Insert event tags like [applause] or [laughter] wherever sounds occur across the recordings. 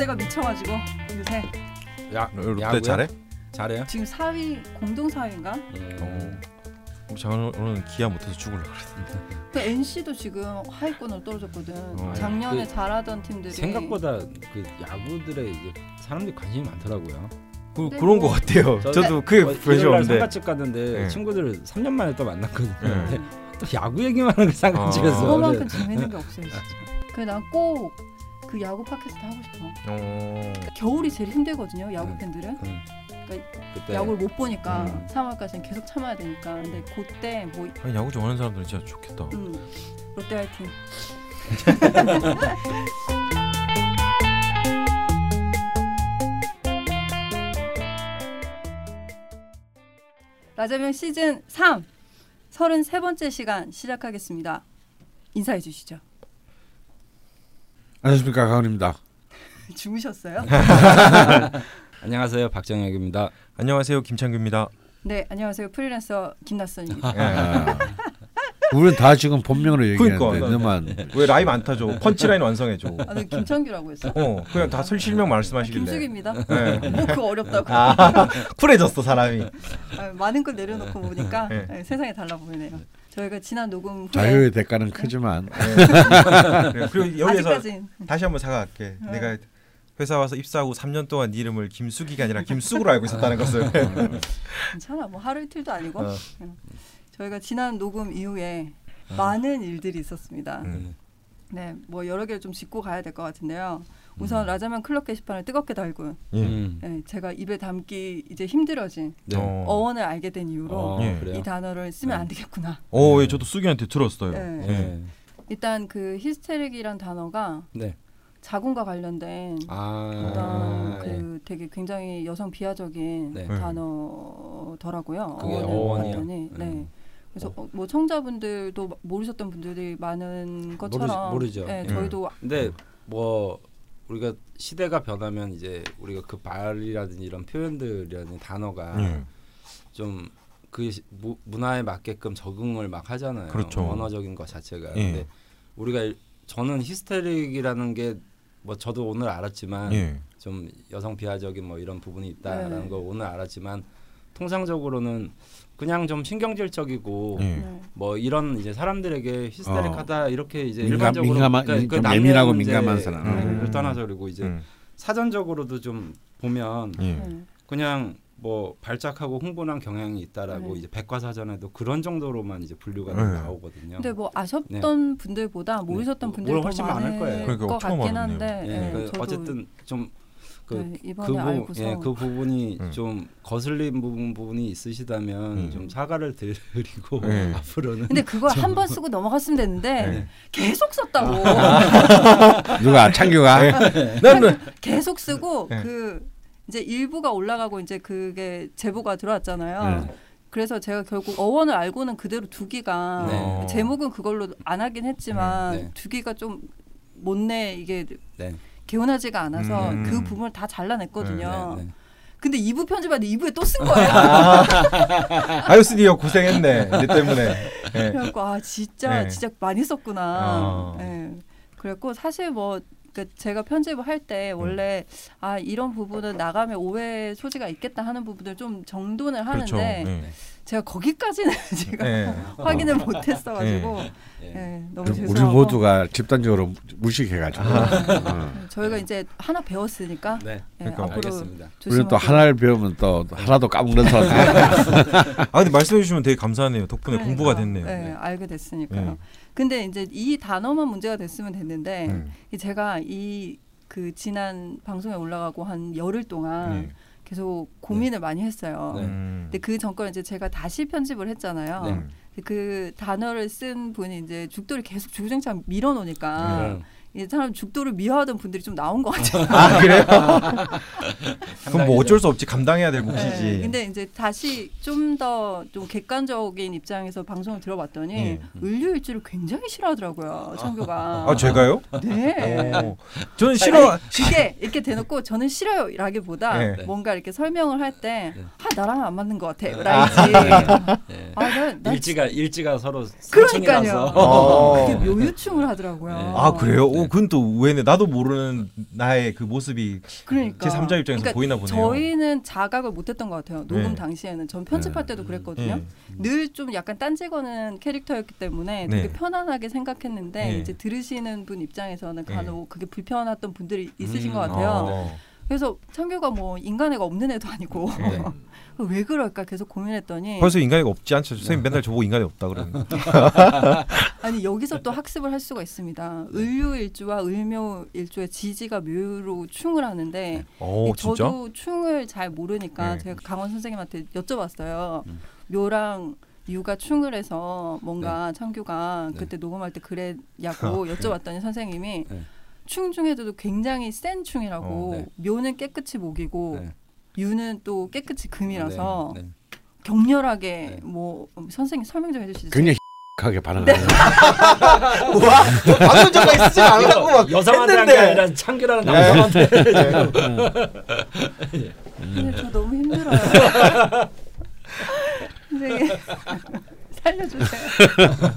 롯데가 미쳐가지고 요새 야, 롯데 야구요? 잘해? 잘해요? 지금 4위 공동 4위인가? 음. 우리 장은 오늘 기아 못해서 죽을라 그랬는데. 그 NC도 지금 하위권으로 떨어졌거든. 어. 작년에 그 잘하던 팀들이 생각보다 그 야구들에 이제 사람들이 관심이 많더라고요. 그, 네, 그런 뭐- 것 같아요. 저- 저도 그게 어, 관심 일요일 날 없는데. 상가집 갔는데 네. 친구들 3년 만에 또 만났거든요. 네. 또 야구 얘기만 하는 거 상가집에서. 아. 그거만큼 재밌는 게 없어요 진짜. 그래 난꼭 그 야구 팟캐스트 하고 싶어. 어. 겨울이 제일 힘들거든요 야구 음. 팬들은. 음. 그러니까 그때 야구를 못 보니까 음. 3월까지는 계속 참아야 되니까. 근데 그때 뭐 아니, 야구 좋아하는 사람들은 진짜 좋겠다. 음, 롯데 화이팅. [laughs] 라자명 시즌 3 33번째 시간 시작하겠습니다. 인사해 주시죠. 안녕하십니까 강원입니다. [laughs] 주무셨어요? [laughs] 안녕하세요 박정혁입니다. 안녕하세요, 김창규입니다. 네, 안녕하세요. 프리랜서 김낯선입니다. 예. 아, 우리는 다 지금 본명으로 얘기하는데 그러니까. 너만 왜 라임 안 타줘? 펀치라인 완성해 줘. 아, 네, 김창규라고 했어. 어, 그냥 다 실명 말씀하시길래. 김숙입니다. 네. 뭐 그거 어렵다고. 아, 쿨해졌어 사람이. 아, 많은 걸 내려놓고 보니까 네. 네, 세상이 달라 보이네요. 저희가 지난 녹음 후에 자유의 대가는 크지만 네. [laughs] 그리고 여기서 아직까지 다시 한번 사과할게. 네. 내가 회사 와서 입사하고 3년 동안 네 이름을 김숙이가 아니라 김숙으로 알고 있었다는 것을. 괜찮아. 뭐 하루 이틀도 아니고 어. 저희가 지난 녹음 이후에 어. 많은 일들이 있었습니다. 음. 네, 뭐 여러 개를 좀 짚고 가야 될 것 같은데요. 우선 라자면 클럽 게시판을 뜨겁게 달군. 예. 음. 네, 제가 입에 담기 이제 힘들어진 네. 어. 어원을 알게 된 이후로 어, 예. 이 단어를 쓰면 네. 안 되겠구나. 어, 예, 저도 수기한테 들었어요. 네. 예. 네. 일단 그 히스테릭이란 단어가 네. 자궁과 관련된 아. 어떤 네. 그 되게 굉장히 여성 비하적인 네. 단어더라고요. 그게 어원을 어원이요? 봤더니. 네. 음. 그래서 어, 뭐 청자분들도 모르셨던 분들이 많은 것처럼 모르 죠. 네, 음. 저희도 근데 뭐 우리가 시대가 변하면 이제 우리가 그 말이라든지 이런 표현들이라든지 단어가 예. 좀그 문화에 맞게끔 적응을 막 하잖아요. 그렇죠. 언어적인 것 자체가. 예. 근데 우리가 일- 저는 히스테릭이라는 게 뭐 저도 오늘 알았지만 예. 좀 여성 비하적인 뭐 이런 부분이 있다라는 네. 걸 오늘 알았지만 통상적으로는 그냥 좀 신경질적이고 예. 네. 뭐 이런 이제 사람들에게 히스테릭하다 이렇게 이제 민감- 일반적으로 민감한- 그러니까 그 예민하고 민감한 사람. 을 음. 떠나서 그리고 이제 음. 사전적으로도 좀 보면 예. 네. 그냥 뭐 발작하고 흥분한 경향이 있다라고 네. 이제 백과사전에도 그런 정도로만 이제 분류가 네. 나오거든요. 근데 뭐 아셨던 분들보다 모르셨던 네. 분들이 훨씬 많을 거예요. 그러니까 같긴. 한데 예, 네, 그 저도 어쨌든 좀 그 네, 그 이번에 부분, 알고서 예, 그 부분이 음. 좀 거슬린 부분 부분이 있으시다면 음. 좀 사과를 드리고 네. [laughs] 앞으로는 근데 그걸 한 번 쓰고 넘어갔으면 됐는데 네. 계속 썼다고 [laughs] 누가 창규가 나는 계속 쓰고 네. 그 이제 일부가 올라가고 이제 그게 제보가 들어왔잖아요. 네. 그래서 제가 결국 어원을 알고는 그대로 두기가 네. 제목은 그걸로 안 하긴 했지만 네. 두기가 좀 못내 이게 네. 개운하지가 않아서 음. 그 부분을 다 잘라냈거든요. 네, 네. 근데 2부 편집하는데 2부에 또 쓴 [laughs] 거예요. 아이오스디어 고생했네. 내 때문에. [laughs] 예. 그래갖고 아 진짜 네. 진짜 많이 썼구나. 아. 예. 그랬고 사실 뭐 그러니까 제가 편집을 할 때 원래 아 이런 부분은 나가면 오해 소지가 있겠다 하는 부분들 좀 정돈을 하는데 그렇죠. 예. 제가 거기까지는 [laughs] 제가 예. 확인을 못했어가지고 예. 예, 너무 우리 죄송하고 모두가 집단적으로 무식해가지고 어. 저희가 이제 하나 배웠으니까 네. 예, 그러니까. 앞으로 알겠습니다. 우리는 또 하나를 배우면 또 하나도 까먹는 사람 아 근데 말씀해 주시면 되게 감사하네요. 덕분에 그러니까, 공부가 됐네요. 예, 네. 알게 됐으니까요. 네. 근데 이제 이 단어만 문제가 됐으면 됐는데 음. 이 제가 이 그 지난 방송에 올라가고 한 열흘 동안 네. 계속 고민을 많이 했어요. 네. 음. 근데 그 전건 이제 제가 다시 편집을 했잖아요. 네. 음. 그 단어를 쓴 분이 이제 죽도를 계속 주구장창 밀어놓으니까 네. 이 사람 죽도를 미워하던 분들이 좀 나온 것 같아요. 아 그래요? [laughs] 그럼 뭐 어쩔 수 없지 감당해야 될 몫이지. 네, 근데 이제 다시 좀 더좀 객관적인 입장에서 방송을 들어봤더니 네. 을류일주를 굉장히 싫어하더라고요 창규가. 아 제가요? 네. 어. 저는 싫어. 그게 이렇게 대놓고 저는 싫어요라기보다 네. 뭔가 이렇게 설명을 할때 네. 아, 나랑은 안 맞는 것 같아. 라이지. 네. 네. 아, 나, 나 일지가 일지가 서로 그러니까요. 어. 그게 묘유충을 하더라고요. 네. 아 그래요? 네. 오, 그건 또 의외네. 나도 모르는 나의 그 모습이 그러니까 제 3자 입장에서 그러니까 보이나 보네요. 저희는 자각을 못했던 것 같아요. 녹음 네. 당시에는 전 편집할 네. 때도 그랬거든요. 예. 늘좀 약간 딴지거는 캐릭터였기 때문에 되게 네. 편안하게 생각했는데 네. 이제 들으시는 분 입장에서는 네. 간혹 그게 불편했던 분들이 있으신 음. 것 같아요. 어. 그래서 창규가 뭐 인간애가 없는 애도 아니고 네. [laughs] 왜 그럴까 계속 고민했더니 벌써 인간이 없지 않죠? 선생님 맨날 저보고 인간이 없다 그러는. [laughs] 아니 여기서 또 학습을 할 수가 있습니다. 을류일주와 을묘일주의 지지가 묘로 충을 하는데 어이 진짜? 저도 충을 잘 모르니까 네. 제가 강원 선생님한테 여쭤봤어요. 음. 묘랑 유가 충을 해서 뭔가 창규가 네. 그때 녹음할 때 그랬냐고 여쭤봤더니 선생님이 네. 충 중에도 굉장히 센 충이라고 어, 네. 묘는 깨끗이 목이고 네. 유는 또 깨끗이 금이라서 네, 네. 격렬하게 네. 뭐 선생님 설명 좀 해주시죠. 굉장히 하게 반응하는 와 방금 전까 있지 않으라고 막 여성한테 한게 했는데. 아니라 창규라는 남성한테 [laughs] 근데 저 너무 힘들어요. [laughs] 선생님 [laughs] 살려주세요.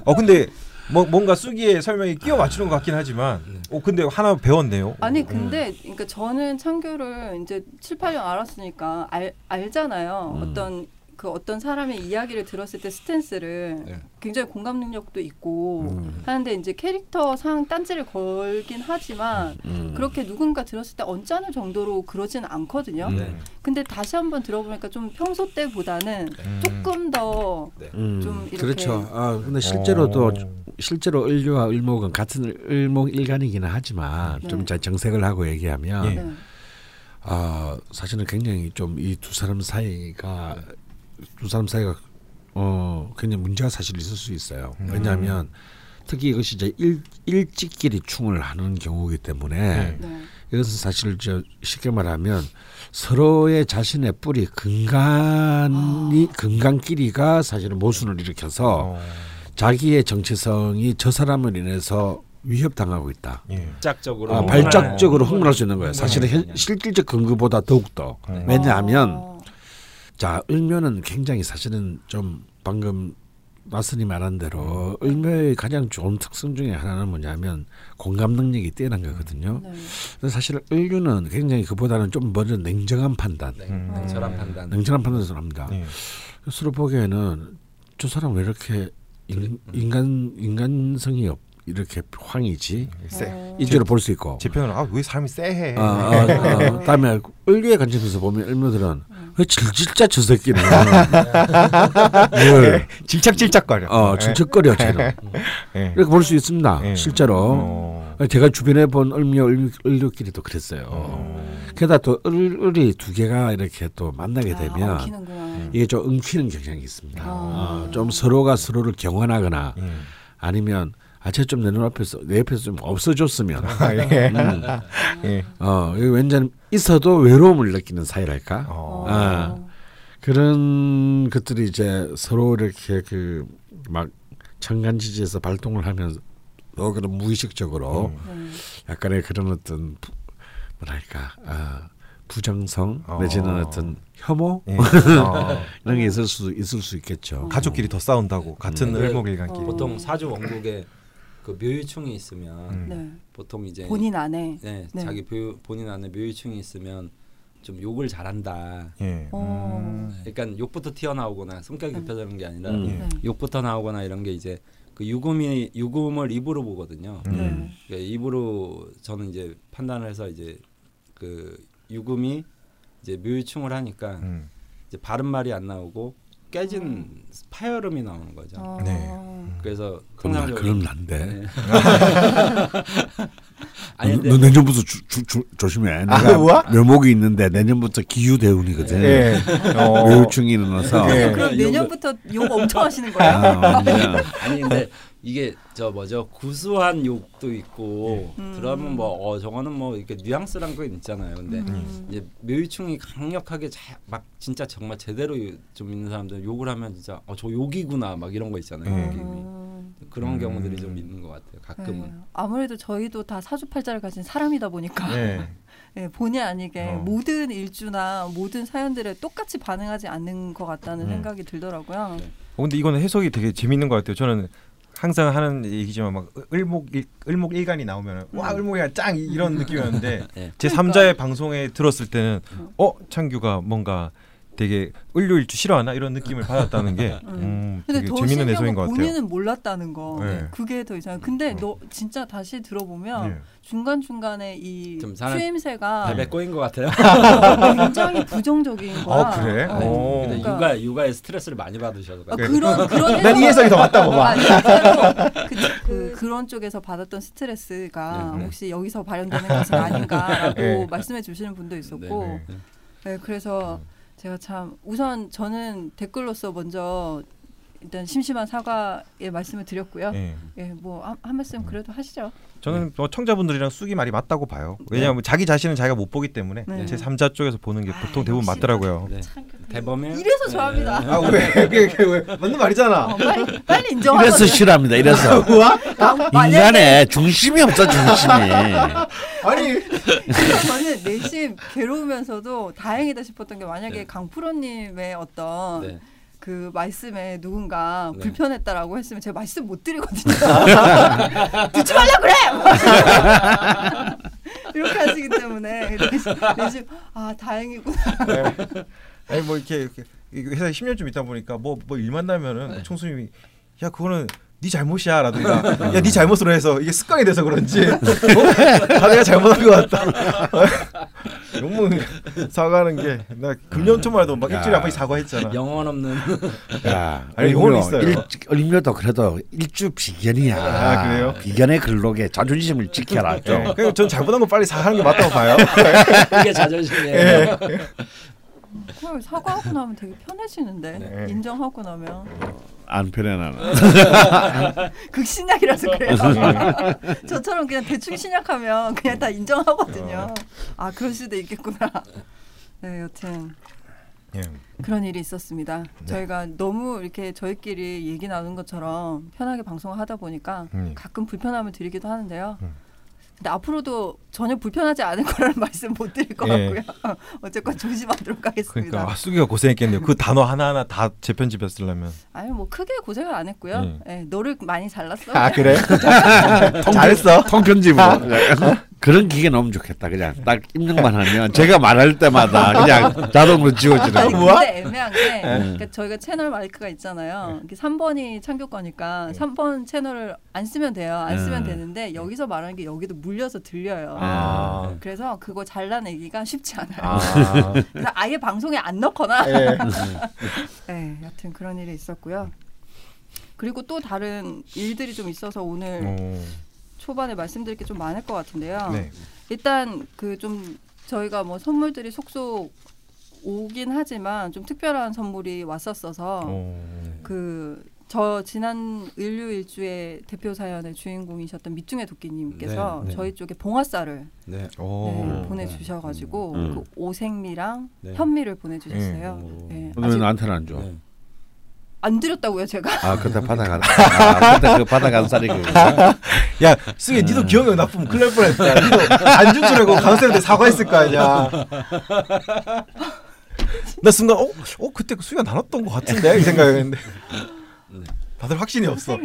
어 근데 뭐 뭔가 수기의 설명이 끼워 맞추는 것 같긴 하지만 어 근데 하나 배웠네요. 아니 음. 근데 그러니까 저는 창규를 이제 7, 8년 알았으니까 알, 알잖아요. 음. 어떤 그 어떤 사람의 이야기를 들었을 때 스탠스를 네. 굉장히 공감 능력도 있고 음. 하는데 이제 캐릭터 상 딴지를 걸긴 하지만 음. 그렇게 누군가 들었을 때 언짢을 정도로 그러지는 않거든요. 음. 네. 근데 다시 한번 들어보니까 좀 평소 때보다는 음. 조금 더 음, 좀 이렇게- 그렇죠. 아 근데 실제로도 어. 실제로 을류와 을목은 같은 을- 을목 일간이기는 하지만 네. 좀 이제 정색을 하고 얘기하면 예. 네. 아 사실은 굉장히 좀 이 두 사람 사이가 두 사람 사이가 어 굉장히 문제가 사실 있을 수 있어요. 음. 왜냐하면 특히 이것이 이제 일 일찍끼리 충을 하는 경우이기 때문에 네. 네. 이것은 사실 저 쉽게 말하면 서로의 자신의 뿌리 근간이 근간끼리가 사실은 모순을 일으켜서 어. 자기의 정체성이 저 사람을 인해서 위협당하고 있다. 예. 발작적으로 아, 어. 발작적으로 어. 흥분할 수 있는 거예요. 사실은 현- 네. 실질적 근거보다 더욱더. 어. 왜냐하면 어. 자 을묘는 굉장히 사실은 좀 방금 마스님 말한 대로 을묘의 가장 좋은 특성 중에 하나는 뭐냐면 공감 능력이 뛰어난 거거든요. 네. 사실 을류는 굉장히 그보다는 좀 먼저 냉정한 판단, 네. 음. 냉철한 판단. 냉정한 판단을 합니다. 예. 스스로 보기에는 저 사람 왜 이렇게 인, 인간 인간성이 없 이렇게 황이지 세. 어. 이제로 볼 수 있고. 제 편으로 아왜 사람이 쎄해. 아, 아, 아, 다음에 을류의 관점에서 보면 을묘들은 왜 질질짜 저 새끼는 뭘 질착질착거려. 어, 질척거려 쟤는 예. 이렇게 볼 수 있습니다. 예. 실제로 어. 제가 주변에 본 을묘 을- 을류끼리도 그랬어요. 어. 게다가 또 을, 을이 두 개가 이렇게 또 만나게 되면 아. 이게 좀 엉키는 경향이 있습니다. 아. 어, 좀 서로가 서로를 경원하거나 예. 아니면 아 쟤 좀내 눈앞에서 내 옆에서 좀 없어졌으면 아, 예. 음. 예. 어 왠지 있어도 외로움을 느끼는 사이랄까 어. 아. 그런 것들이 이제 서로 이렇게 그 막 천간지지에서 발동을 하면서 어 그런 무의식적으로 음. 네. 약간의 그런 어떤 부, 뭐랄까 아, 부정성 어. 내지는 어떤 혐오 예. [laughs] 어. 이런 게 있을 수 있을 수 있겠죠. 가족끼리 더 싸운다고 같은 음. 을목일간끼리. 어. 보통 사주 원국에 그 묘유충이 있으면 음. 네. 보통 이제 본인 안에. 네, 네. 자기 묘, 본인 안에 묘유충이 있으면 좀 욕을 잘한다. 예. 어. 음. 그러니까 욕부터 튀어나오거나 성격이 음. 급해지는 게 아니라 음. 예. 네. 욕부터 나오거나 이런 게 이제 그 유금이 유금을 입으로 보거든요. 음. 네. 그러니까 입으로 저는 이제 판단을 해서 이제 그 유금이 이제 묘유충을 하니까 음. 이제 바른 말이 안 나오고 깨진 파열음이 나오는 거죠. 어. 네. 그래서 그럼 나 그럼 난데. 네. [laughs] 아니 너, 내년부터 주, 주, 주, 조심해. 아, 내가 뭐야? 묘목이 있는데 내년부터 기후 대운이거든. 예. [laughs] 어. 묘충이 일어나서. 예. 그럼 욕을- 내년부터 욕 엄청 하시는 거예요? 아, 아니 근데 이게 저 뭐죠 구수한 욕도 있고 음. 들어가면 뭐 어 저거는 뭐 이렇게 뉘앙스란 거 있잖아요. 근데 음. 이제 묘유충이 강력하게 자, 막 진짜 정말 제대로 좀 있는 사람들 욕을 하면 진짜 어 저 욕이구나 막 이런 거 있잖아요. 음. 느낌이. 음. 그런 음. 경우들이 좀 있는 것 같아요. 가끔은. 네. 아무래도 저희도 다 사주팔자를 가진 사람이다 보니까 예. [laughs] 네, 본의 아니게 어. 모든 일주나 모든 사연들에 똑같이 반응하지 않는 것 같다는 음. 생각이 들더라고요. 네. 어, 근데 이거는 해석이 되게 재밌는 것 같아요. 저는 항상 하는 얘기지만 막 을목 일, 을목 일간이 나오면 와 음. 을목이야 짱 이런 느낌이었는데 [laughs] 네. 제 3자의 방송에 들었을 때는 어 창규가 뭔가 되게 을류일주 싫어하나 이런 느낌을 받았다는 게 [laughs] 음, 근데 되게 더 재밌는 해석인 것건 같아요. 본인은 몰랐다는 거. 네. 그게 더 이상해. 근데 너 진짜 다시 들어보면 예. 중간 중간에 이 추임새가 발에 꼬인 것 같아요. [laughs] 굉장히 부정적인 거야. 아, 그래? 어. 오. 근데 그러니까- 육아 육아에 스트레스를 많이 받으셔서 아. 그런 그런 난 이 해석이 더 맞다고 봐. 진짜로 그, 그 그런 쪽에서 받았던 스트레스가 네, 네. 혹시 여기서 발현되는 것은 아닌가라고 네. [laughs] 말씀해 주시는 분도 있었고 네, 네. 네, 그래서 제가 참 우선 저는 댓글로서 먼저 일단 심심한 사과의 말씀을 드렸고요. 예. 예, 뭐한 말씀 그래도 하시죠. 저는 뭐 청자분들이랑 쑥이 말이 맞다고 봐요. 왜냐하면 자기 자신은 자기가 못 보기 때문에 네. 제 3자 쪽에서 보는 게 아, 보통 대부분 맞더라고요. 네. 대범해요. 이래서 좋아합니다. 아 왜? [laughs] 그게, 그게 왜? 맞는 말이잖아. 어, 빨리 빨리 인정하고. 이래서 싫어합니다. 이래서 인간의 중심이 없어 중심이. [laughs] 아니 [laughs] 저는 내심 괴로우면서도 다행이다 싶었던 게 만약에 네. 강프로님의 어떤 네. 그 말씀에 누군가 네. 불편했다라고 했으면 제가 말씀 못 드리거든요. [laughs] 듣지 말라 그래. [laughs] 이렇게 하시기 때문에 내심 아 다행이구나. 아니 뭐 이렇게, 이렇게 이 회사에 10년쯤 있다 보니까 뭐뭐 일 만나면은 네. 총수님이 야 그거는 네 잘못이야 라든가 야네 잘못으로 해서 이게 습관이 돼서 그런지 어? 다 내가 잘못한 것 같다. [laughs] 너무 사과하는 게 나 금년 초만 해도 막 야. 일주일에 한 번씩 사과했잖아. 영혼 없는 [laughs] 야, 아니, 을묘, 있어요. 일, 을묘도 그래도 일주 비견이야. 아, 그래요? 비견의 근록에 자존심을 지켜라 좀. 네. 그냥 전 잘못한 거 빨리 사과하는 게 맞다고 봐요. [laughs] 이게 자존심이에요. 예. 그걸 사과하고 나면 되게 편해지는데 네. 인정하고 나면 안 편해 나는. [laughs] 극신약이라서 그래요. [laughs] 저처럼 그냥 대충 신약하면 그냥 다 인정하거든요. 아 그럴 수도 있겠구나. 네 여튼 예. 그런 일이 있었습니다. 네. 저희가 너무 이렇게 저희끼리 얘기 나눈 것처럼 편하게 방송을 하다 보니까 음. 가끔 불편함을 드리기도 하는데요. 음. 근데 앞으로도 전혀 불편하지 않을 거라는 [laughs] 말씀 못 드릴 것 예. 같고요. [laughs] 어쨌건 조심하도록 하겠습니다. 그러니까 아, 수기가 고생했겠네요. 그 단어 하나 하나 다 재편집했으려면. 아니 뭐 크게 고생을 안 했고요. 예, 너를 많이 잘랐어. 아 그래? [laughs] 잘했어. 통편집으로. 그런 기계 너무 좋겠다. 그냥 딱 입력만 하면 제가 말할 때마다 그냥 자동으로 지워지는. 아니? 근데 애매한 게 그러니까 저희가 채널 마이크가 있잖아요. 이게 3번이 창규 거니까 3번 채널을 안 쓰면 돼요. 안 쓰면 음. 되는데 여기서 말하는 게 여기도 물려서 들려요. 아. 그래서 그거 잘라내기가 쉽지 않아요. 아. [laughs] 그래서 아예 방송에 안 넣거나. 예. [laughs] 네, 여튼 그런 일이 있었고요. 그리고 또 다른 일들이 좀 있어서 오늘 어. 초반에 말씀드릴 게 좀 많을 것 같은데요. 네. 일단 그 좀 저희가 뭐 선물들이 속속 오긴 하지만 좀 특별한 선물이 왔었어서 어. 그저 지난 을류 일주의 대표 사연의 주인공이셨던 밑중의 도끼님께서 네, 네. 저희 쪽에 봉화쌀을 네. 오. 네, 보내주셔가지고 음. 그 오색미랑 네. 현미를 보내주셨어요. 오. 네, 왜 아직 나한테는 안 줘? 네. 안 드렸다고요 제가. 아 그때 받아간. 아 그때 그 받아간 그. [laughs] 야, 승희 니도 기억력 나쁘면 큰일 날 뻔했다. 니도 안준 줄 알고 강쌤한테 사과했을 거 아니야. 나 순간 어, 어 그때 그 수가 나눴던 것 같은데 이 생각했는데 [laughs] 다들 확신이 없어.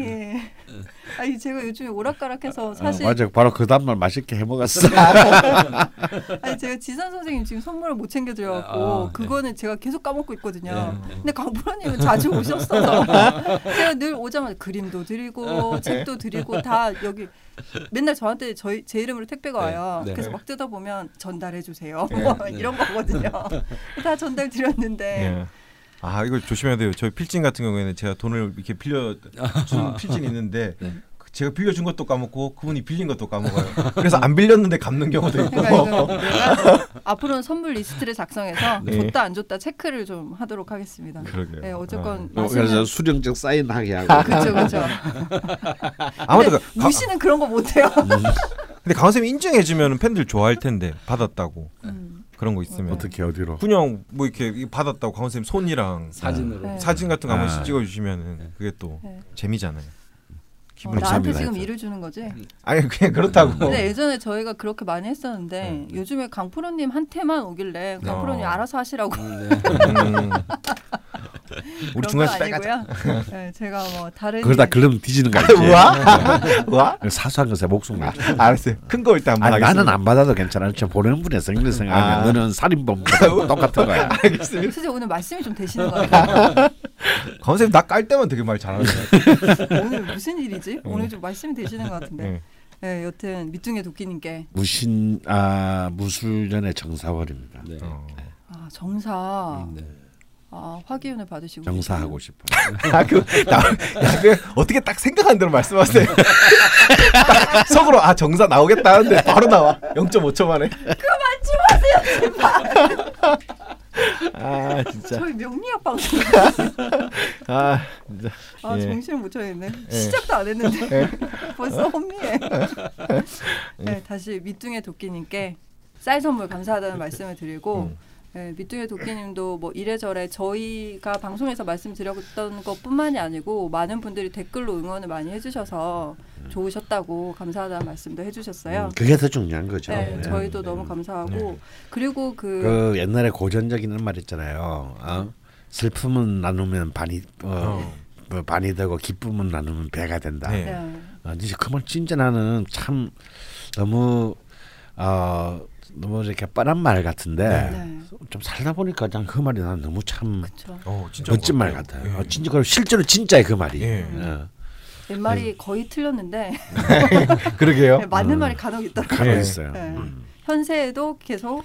아니 제가 요즘에 오락가락해서 사실 어, 맞아. 바로 그 다음날 맛있게 해 먹었어. [laughs] 아니 제가 지산 선생님 지금 선물을 못 챙겨드려갖고 아, 네. 그거는 제가 계속 까먹고 있거든요. 네, 네. 근데 강프로님은 자주 오셨어서 [laughs] 제가 늘 오자마자 그림도 드리고 책도 드리고 다 여기 맨날 저한테 저희 제 이름으로 택배가 와요. 네. 그래서 막 뜯어 보면 전달해 주세요. 네. 뭐 [laughs] 이런 거거든요. 다 전달 드렸는데 예. 아 이걸 조심해야 돼요. 저희 필진 같은 경우에는 제가 돈을 이렇게 빌려 준 [laughs] 필진이 있는데 네. 그 제가 빌려준 것도 까먹고 그분이 빌린 것도 까먹어요. 그래서 안 빌렸는데 갚는 경우도 있고. 그러니까 내가 앞으로는 선물 리스트를 작성해서 [laughs] 네. 줬다 안 줬다 체크를 좀 하도록 하겠습니다. 그러게요. 네, 어쨌건 어, 맛있는 그래서 수령증 사인하게 하고. 그렇죠, 그렇죠. [laughs] 아무튼 무시는 그런 거 못해요. 근데 강쌤이 인증해주면 팬들 좋아할 텐데 받았다고 음. 그런 거 있으면 어떻게 어디로? 그냥 뭐 이렇게 받았다고 강쌤 손이랑 사진으로. 네. 사진 같은 거 한 번씩 아. 찍어 주시면은 그게 또 네. 재미잖아요. 어, 나한테 지금. 일을 주는 거지. 아니 그냥 그렇다고. 근데 예전에 저희가 그렇게 많이 했었는데 요즘에 강프로님 한테만 오길래 강프로님 어. 알아서 하시라고. 음, 네. [laughs] 음. [laughs] 우리 그런 중간에서 건 빼가자. 네, 제가 뭐 다른 그러다 일- 글름 뒤지는 거 알지? 우와 우와. 사소한 것에 목숨 걸. 알았어요. 큰 거 일단 아니. 나는 안 받아도 괜찮아. 저 보내는 분의 생리 생각하면 아. 너는 살인범 똑같은 거야. [laughs] 알겠습니다. 선생님 오늘 말씀이 좀 되시는 것 같아요. [laughs] 선생님 나 깔 때만 되게 말 잘하는 오늘 무슨 일이지? 오늘 좀 말씀이 되시는 것 같은데. 네. 네, 여튼 밑둥의 도끼님께 무신 아 무술년의 정사월입니다. 네. 어. 아, 정사 네. 아, 화기운을 받으시고 정사하고 싶어. [laughs] 아그 그 어떻게 딱 생각한 대로 말씀하세요. [laughs] 딱 속으로 아 정사 나오겠다 하는데 바로 나와 0.5초 만에. 그만 좀 하세요 제발. 아 진짜 저희 명리학 방송 [laughs] 아 진짜 아 예. 정신을 못 차리겠네 시작도 안 했는데 벌써 혼미해 네, 다시 밑둥의 도끼님께 쌀 선물 감사하다는 말씀을 드리고 음. 네, 밑둥의 도끼님도 뭐 이래저래 저희가 방송에서 말씀드렸던 것뿐만이 아니고 많은 분들이 댓글로 응원을 많이 해주셔서 좋으셨다고 감사하다는 말씀도 해주셨어요. 음, 그게 더 중요한 거죠. 네, 네. 저희도 너무 감사하고 네. 그리고 그, 그 옛날에 고전적인 말 있잖아요. 어? 슬픔은 나누면 반이 어, 어. 뭐 반이 되고 기쁨은 나누면 배가 된다. 네. 네. 어, 이제 그말 진짜 나는 참 너무 어 너무 이렇게 뻔한 말 같은데 네. 좀 살다 보니까 그냥 그 말이 난 너무 참. 어 진짜 멋진 말 같아요. 같아요. 어, 진짜 그 실제로 진짜의 그 말이. 예. 어. 옛말이 거의 틀렸는데 예. [laughs] 그러게요. 네, 맞는 음. 말이 간혹 있더라고요. 네. 있어요. 네. 음. 현세에도 계속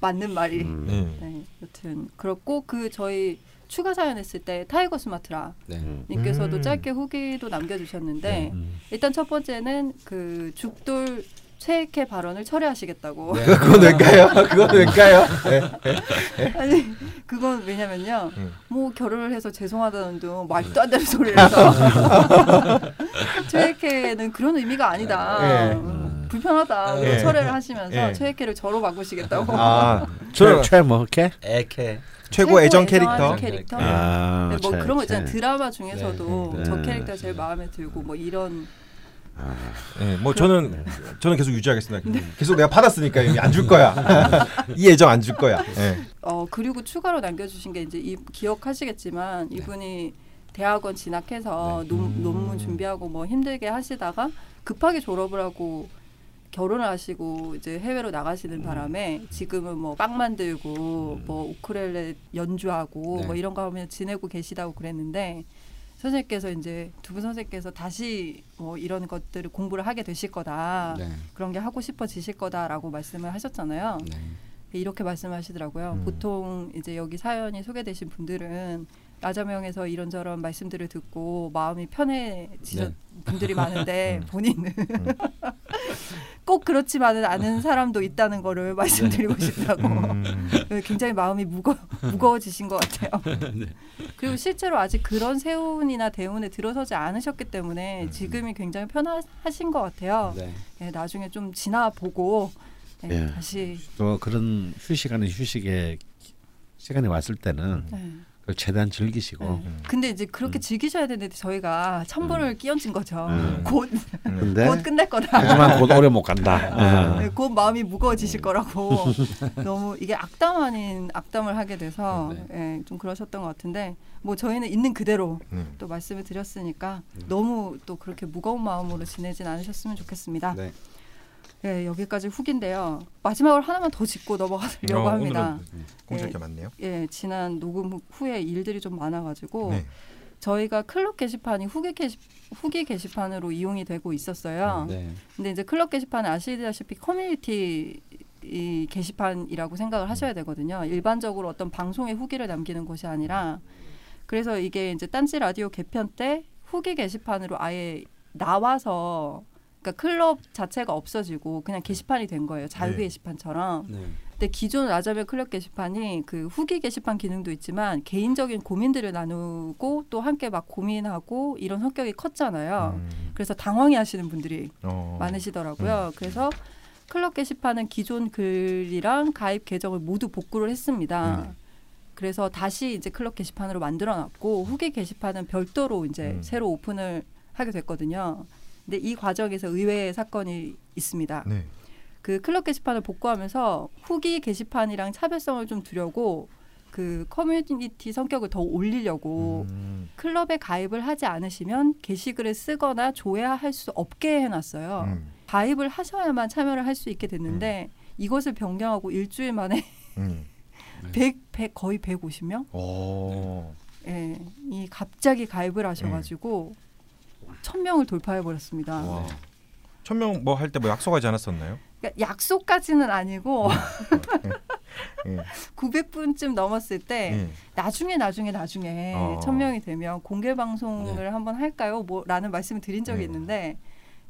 맞는 말이. 음. 음. 네, 여튼 그렇고 그 저희 추가 사연 했을 때 타이거 스마트라 네. 음. 님께서도 음. 짧게 후기도 남겨주셨는데 음. 일단 첫 번째는 그 죽돌 최애캐 발언을 철회하시겠다고. 네. [laughs] 그건 왜일까요? 그건 왜일까요? 네. [laughs] 아니 그건 왜냐면요. 음. 뭐 결혼을 해서 죄송하다는 둥 말도 안 되는 소리를 해서 [laughs] 최애캐는 그런 의미가 아니다. 예. 음, 불편하다. 예. 철회를 하시면서 예. 최애캐를 저로 바꾸시겠다고. 아 최, 최뭐 캐? 애캐. 최고 애정 캐릭터. 캐릭터. 아, 네, 뭐 최, 그런 거 있잖아요. 최. 드라마 중에서도 네. 저 네. 캐릭터 제일 마음에 들고 뭐 이런 네, 뭐 저는 저는 계속 유지하겠습니다. 계속 내가 받았으니까 이미 안줄 거야. [laughs] 이 애정 안 줄 거야. 네. 어 그리고 추가로 남겨주신 게 이제 이, 기억하시겠지만 이분이 대학원 진학해서 네. 논, 음. 논문 준비하고 뭐 힘들게 하시다가 급하게 졸업을 하고 결혼을 하시고 이제 해외로 나가시는 바람에 지금은 뭐 빵 만들고 뭐 우크렐레 연주하고 네. 뭐 이런 거 하면 지내고 계시다고 그랬는데 선생님께서 이제 두 분 선생님께서 다시 뭐 이런 것들을 공부를 하게 되실 거다 네. 그런 게 하고 싶어지실 거다라고 말씀을 하셨잖아요. 네. 이렇게 말씀하시더라고요. 음. 보통 이제 여기 사연이 소개되신 분들은 라자명에서 이런저런 말씀들을 듣고 마음이 편해지셨 네. 분들이 많은데 [laughs] 음. 본인은 꼭 그렇지만은 않은 [laughs] 사람도 있다는 거를 말씀드리고 싶다고 음. 굉장히 마음이 무거 무거워지신 것 같아요. [laughs] 네. 그리고 실제로 아직 그런 세운이나 대운에 들어서지 않으셨기 때문에 음. 지금이 굉장히 편하신 것 같아요. 네. 네, 나중에 좀 지나 보고 네, 예. 다시 또 그런 휴식하는 휴식의 시간이 왔을 때는 네. 그걸 최대한 즐기시고 네. 근데 이제 그렇게 즐기셔야 되는데 저희가 천벌을 끼얹은 거죠. 음. [laughs] 곧, 근데 곧 끝날 거다. 하지만 곧 오래 못 간다. 네, 곧 마음이 무거워지실 음. 거라고 [laughs] 너무 이게 악담 아닌 악담을 하게 돼서 네. 예, 좀 그러셨던 것 같은데 뭐 저희는 있는 그대로 네. 또 말씀을 드렸으니까 음. 너무 또 그렇게 무거운 마음으로 지내진 않으셨으면 좋겠습니다. 네. 예, 여기까지 후기인데요. 마지막으로 하나만 더 짚고 넘어가려고 어, 합니다. 오늘은 공지할 게 많네요. 예, 지난 녹음 후- 후에 일들이 좀 많아가지고 네. 저희가 클럽 게시판이 후기 게시 후기 게시판으로 이용이 되고 있었어요. 네. 근데 이제 클럽 게시판은 아시다시피 커뮤니티 이 게시판이라고 생각을 하셔야 되거든요. 일반적으로 어떤 방송에 후기를 남기는 곳이 아니라 그래서 이게 이제 딴지 라디오 개편 때 후기 게시판으로 아예 나와서 그러니까 클럽 자체가 없어지고 그냥 게시판이 된 거예요. 자유 네. 게시판처럼. 네. 근데 기존 라자벨 클럽 게시판이 그 후기 게시판 기능도 있지만 개인적인 고민들을 나누고 또 함께 막 고민하고 이런 성격이 컸잖아요. 음. 그래서 당황해 하시는 분들이 어. 많으시더라고요. 그래서 클럽 게시판은 기존 글이랑 가입 계정을 모두 복구를 했습니다. 음. 그래서 다시 이제 클럽 게시판으로 만들어 놨고 후기 게시판은 별도로 이제 음. 새로 오픈을 하게 됐거든요. 근데 이 과정에서 의외의 사건이 있습니다. 네. 그 클럽 게시판을 복구하면서 후기 게시판이랑 차별성을 좀 두려고 그 커뮤니티 성격을 더 올리려고 음. 클럽에 가입을 하지 않으시면 게시글을 쓰거나 조회할 수 없게 해놨어요. 음. 가입을 하셔야만 참여를 할 수 있게 됐는데 이것을 변경하고 일주일 만에 음. 100, 100 거의 150명? 오. 예, 이 갑자기 가입을 하셔가지고 천 명을 돌파해 버렸습니다. 와. 천명 뭐 할 때 뭐 약속하지 않았었나요? 그러니까 약속까지는 아니고 [laughs] 예. 900분쯤 넘었을 때 예. 나중에 나중에 나중에 어. 천 명이 되면 공개 방송을 한번 할까요? 뭐라는 말씀을 드린 적이 네. 있는데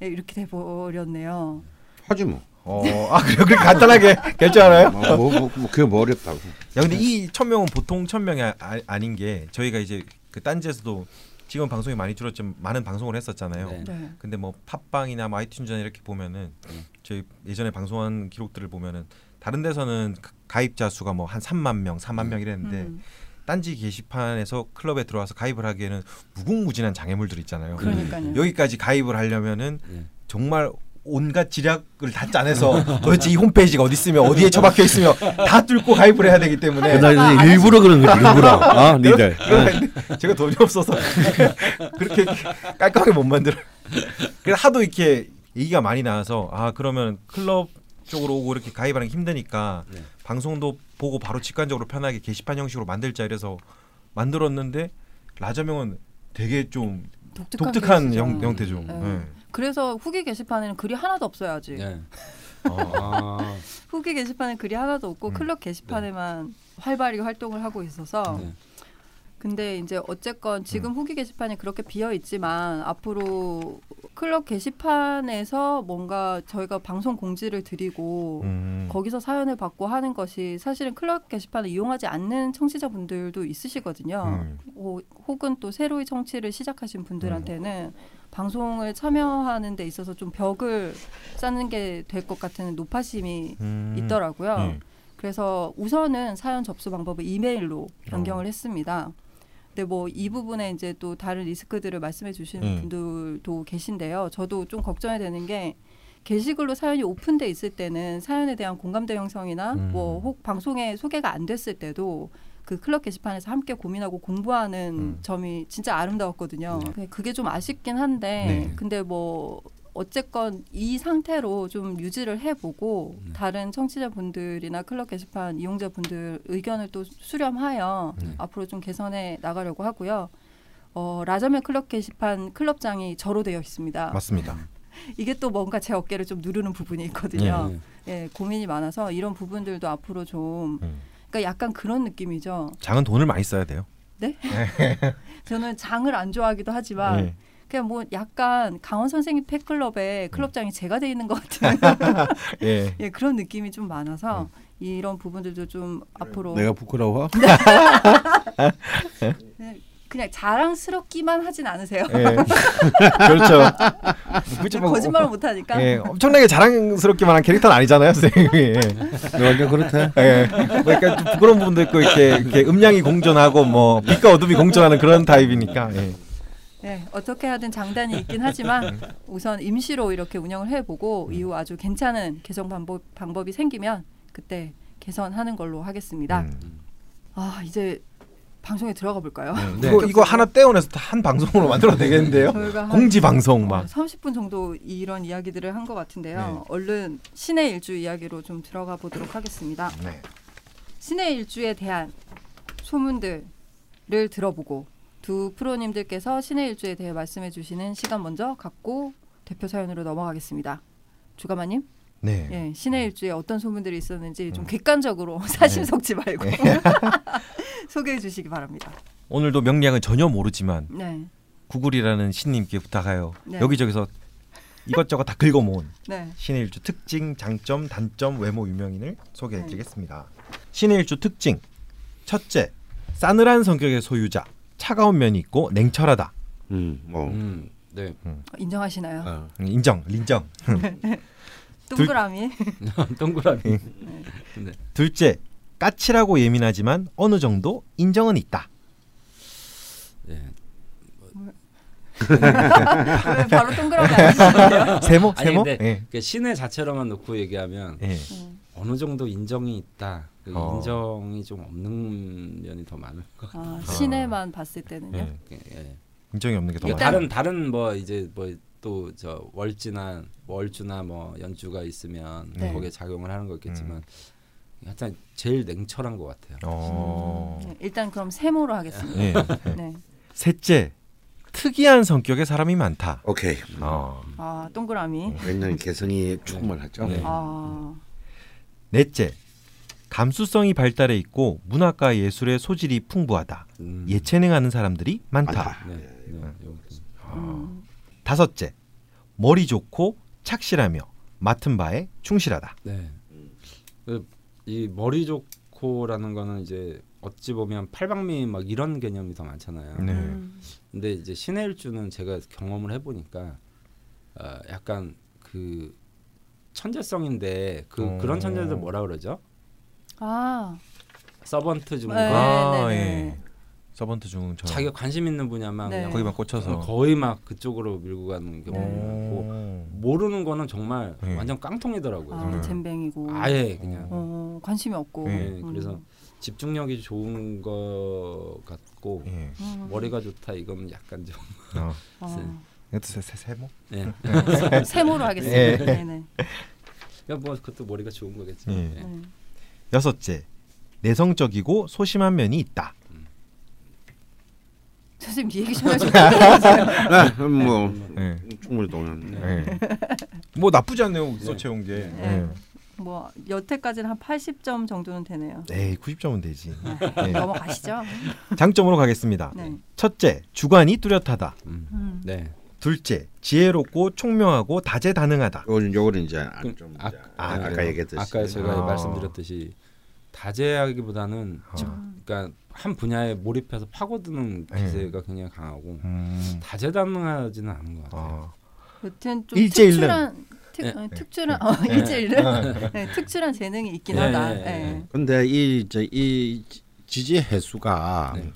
예, 이렇게 돼 버렸네요. 하지 뭐. 어, 아 그래요? 그렇게 간단하게 [laughs] 결정하나요? 뭐, 뭐, 뭐, 뭐 그게 뭐 어렵다고. 야 근데 이 천 명은 보통 천 명이 아, 아닌 게 저희가 이제 그 딴지에서도 지금 방송이 많이 줄었지만 많은 방송을 했었잖아요. 네. 네. 근데 뭐 팟빵이나 뭐 아이튠즈나 이렇게 보면은 음. 저희 예전에 방송한 기록들을 보면은 다른 데서는 가- 가입자 수가 뭐 한 3만 명, 4만 명 이랬는데 음. 딴지 게시판에서 클럽에 들어와서 가입을 하기에는 무궁무진한 장애물들 있잖아요. 그러니까요. 여기까지 가입을 하려면은 네. 정말 온갖 지략을 다 짜내서 [laughs] 도대체 이 홈페이지가 어디 있으며 어디에 처박혀 있으며 다 뚫고 가입을 해야 되기 때문에 하시- 일부러 그런 거지 일부러. 아 니들. [laughs] 제가 돈이 없어서 [laughs] 그렇게 깔끔하게 못 만들어. 그래서 하도 이렇게 얘기가 많이 나와서 아 그러면 클럽 쪽으로 오고 이렇게 가입하는 게 힘드니까 네. 방송도 보고 바로 직관적으로 편하게 게시판 형식으로 만들자 이래서 만들었는데 라자명은 되게 좀 독특한, 독특한. 형, 형태죠. 네. 네. 그래서 후기 게시판에는 글이 하나도 없어요 아직. 네. [laughs] 어. 아, 후기 게시판에 글이 하나도 없고 음. 클럽 게시판에만 활발히 활동을 하고 있어서 네. 근데 이제 어쨌건 지금 후기 게시판이 그렇게 비어 있지만 앞으로 클럽 게시판에서 뭔가 저희가 방송 공지를 드리고 음. 거기서 사연을 받고 하는 것이 사실은 클럽 게시판을 이용하지 않는 청취자분들도 있으시거든요. 음. 호- 혹은 또 새로이 청취를 시작하신 분들한테는 방송을 참여하는 데 있어서 좀 벽을 쌓는 게 될 것 같은 노파심이 음. 있더라고요. 네. 그래서 우선은 사연 접수 방법을 이메일로 변경을 어. 했습니다. 근데 뭐 이 부분에 이제 또 다른 리스크들을 말씀해 주시는 음. 분들도 계신데요. 저도 좀 걱정이 되는 게 게시글로 사연이 오픈돼 있을 때는 사연에 대한 공감대 형성이나 음. 뭐혹 방송에 소개가 안 됐을 때도 그 클럽 게시판에서 함께 고민하고 공부하는 음. 점이 진짜 아름다웠거든요. 네. 그게 좀 아쉽긴 한데 네. 근데 뭐 어쨌건 이 상태로 좀 유지를 해보고 네. 다른 청취자분들이나 클럽 게시판 이용자분들 의견을 또 수렴하여 네. 앞으로 좀 개선해 나가려고 하고요. 어, 라자멜 클럽 게시판 클럽장이 저로 되어 있습니다. 맞습니다. [laughs] 이게 또 뭔가 제 어깨를 좀 누르는 부분이 있거든요. 네. 예, 고민이 많아서 이런 부분들도 앞으로 좀 음. 그러니까 약간 그런 느낌이죠. 장은 돈을 많이 써야 돼요. [laughs] 저는 장을 안 좋아하기도 하지만 네. 그냥 뭐 약간 강원 선생님 음. 팬클럽에 클럽장이 제가 돼 있는 것 같은 [laughs] 예. [laughs] 예, 그런 느낌이 좀 많아서 이런 부분들도 좀 앞으로 내가 부끄러워? 네, 그냥 자랑스럽기만 하진 않으세요. 예. [laughs] 그렇죠. 거짓말을 못 하니까. 예, 엄청나게 자랑스럽기만 한 캐릭터는 아니잖아요, 선생님이. 예. 완전 그렇대. 예. 뭐 약간 좀 부끄러운 부분도 있고 이렇게, 이렇게 음량이 공존하고 뭐 빛과 어둠이 공존하는 그런 타입이니까. 예. 네, 어떻게 하든 장단이 있긴 하지만 우선 임시로 이렇게 운영을 해보고 이후 아주 괜찮은 개선 방법 방법이 생기면 그때 개선하는 걸로 하겠습니다. 음. 아 이제 방송에 들어가 볼까요? 네. [laughs] 이거 이거 하나 떼어내서 한 방송으로 만들어도 되겠는데요. 저희가 한 공지 방송 막. 30분 정도 이런 이야기들을 한 것 같은데요. 네. 얼른 신의 일주 이야기로 좀 들어가 보도록 하겠습니다. 네. 신의 일주에 대한 소문들을 들어보고 두 프로님들께서 신의 일주에 대해 말씀해 주시는 시간 먼저 갖고 대표 사연으로 넘어가겠습니다. 주가마님, 네. 예, 신의 일주에 어떤 소문들이 있었는지 좀 음. 객관적으로 [laughs] 사심 섞지 말고 소개해 주시기 바랍니다. 오늘도 명량은 전혀 모르지만 네, 구글이라는 신님께 부탁하여 네. 여기저기서 이것저것 다 긁어 모은 네, 신의 일주 특징, 장점, 단점, 외모 유명인을 소개해 네. 드리겠습니다. 신의 일주 특징. 첫째, 싸늘한 성격의 소유자. 차가운 면이 있고 냉철하다. 음, 뭐. 음, 네. 인정하시나요? 어. 음, 인정, 린정. [laughs] 동그라미. [laughs] 동그라미. 네. 둘째, 까칠하고 예민하지만 어느 정도 인정은 있다. 네. 왜 바로 동그라미? [laughs] 세모, 아니 세모. 근데 예. 그 신의 자체로만 놓고 얘기하면 예. 어느 정도 인정이 있다. 그 어. 인정이 좀 없는 면이 더 많을 것 같아요. 아, 시내만 봤을 때는요. 예. 예. 인정이 없는 게더 이게 많아. 다른 다른 뭐 이제 뭐 또 저 월지나 월주나 뭐 연주가 있으면 네. 거기에 작용을 하는 거겠지만 음. 하여튼 제일 냉철한 것 같아요. 어. 네, 일단 그럼 세모로 하겠습니다. 예. 네. 셋째, 특이한 성격의 사람이 많다. 오케이. 어. 아 동그라미. 굉장히 개성이 충만하죠. 네. 아 넷째, 감수성이 발달해 있고 문학과 예술의 소질이 풍부하다. 음. 예체능하는 사람들이 많다. 많다. 네. 네. 요- 음. 다섯째, 머리 좋고 착실하며 맡은 바에 충실하다. 네. 그, 이 머리 좋고라는 거는 이제 어찌 보면 팔방미 막 이런 개념이 더 많잖아요. 네. 음. 근데 이제 신해일주는 제가 경험을 해보니까 어, 약간 그 천재성인데 그 어. 그런 천재들 뭐라 그러죠? 아 서번트 중과 네, 아, 네, 예. 네. 서번트 중처럼 자기가 관심 있는 분야만 네. 거기만 꽂혀서 거의 막 그쪽으로 밀고 가는 네. 많고 오. 모르는 거는 정말 네. 완전 깡통이더라고요. 아 네. 잼뱅이고. 아예 그냥. 어, 관심이 없고. 네, 네, 그래서 집중력이 좋은 것 같고 예. 음. 머리가 좋다 이건 약간 좀 어. 어. [laughs] 이것도 세, 세, 세모? 네. 세모로 하겠습니다. 예. 네, 네. 그냥 뭐 그것도 머리가 좋은 거겠죠. 예. 네. 네. 여섯째, 내성적이고 소심한 면이 있다. 선생님 이 얘기 좀 해주세요. 네, 뭐 예. 충분히 동의합니다. 예. 뭐 나쁘지 않네요. 써채온 게. 네. 뭐 여태까지는 한 80점 정도는 되네요. 예. 에이, 90점은 되지. 예. 넘어가시죠. 장점으로 가겠습니다. 네. 첫째, 주관이 뚜렷하다. 음. 음. 네. 둘째, 지혜롭고 총명하고 다재다능하다. 요거는 요거는 이제 그, 좀 아, 아, 아까 그래요. 얘기했듯이 아까 제가 아. 말씀드렸듯이 다재하기보다는 아. 집, 그러니까 한 분야에 몰입해서 파고드는 네. 기세가 굉장히 강하고 음. 다재다능하지는 않은 것 같아요. 아. 여튼 좀 일제일능. 특출한 특, 네. 어, 특출한 어, 일제일능 네, 특출한 재능이 있긴 네, 하다. 네, 네. 네. 근데 이저이 지지 해수가 네.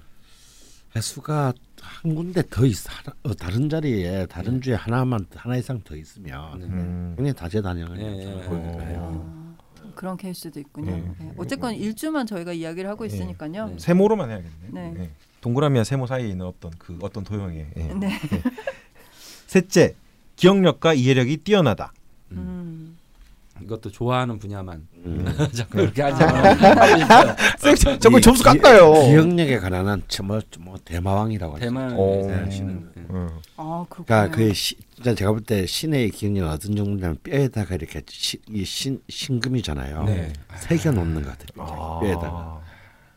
해수가 한 군데 더 있, 하나, 어, 다른 자리에 다른 주에 하나만 하나 이상 더 있으면 네. 음. 굉장히 다재다능한 네, 네, 네, 네. 그런 케이스도 있군요. 네. 네. 어쨌건 일주만 저희가 이야기를 하고 네. 있으니까요. 네. 세모로만 해야겠네. 네. 예. 동그라미와 세모 사이에 있는 어떤 그 어떤 도형의. 예. 네. 셋째, 기억력과 이해력이 뛰어나다. 음. 이것도 좋아하는 분야만 음. [laughs] 자꾸 그렇게 하지 아. 마. 쌤, 자꾸 이 점수 기- 깎아요. 기억력에 관한 뭐, 뭐 대마왕이라고 오. 하시는 네. 어. 아 그렇군요. 그러니까 그 시, 진짜 제가 볼 때 신의 기억력은 어떤 정도냐면 뼈에다가 이렇게 시, 이 신, 신금이잖아요. 네. 새겨 놓는 것 같아요. 아. 뼈에다가.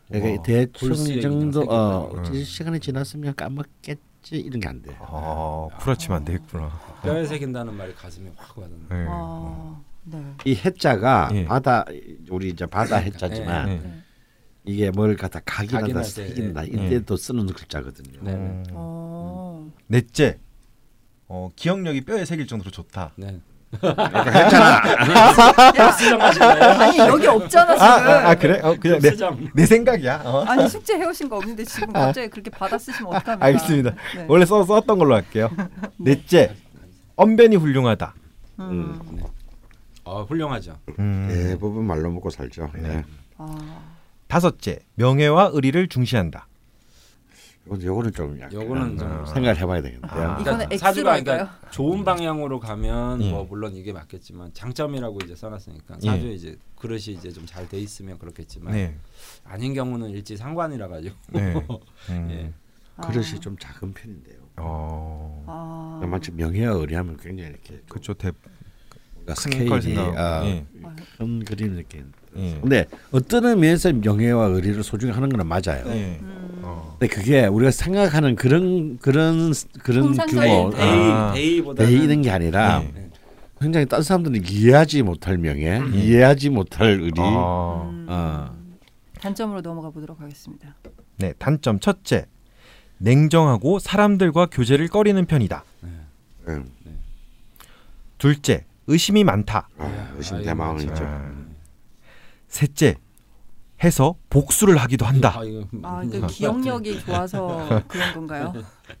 그러니까 우와. 대충 정도 어 새기고. 이 시간이 지났으면 까먹겠지 이런 게 안 돼요. 아, 구라치면 안 되겠구나. 뼈에 새긴다는 말이 가슴에 확 와닿는. 네. 아, 네. 이 해자가 예. 바다 우리 이제 바다 해자지만 네. 네. 이게 뭘 갖다 각인하다 새긴다 예. 이때도 쓰는 글자거든요. 네. 네. 음. 어. 넷째, 어, 기억력이 뼈에 새길 정도로 좋다. 네. 야, 아니 여기 없잖아 지금. 아, 아, 아, 그래? 어, 그냥 내. 내 생각이야. 어. 아니 숙제 해오신 거 없는데 지금 갑자기 그렇게 받아 쓰시면 어떡합니까? 알겠습니다. 네. 원래 써, 썼던 걸로 할게요. 넷째, 언변이 훌륭하다. 음. 네. 어 훌륭하죠. 음. 대부분 말로 먹고 살죠. 네. 아, 다섯째, 명예와 의리를 중시한다. 요거 요거는 좀 약간 요거는 좀 아. 생각을 해봐야 되겠는데요. 아. 이거는 X로 사주가? 그러니까 좋은 방향으로 가면 예. 뭐 물론 이게 맞겠지만 장점이라고 이제 써놨으니까 예. 사주 에 이제 그릇이 이제 좀 잘 돼 있으면 그렇겠지만 네. 아닌 경우는 일지 상관이라 가지고 네. [laughs] 음. 예. 그릇이 좀 작은 편인데요. 어. 아, 마치 명예와 의리하면 굉장히 이렇게 그쵸 대. 스케일이 아, 예. 큰 그림 이렇게. 예. 근데 어떤 의미에서 명예와 의리를 소중히 하는 건 맞아요. 예. 음. 어. 근데 그게 우리가 생각하는 그런 그런 그런 규모 어, 아. 베이는 게 아니라 예. 네. 굉장히 다른 사람들은 이해하지 못할 명예, 이해하지 못할 의리. 아. 음. 어. 단점으로 넘어가 보도록 하겠습니다. 네, 단점 첫째. 냉정하고 사람들과 교제를 꺼리는 편이다. 음. 둘째, 의심이 많다. 아, 의심 대망이죠. 참. 셋째, 해서 복수를 하기도 한다. 아, 이거 아, 그것 기억력이 좋아서 [laughs] 그런 건가요?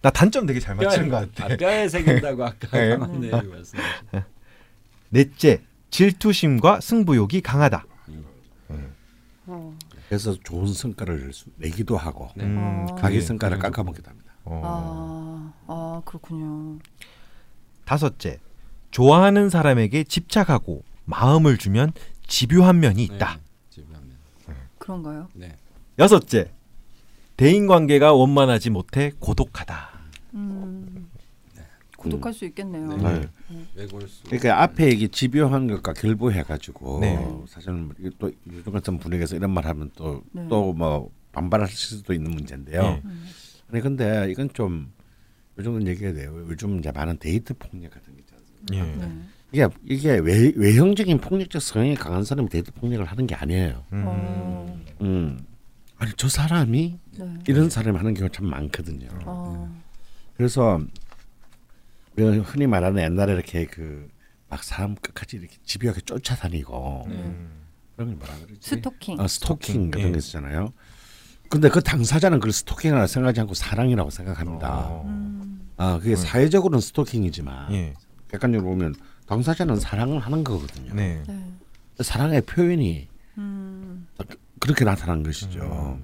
나 단점 되게 잘. 맞추는 것 뼈에- 같아. 아, 뼈에 새긴다고 [laughs] 아까 네. 네. 말씀. 넷째, 질투심과 승부욕이 강하다. 어. 그래서 좋은 성과를 수- 내기도 하고 네. 음, 어. 자기 성과를 깎아먹기도 합니다. 어. 아, 아 그렇군요. 다섯째, 좋아하는 사람에게 집착하고 마음을 주면 집요한 면이 있다. 네. 그런가요? 네. 여섯째, 대인 관계가 원만하지 못해 고독하다. 음. 고독할 수 있겠네요. 네. 네. 외골수. 그러니까 앞에 이게 집요한 것과 결부해가지고 네. 사실은 뭐또 요즘 같은 분위기에서 이런 말 하면 또 네. 또뭐 반발하실 수도 있는 문제인데요. 네. 음. 아니 근데 이건 좀 요즘은 얘기해야 돼요. 요즘 이제 많은 데이트 폭력 같은 게 있지 않습니까? 예. 네. 이게 이게 외, 외형적인 폭력적 성향이 강한 사람이 데이트 폭력을 하는 게 아니에요. 음. 어. 음. 아니 저 사람이 네. 이런 사람이 하는 경우가 참 많거든요. 어. 그래서 우리가 흔히 말하는 옛날에 이렇게 그 막 사람 끝까지 이렇게 집요하게 쫓아다니고 음. 그런 걸 뭐라 그러지? 스토킹. 어, 스토킹 스토킹, 그런 예. 게 있잖아요. 근데 그 당사자는 그걸 스토킹이라고 생각하지 않고 사랑이라고 생각합니다. 어. 음. 아 그게 사회적으로는 스토킹이지만 예. 객관적으로 보면 당사자는 사랑을 하는 거거든요. 네. 네. 사랑의 표현이 음. 그렇게 나타난 것이죠.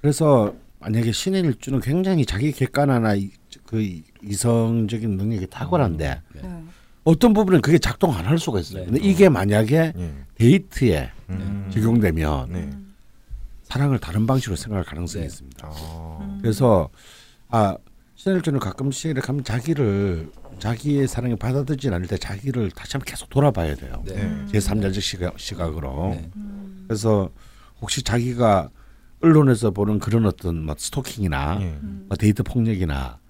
그래서 만약에 신의 일주는 굉장히 자기 객관화나 이- 그 이성적인 능력이 탁월한데 네. 어떤 부분은 그게 작동 안 할 수가 있어요. 네. 근데 이게 만약에 예. 데이트에 음. 적용되면 네. 사랑을 다른 방식으로 생각할 가능성이 네. 있습니다. 어. 그래서 아 신일주는 가끔씩 이렇게 하면 자기를 자기의 사랑을 받아들이지 않을 때 자기를 다시 한번 계속 돌아봐야 돼요. 네. 네. 제 3자적 시각, 시각으로. 네. 그래서 혹시 자기가 언론에서 보는 그런 어떤 뭐 스토킹이나 예. 뭐 데이트 폭력이나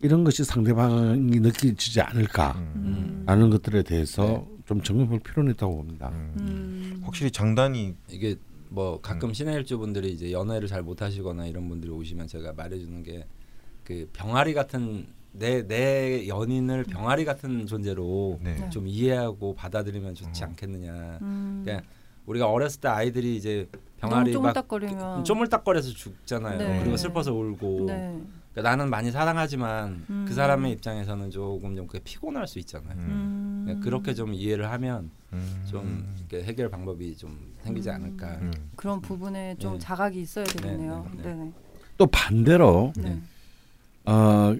이런 것이 상대방이 느끼지 않을까 음. 라는 것들에 대해서 좀 점검할 필요는 있다고 봅니다. 음. 확실히 장단이 이게 뭐 가끔 신의 일주분들이 이제 연애를 잘 못하시거나 이런 분들이 오시면 제가 말해주는 게 그 병아리 같은 내 내 연인을 병아리 같은 존재로 네. 네. 좀 이해하고 받아들이면 좋지 않겠느냐. 음. 그냥 우리가 어렸을 때 아이들이 이제 병아리 막 쪼물딱거리면 쪼물딱거려서 죽잖아요. 네. 그리고 슬퍼서 울고. 네. 그러니까 나는 많이 사랑하지만 음. 그 사람의 입장에서는 조금 좀 그게 피곤할 수 있잖아요. 음. 그러니까 그렇게 좀 이해를 하면 음. 좀 해결 방법이 좀 생기지 않을까. 음. 그런 부분에 좀 네. 자각이 있어야 되겠네요. 네, 네. 네, 네. 또 반대로 네. 어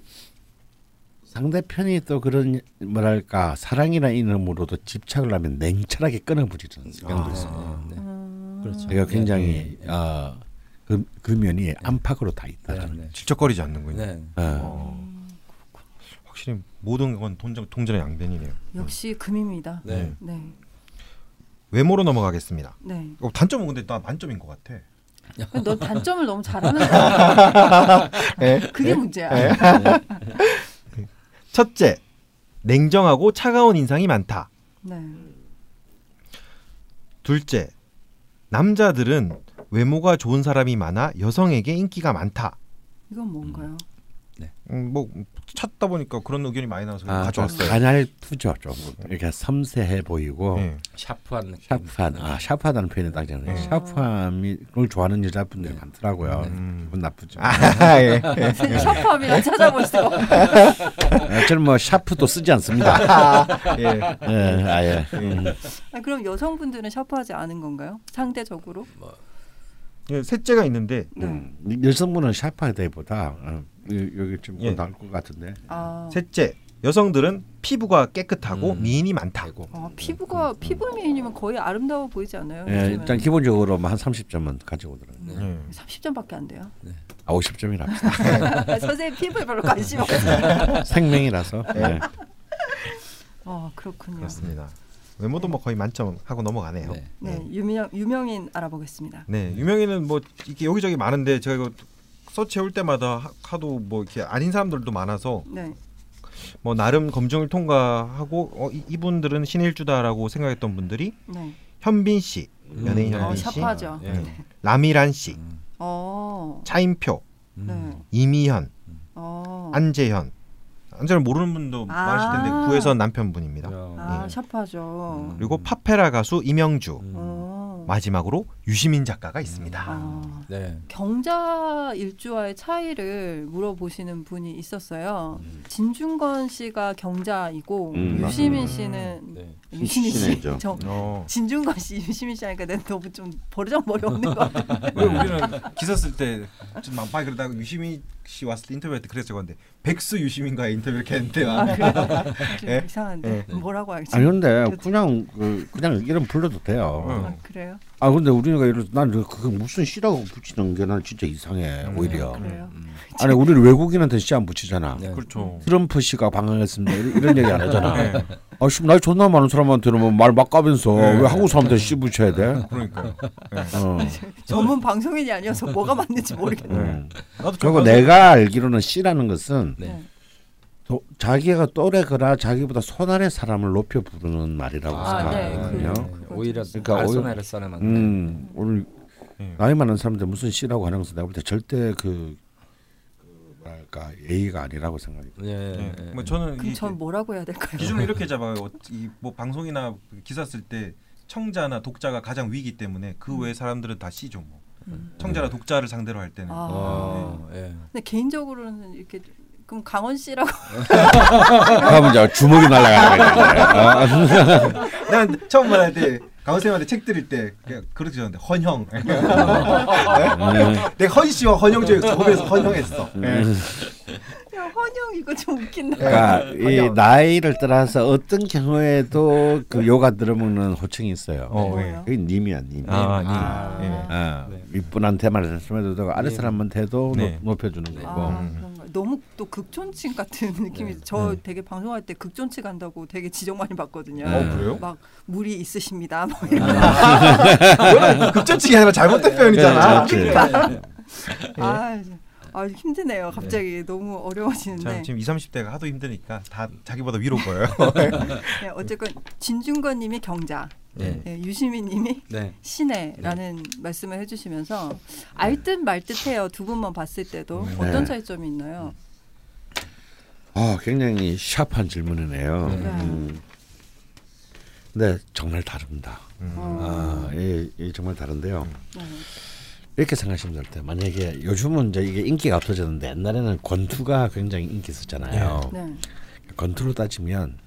상대편이 또 그런 뭐랄까 사랑이나 이름으로도 집착을 하면 냉철하게 끊어버리는 성향도 아, 있어요. 네. 음. 그렇죠. 그러니까 네, 굉장히 어, 그, 그 면이 안팎으로 다 있다. 네. 네. 질척거리지 않는군요. 네. 어. 확실히 모든 건 동전 동전의 양변이네요. 역시 금입니다. 네. 네. 외모로 넘어가겠습니다. 네. 어, 단점은 근데 나 만점인 것 같아. 너 단점을 너무 잘하는 거야. [laughs] 그게 문제야. [laughs] 첫째, 냉정하고 차가운 인상이 많다. 네. 둘째, 남자들은 외모가 좋은 사람이 많아 여성에게 인기가 많다. 이건 뭔가요? 음, 뭐 찾다 보니까 그런 의견이 많이 나와서 아, 가져왔어요. 가냘프죠 좀 이렇게 섬세해 보이고 네. 샤프한 느낌. 샤프한 아 샤프하다는 표현이 딱 정해요. 네. 샤프함을 좋아하는 여자분들이 네. 많더라고요. 음. 기분 나쁘죠. 아, 예. 샤프함이라 찾아보시고. 아, 저는 뭐 샤프도 쓰지 않습니다. [laughs] 예. 예, 아 예. 음. 아, 그럼 여성분들은 샤프하지 않은 건가요? 상대적으로? 예, 셋째가 있는데 네. 음. 여성분은 샤프하다기보다 어, 여- 여기 좀 예. 나올 것 같은데. 아, 셋째, 여성들은 피부가 깨끗하고 음. 미인이 많다. 아이고. 아 피부가 피부 미인이면 거의 아름다워 보이지 않아요? 예, 일단 기본적으로 뭐한 30점은 가지고 오더라고요. 예. 30점밖에 안 돼요. 아, 50점이라. [laughs] 선생님 피부에 별로 관심 없어요. [laughs] 생명이라서. 예. [laughs] 어 그렇군요. 그렇습니다. 외모도 뭐 거의 만점 하고 넘어가네요. 네. 네 유명 유명인 알아보겠습니다. 네, 유명인은 뭐 이렇게 여기저기 많은데 제가 이거 서치해올 때마다 하- 하도 뭐 이렇게 아닌 사람들도 많아서 네. 뭐 나름 검증을 통과하고 어, 이, 이분들은 신일주다라고 생각했던 분들이 네. 현빈 씨, 연예인 음. 어, 현빈 씨, 샤프하죠. 예. 네. 라미란 씨, 음. 어. 차인표, 음. 네. 이미현, 어. 안재현. 안재현 모르는 분도 아. 많으실 텐데 구혜선 남편분입니다. 아 예. 샤프하죠. 음. 그리고 파페라 가수 이명주, 음. 어. 마지막으로 유시민 작가가 있습니다. 아, 네. 경자 일주와의 차이를 물어보시는 분이 있었어요. 음. 진중건 씨가 경자이고 음, 유시민 음. 씨는 네. 유시민 씨. 저 어. 진중건 씨, 유시민 씨 하니까 내가 너무 좀 버르장머리 없는 것 같아. 왜 우리는 [laughs] 기사 쓸 때 좀 막파 그러다가 유시민 씨 왔을 때 인터뷰할 때 그랬을 건데 백수 유시민과의 인터뷰 이렇게 했는데 아, [laughs] 예? 이상한데 예. 뭐라고 하지? 아니 근데 그냥 그 그냥 이름 불러도 돼요. 응. 아, 그래요? 아 근데 우리가 이러 난 그거 무슨 씨라고 붙이는 게 난 진짜 이상해 음. 오히려. 그래요? 음. 아니 우리는 외국인한테 씨 안 붙이잖아. 네. 그렇죠. 트럼프 씨가 방황했습니다 이런, 이런 얘기 안 하잖아. 네. 아, 씨, 날 존나 많은 사람한테는 뭐 말 막 까면서 네. 왜 한국 사람한테 씨 붙여야 돼? 그러니까요. 네. 어. 전문 방송인이 아니어서 뭐가 맞는지 모르겠네. 음. 그리고 내가 알기로는 씨라는 것은 네. 또 자기가 또래거나 자기보다 손아래 사람을 높여 부르는 말이라고 아, 네, 생각하거든요. 그- 오히려 그러니까 알소나를 써내만. 음, 오늘 네. 나이 많은 사람들 무슨 씨라고 하는 것은 내가 볼 때 절대 그, 그 뭐랄까 예의가 아니라고 생각이. 예. 네. 예. 뭐 저는 그럼 이 전 뭐라고 해야 될까요? 기준을 이렇게 [laughs] 잡아요. 이뭐 방송이나 기사 쓸 때 청자나 독자가 가장 위기 때문에 그외 사람들은 다 C죠. 뭐. 음. 청자나 독자를 상대로 할 때는 아. 어, 예. 근데 개인적으로는 이렇게 그럼 강원 씨라고 그러면 이제 주먹이 날아가는 거지. 난 처음 말할 때 강원 쌤한테 책 드릴 때 그렇게 적었는데 헌형. 네? 내가 헌 씨와 헌형 중에 조금에서 헌형했어. 네. 야 헌영 이거 좀 웃긴다. 그러니까 이. 나이를 따라서 어떤 경우에도 그 요가 들어먹는 호칭이 있어요. 어? 예. 그게 님이야 님. 아, 님. 아. 예. 어, 네. 윗분한테만 했음에도 되고 아래 님. 사람한테도 네. 높, 높여주는 네. 거고. 아, 음. 너무 또 극존칭 같은 [laughs] 느낌이 네. 저 네. 되게 방송할 때 극존칭 한다고 되게 지적 많이 받거든요. 어, 그래요? 막 물이 있으십니다. 막 [laughs] 그거는 극전칭이 아니라 잘못된 표현이잖아. 그렇지. 아, 아 힘드네요. 갑자기 너무 어려워지는데. 참 지금 20, 30대가 하도 힘드니까 다 자기보다 위로 [laughs] 보여요. 네, 어쨌건 진중권님이 경자, 예. 네, 유시민 님이 [laughs] 네. 신혜라는 말씀을 해주시면서 알듯 말듯해요. 두 분만 봤을 때도 네. 어떤 차이점이 있나요? 아, 굉장히 샤프한 질문이네요. 네. 음. 네, 정말 다릅니다. 어, 아, 예, 예, 정말 다른데요. 네. 이렇게 생각하시면 될 때 만약에 요즘은 이제 이게 인기가 없어졌는데 옛날에는 권투가 굉장히 인기 있었잖아요. 네. 권투로 따지면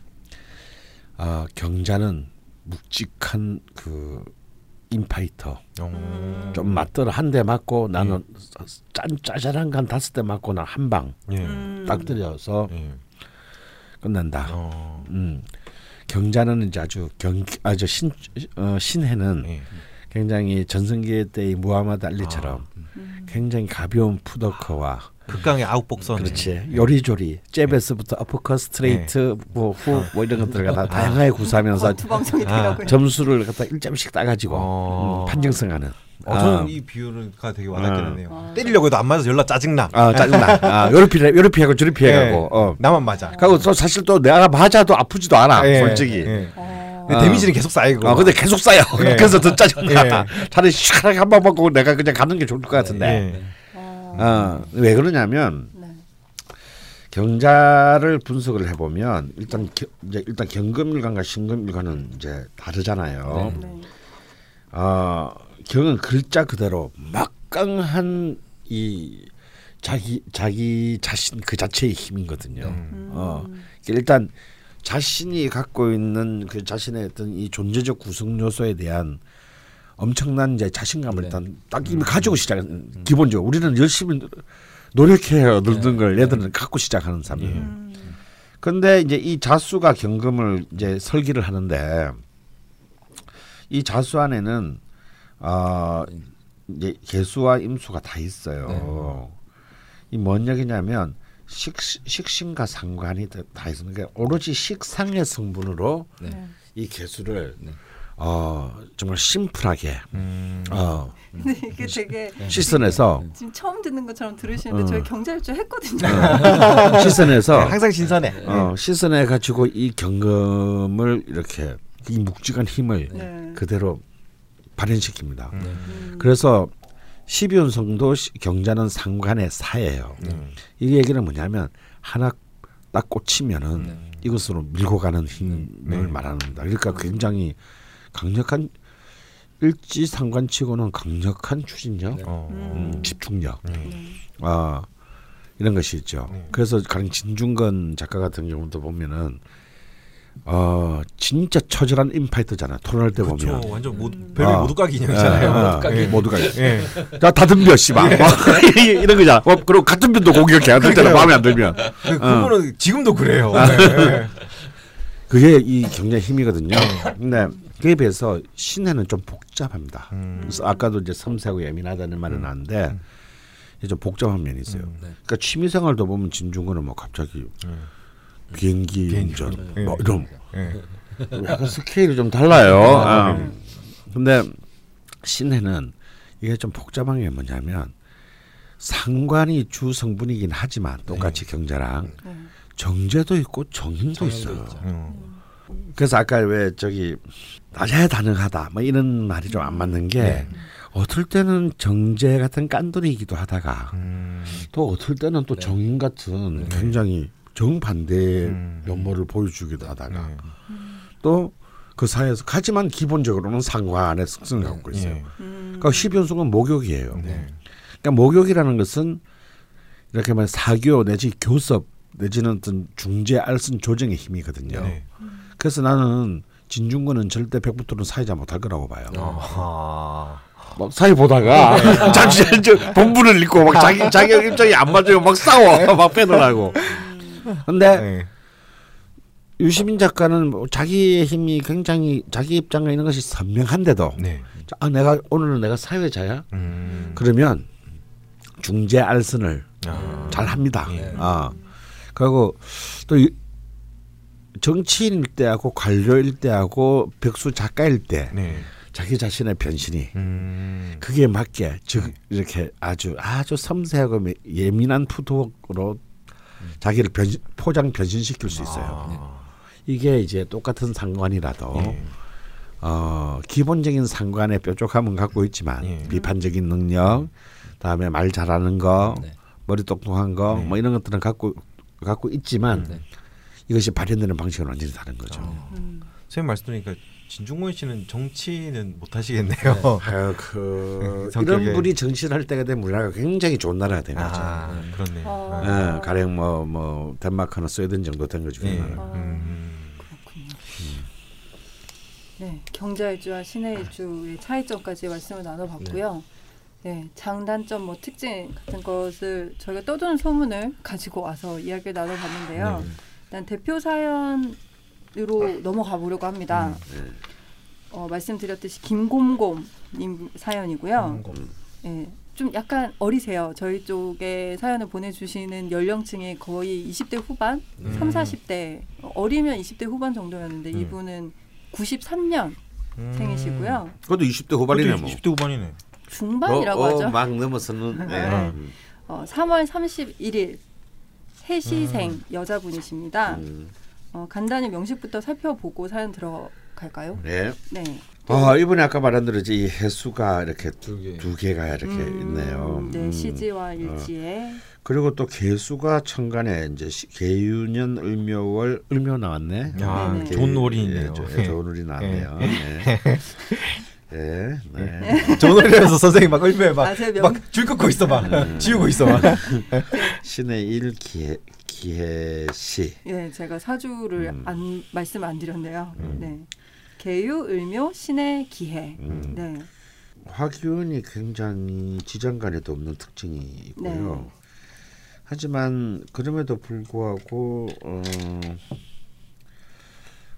아, 경자는 묵직한 그 인파이터 어. 좀 맞더라 한 대 맞고 나는 짠 짜잘한 간 다섯 대 맞고 난한방딱 예. 음. 때려서 예. 끝난다. 어. 음. 경자는 이제 아주 경 아주 신 어, 신해는 예. 굉장히 전성기 때의 무하마드 알리처럼 음. 굉장히 가벼운 풋워크와 극강의 아웃복서. 그렇지 요리조리 잽에서부터 어퍼컷 스트레이트 뭐 훅 뭐 이런 것들을 다 다양하게 구사하면서 두 방송이 아. 점수를 갖다 1점씩 따가지고 어. 음, 판정승하는 어, 저는 이 비유가 되게 와닿겠네요. 아. 때리려고 해도 안 맞아서 열라 짜증나. 아 짜증나 아 요리 피해 요리 피하고 저리 피해가고 예. 어 나만 맞아. 그리고 또 사실 또 내가 맞아도 아프지도 않아 예, 솔직히 예. 어. 아. 데미지는 계속 쌓이고. 아 근데 계속 쌓여 예. [laughs] 그래서 더 짜증나 예. 차라리 시원하게 한 번 먹고 내가 그냥 가는 게 좋을 것 같은데 예. 어. 어, 왜 그러냐면 네. 경자를 분석을 해보면 일단 겨, 이제 일단 경금일관과 신금일관은 이제 다르잖아요. 네. 어, 경은 글자 그대로 막강한 이 자기 자기 자신 그 자체의 힘이거든요. 음. 어, 일단 자신이 갖고 있는 그 자신의 어떤 이 존재적 구성 요소에 대한 엄청난 이제 자신감을 네. 일단 딱 이미 가지고 시작은 기본적으로 우리는 열심히 노력해요 늘는 걸 얘들은 갖고 시작하는. 예. 음. 근데 이제 이 자수가 경금을 이제 설계를 하는데 이 자수 안에는 어 이제 개수와 임수가 다 있어요. 이뭔 얘기냐면 식 식신과 상관이 다- 다 있어. 그러니까 오로지 식상의 성분으로 네. 네. 이 개수를 네. 어 정말 심플하게 음. 어 근데 이게 되게 시선에서 지금 처음 듣는 것처럼 들으시는데 어. 저희 경찰줄 했거든요. [laughs] 시선에서 항상 신선해. 어 시선해 가지고 이 경금을 이렇게 이 묵직한 힘을 네. 그대로 발현시킵니다. 음. 그래서 12운성도 경자는 상관의 사예요. 음. 이 얘기는 뭐냐면 하나 딱 꽂히면은 네. 이것으로 밀고 가는 힘을 네. 말하는 겁니다. 그러니까 굉장히 강력한 일지 상관치고는 강력한 추진력, 네. 어. 음, 집중력, 네. 네. 아 이런 것이 있죠. 네. 그래서 가령 진중건 작가 같은 경우도 보면은 어 진짜 처절한 인파이터잖아. 토론할 때 그렇죠. 보면. 완전 모, 음. 별의 아. 모두가기 인형이잖아요. 아, 모두가기. 예. 모두가 예. 자 다듬 벼 씨발 막 [laughs] 이런 거잖아. 어, 그리고 같은 편도 공격해 안 되잖아. 마음에 안 들면. 그, 그분은 지금도 그래요. 아. 예. 그게 이 경제 힘이거든요. 근데 그에 비해서 신해는 좀 복잡합니다. 음. 그래서 아까도 이제 섬세하고 예민하다는 말은 음. 하는데 음. 좀 복잡한 면이 있어요. 음. 네. 그러니까 취미생활도 보면 진중권은 뭐 갑자기 음. 비행기 비행기 운전 예. 뭐 이런 예. 약간 스케일이 좀 달라요. 아, 아. 근데 신해는 이게 좀 복잡한 게 뭐냐면 상관이 주 성분이긴 하지만 똑같이 경제랑 네. 정제도 있고 정인도 있어요. 있죠. 음. 그래서 아까 왜 저기 다재다능하다 뭐 이런 말이 좀 안 맞는 게 네. 어떨 때는 정제 같은 깐돌이기도 하다가 음. 또 어떨 때는 또 네. 정인 같은 네. 굉장히 정반대의 음. 면모를 보여주기도 하다가 네. 또그 사이에서 하지만 기본적으로는 상관의 특성을 갖고 있어요. 예. 음. 그러니까 십연수는 목욕이에요. 네. 그러니까 목욕이라는 것은 이렇게 말해 사교 내지 교섭 내지는 어떤 중재 알선 조정의 힘이거든요. 네. 그래서 나는 진중권은 절대 백부토는 사회자 못할 거라고 봐요. 아하. 막 사회 보다가 [laughs] 잠시 저 본부를 읽고 막 자기 자기 입장이 안 맞아요. 막 싸워. 막 패널하고. 근데 네. 유시민 작가는 뭐 자기의 힘이 굉장히 자기 입장과 있는 것이 선명한데도 네. 아 내가 오늘은 내가 사회자야. 음. 그러면 중재 알선을 아. 잘 합니다. 예. 아 그리고 또 이- 정치인일 때하고 관료일 때하고 백수 작가일 때 네. 자기 자신의 변신이 음. 그게 맞게 즉 이렇게 아주 아주 섬세하고 매- 예민한 푸드웍으로 자기를 변신, 포장 변신시킬 수 있어요. 아. 이게 이제 똑같은 상관이라도 예. 어, 기본적인 상관의 뾰족함은 갖고 있지만 예. 비판적인 능력, 다음에 말 잘하는 거, 네. 머리 똑똑한 거, 네. 뭐 이런 것들은 갖고 갖고 있지만 네. 이것이 발현되는 방식은 완전히 다른 거죠. 음. 선생님 말씀 들으니까 진중권 씨는 정치는 못 하시겠네요. [laughs] 아유, 그 이런 분이 정치를 할 때가 되면 우리나라가 굉장히 좋은 나라가 된 거죠. 아, 그렇네요. 어. 예, 가령 뭐뭐 덴마크나 스웨덴 정도 된 거죠. 예. 우리나라. 아. 음. 그렇군요. 네, 경자일주와 신해일주의 차이점까지 말씀을 나눠봤고요. 네, 장단점, 뭐 특징 같은 것을 저희가 떠도는 소문을 가지고 와서 이야기를 나눠봤는데요. 네. 일단 대표 사연 으로 넘어가 보려고 합니다. 어, 말씀드렸듯이 김곰곰님 사연이고요. 예, 좀 약간 어리세요. 저희 쪽에 사연을 보내주시는 연령층이 거의 20대 후반, 음. 3, 40대 어리면 20대 후반 정도였는데 음. 이분은 93년 음. 생이시고요. 그것도 20대 후반이네 뭐. 20대 후반이네. 중반이라고 어, 어, 하죠. 막 넘어서는. 예. 네. 음. 어, 3월 31일 해시생 여자분이십니다. 음. 어, 간단히 명식부터 살펴보고 사연 들어갈까요? 네. 네. 아 이번에 아까 말한 대로 이제 이 해수가 이렇게 두 개. 두 개가 이렇게 음, 있네요. 네, 음. 시지와 일지에 그리고 또 개수가 천간에 이제 시- 개유년 을묘월 을묘 나왔네. 야, 네네. 좋은 월이 예, 있네요. 저- 예. 좋은 월이 나왔네요. 네. 네. 네. [laughs] 전월이라서 선생님 막 얼마에 아, 제 명- 긋고 있어 막 지우고 [laughs] 있어 막. 신의 일 기해 기해시. 예, 제가 사주를 음. 안 말씀 안 드렸네요. 네. 개유, 을묘, 신의 기해. 음. 네. 화기운이 굉장히 지장간에도 없는 특징이 있고요. 네. 하지만 그럼에도 불구하고 어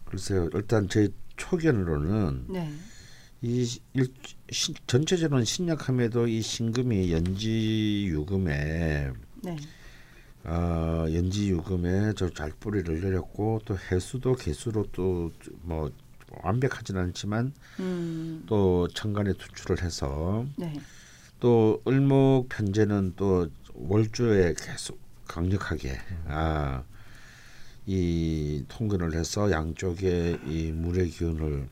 글쎄요. 일단 제 초견으로는 네. 이 일, 신, 전체적으로는 신약함에도 이 신금이 연지 유금에 네. 어, 연지 유금에 저 잘 뿌리를 내렸고 또 해수도 개수로 또 뭐 완벽하진 않지만 음. 또 천간에 투출을 해서 네. 또 을목 편제는 또 월주에 계속 강력하게 아, 이 통근을 해서 양쪽에 이 물의 기운을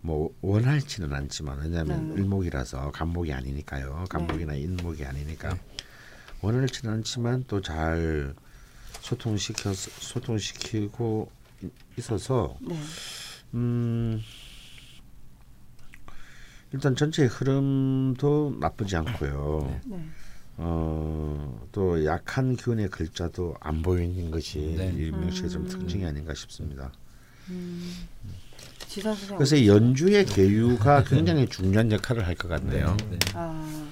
뭐 원할지는 않지만 왜냐하면 네. 을목이라서 간목이 아니니까요 간목이나 인목이 아니니까 원할지는 않지만 또 잘 소통시켜서 소통시키고 있어서 네. 음 일단 전체 흐름도 나쁘지 않고요. 네. 어, 또 약한 기운의 글자도 안 보이는 것이 네. 이 명식의 좀 음. 특징이 아닌가 싶습니다. 음. 그래서 연주의 계유가 굉장히 중요한 역할을 할 것 같네요. 네. 아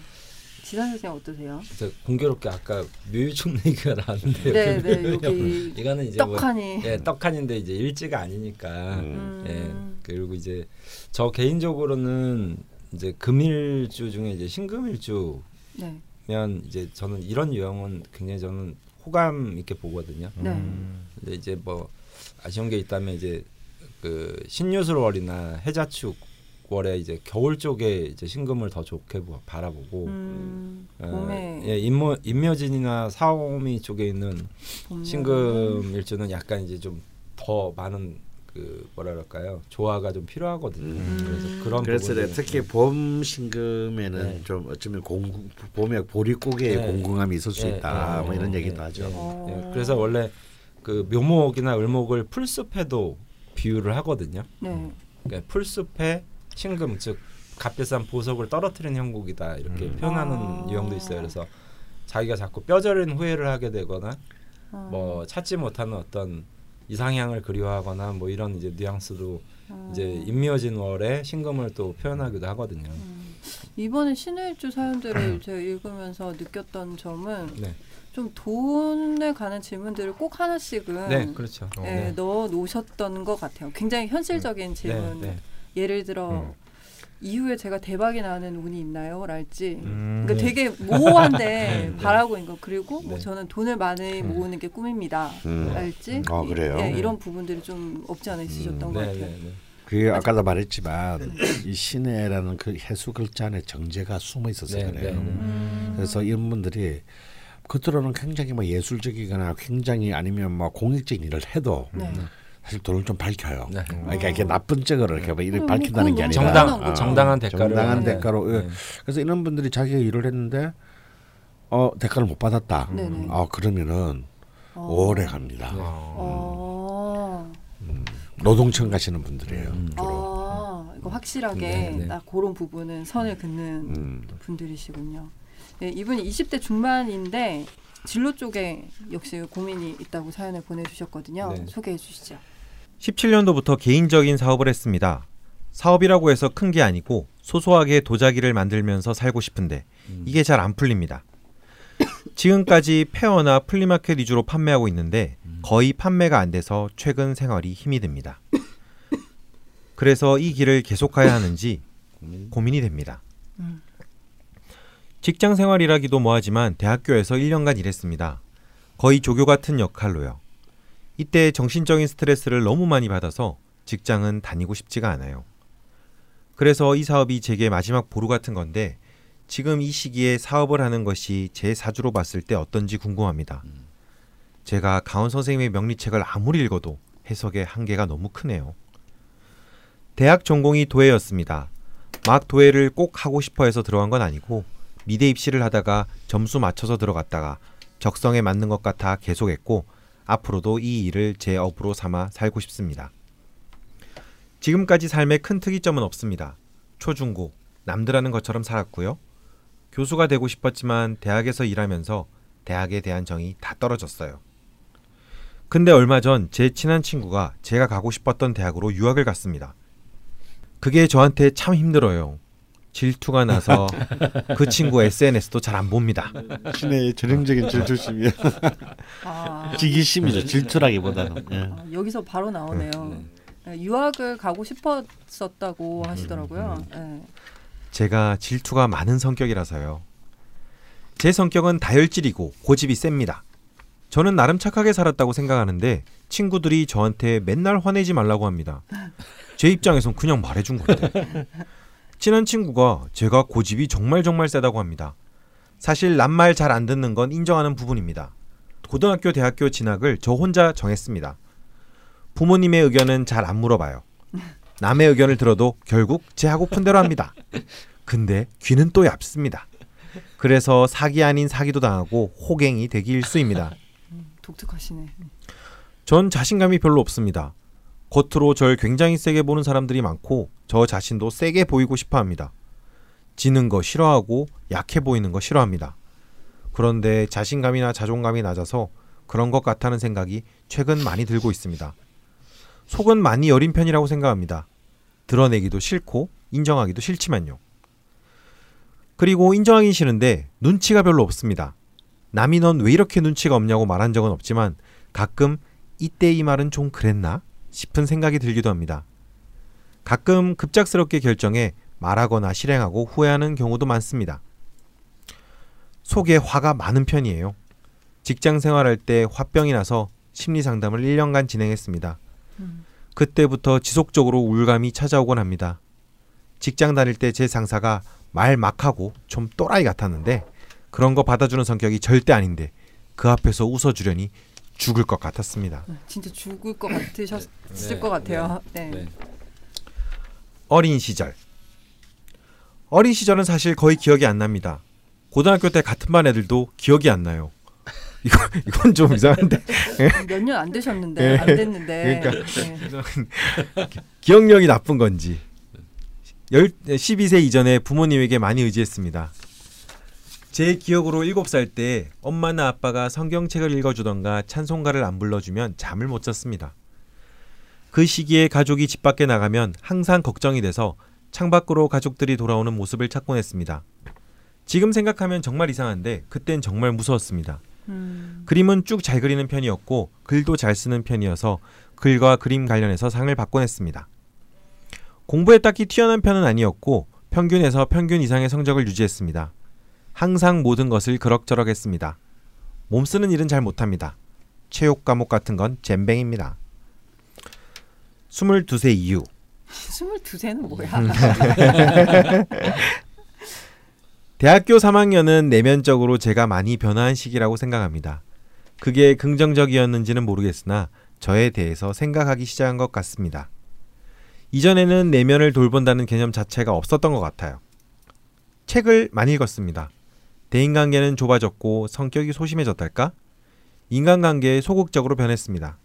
지선 선생 어떠세요? 공교롭게 아까 묘유충 [laughs] 얘기가 나왔는데요. 네, 그 네. 여기 [laughs] 이거는 이제 뭐, 떡하니. 예, 떡하니인데 이제 일지가 아니니까. 음. 예. 그리고 이제 저 개인적으로는 이제 금일주 중에 이제 신금일주면 네. 이제 저는 이런 유형은 굉장히 저는 호감 있게 보거든요. 네. 근데 이제 뭐 아쉬운 게 있다면 이제 그 신유술월이나 해자축 월에 이제 겨울 쪽에 이제 신금을 더 좋게 보- 바라보고 음, 어, 봄에 예, 인모, 인묘진이나 사오미 쪽에 있는 봄, 신금 일주는 약간 이제 좀 더 많은 그 뭐라 그럴까요 조화가 좀 필요하거든요. 음. 그래서 그런 그래서 내가 특히 봄 신금에는 네. 좀 어쩌면 공부 봄에 보릿고개의 네. 공궁함이 있을 수 예, 있다. 예, 뭐 이런 예, 얘기도 예, 하죠. 예, 어. 예. 그래서 원래 그 묘목이나 을목을 풀숲에도 비유를 하거든요. 네. 그러니까 풀숲에 신금 즉 값비싼 보석을 떨어뜨린 형국이다 이렇게 음. 표현하는 아. 유형도 있어요. 그래서 자기가 자꾸 뼈저린 후회를 하게 되거나 어. 뭐 찾지 못하는 어떤 이상향을 그리워하거나 뭐 이런 이제 뉘앙스로 어. 이제 임미어진 월에 신금을 또 표현하기도 하거든요. 음. 이번에 신의일주 사연들을 제가 읽으면서 느꼈던 점은 네, 좀 돈에 관한 질문들을 꼭 하나씩은 네, 그렇죠. 예, 네. 넣어 놓으셨던 것 같아요. 굉장히 현실적인 질문. 네, 네. 예를 들어 음. 이후에 제가 대박이 나는 운이 있나요? 랄지. 음. 그러니까 되게 모호한데 [laughs] 네. 바라고 있는 거 그리고 뭐 네. 저는 돈을 많이 음. 모으는 게 꿈입니다. 음. 알지? 아, 그래요? 예, 네. 이런 부분들이 좀 없지 않아 있으셨던 음. 것 네, 같아요. 네, 네. 그게 아까도 말했지만 이 신해라는 그 해수 글자 안에 정제가 숨어 있어서 네, 그래요. 네, 네. 음. 그래서 이런 분들이 겉으로는 굉장히 뭐 예술적이거나 굉장히 아니면 뭐 공익적인 일을 해도 네. 사실 돈을 좀 밝혀요. 네. 그러니까 이게 나쁜 쪽으로 이렇게 뭐 이렇게 뭐 밝힌다는 게 아니라 정당 거죠. 정당한 대가를 정당한 네. 대가로 네. 그래서 이런 분들이 자기가 일을 했는데 어 대가를 못 받았다. 네네. 아 그러면은 어. 오래 갑니다. 네. 어. 노동청 가시는 분들이에요. 음. 주로. 아, 이거 확실하게 네, 네. 딱 그런 부분은 선을 긋는 음. 분들이시군요. 네, 이분이 20대 중반인데 진로 쪽에 역시 고민이 있다고 사연을 보내주셨거든요. 네. 소개해 주시죠. 17년도부터 개인적인 사업을 했습니다. 사업이라고 해서 큰 게 아니고 소소하게 도자기를 만들면서 살고 싶은데 음. 이게 잘 안 풀립니다. 지금까지 fair나 플리마켓 위주로 판매하고 있는데 거의 판매가 안 돼서 최근 생활이 힘이 듭니다. 그래서 이 길을 계속 가야 하는지 고민이 됩니다. 음. 직장 생활이라기도 뭐하지만 대학교에서 1년간 일했습니다. 거의 조교 같은 역할로요. 이때 정신적인 스트레스를 너무 많이 받아서 직장은 다니고 싶지가 않아요. 그래서 이 사업이 제게 마지막 보루 같은 건데 지금 이 시기에 사업을 하는 것이 제 사주로 봤을 때 어떤지 궁금합니다. 제가 가온 선생님의 명리책을 아무리 읽어도 해석의 한계가 너무 크네요. 대학 전공이 도예였습니다. 막 도예를 꼭 하고 싶어 해서 들어간 건 아니고 미대 입시를 하다가 점수 맞춰서 들어갔다가 적성에 맞는 것 같아 계속했고 앞으로도 이 일을 제 업으로 삼아 살고 싶습니다. 지금까지 삶에 큰 특이점은 없습니다. 초중고 남들 하는 것처럼 살았고요. 교수가 되고 싶었지만 대학에서 일하면서 대학에 대한 정이 다 떨어졌어요. 근데 얼마 전 제 친한 친구가 제가 가고 싶었던 대학으로 유학을 갔습니다. 그게 저한테 참 힘들어요. 질투가 나서 그 친구 SNS도 잘 안 봅니다. 신의 전형적인 질투심이야. 아, 지기심이죠. 질투라기보다는. 예. 아, 여기서 바로 나오네요. 네, 유학을 가고 싶었었다고 하시더라고요. 네. 제가 질투가 많은 성격이라서요. 제 성격은 다혈질이고 고집이 셉니다. 저는 나름 착하게 살았다고 생각하는데 친구들이 저한테 맨날 화내지 말라고 합니다. 제 입장에선 그냥 말해준 건데. 친한 친구가 제가 고집이 정말 정말 세다고 합니다. 사실 남말 잘 안 듣는 건 인정하는 부분입니다. 고등학교, 대학교 진학을 저 혼자 정했습니다. 부모님의 의견은 잘 안 물어봐요. 남의 의견을 들어도 결국 제 하고픈 대로 합니다. 근데 귀는 또 얇습니다. 그래서 사기 아닌 사기도 당하고 호갱이 되기 일수입니다. 독특하시네. 전 자신감이 별로 없습니다. 겉으로 절 굉장히 세게 보는 사람들이 많고 저 자신도 세게 보이고 싶어 합니다. 지는 거 싫어하고 약해 보이는 거 싫어합니다. 그런데 자신감이나 자존감이 낮아서 그런 것 같다는 생각이 최근 많이 들고 있습니다. 속은 많이 여린 편이라고 생각합니다. 드러내기도 싫고 인정하기도 싫지만요. 그리고 인정하기 싫은데 눈치가 별로 없습니다. 남이 넌 왜 이렇게 눈치가 없냐고 말한 적은 없지만 가끔 이때 이 말은 좀 그랬나 싶은 생각이 들기도 합니다. 가끔 급작스럽게 결정해 말하거나 실행하고 후회하는 경우도 많습니다. 속에 화가 많은 편이에요. 직장 생활할 때 화병이 나서 심리 상담을 1년간 진행했습니다. 그때부터 지속적으로 우울감이 찾아오곤 합니다. 직장 다닐 때 제 상사가 말 막하고 좀 또라이 같았는데 그런 거 받아주는 성격이 절대 아닌데 그 앞에서 웃어주려니 죽을 것 같았습니다. 진짜 죽을 것 같으셨을 네, 것 같아요. 네. 네. 어린 시절. 어린 시절은 사실 거의 기억이 안 납니다. 고등학교 때 같은 반 애들도 기억이 안 나요. [laughs] 이거 이건 좀 이상한데 [laughs] 몇 년 안 되셨는데 네. 안 됐는데. 그러니까. 네. [laughs] 기억력이 나쁜 건지. 열, 12세 이전에 부모님에게 많이 의지했습니다. 제 기억으로 7살 때 엄마나 아빠가 성경책을 읽어주던가 찬송가를 안 불러주면 잠을 못 잤습니다. 그 시기에 가족이 집 밖에 나가면 항상 걱정이 돼서 창밖으로 가족들이 돌아오는 모습을 찾곤 했습니다. 지금 생각하면 정말 이상한데 그땐 정말 무서웠습니다. 음, 그림은 쭉 잘 그리는 편이었고 글도 잘 쓰는 편이어서 글과 그림 관련해서 상을 받곤 했습니다. 공부에 딱히 튀어난 편은 아니었고 평균에서 평균 이상의 성적을 유지했습니다. 항상 모든 것을 그럭저럭 했습니다. 몸 쓰는 일은 잘 못합니다. 체육 과목 같은 건 잼뱅입니다. 22세 이후 [laughs] 22세는 뭐야? 음. [laughs] 대학교 3학년은 내면적으로 제가 많이 변화한 시기라고 생각합니다. 그게 긍정적이었는지는 모르겠으나 저에 대해서 생각하기 시작한 것 같습니다. 이전에는 내면을 돌본다는 개념 자체가 없었던 것 같아요. 책을 많이 읽었습니다. 대인관계는 좁아졌고 성격이 소심해졌달까? 인간관계에 소극적으로 변했습니다.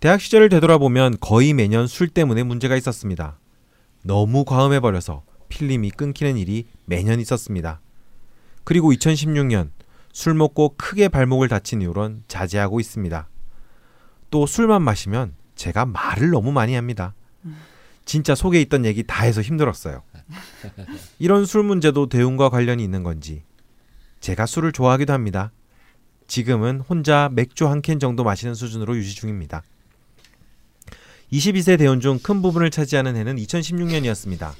대학 시절을 되돌아보면 거의 매년 술 때문에 문제가 있었습니다. 너무 과음해버려서 필름이 끊기는 일이 매년 있었습니다. 그리고 2016년 술 먹고 크게 발목을 다친 이후론 자제하고 있습니다. 또 술만 마시면 제가 말을 너무 많이 합니다. 진짜 속에 있던 얘기 다 해서 힘들었어요. 이런 술 문제도 대운과 관련이 있는 건지 제가 술을 좋아하기도 합니다. 지금은 혼자 맥주 한 캔 정도 마시는 수준으로 유지 중입니다. 22세 대운 중 큰 부분을 차지하는 해는 2016년이었습니다.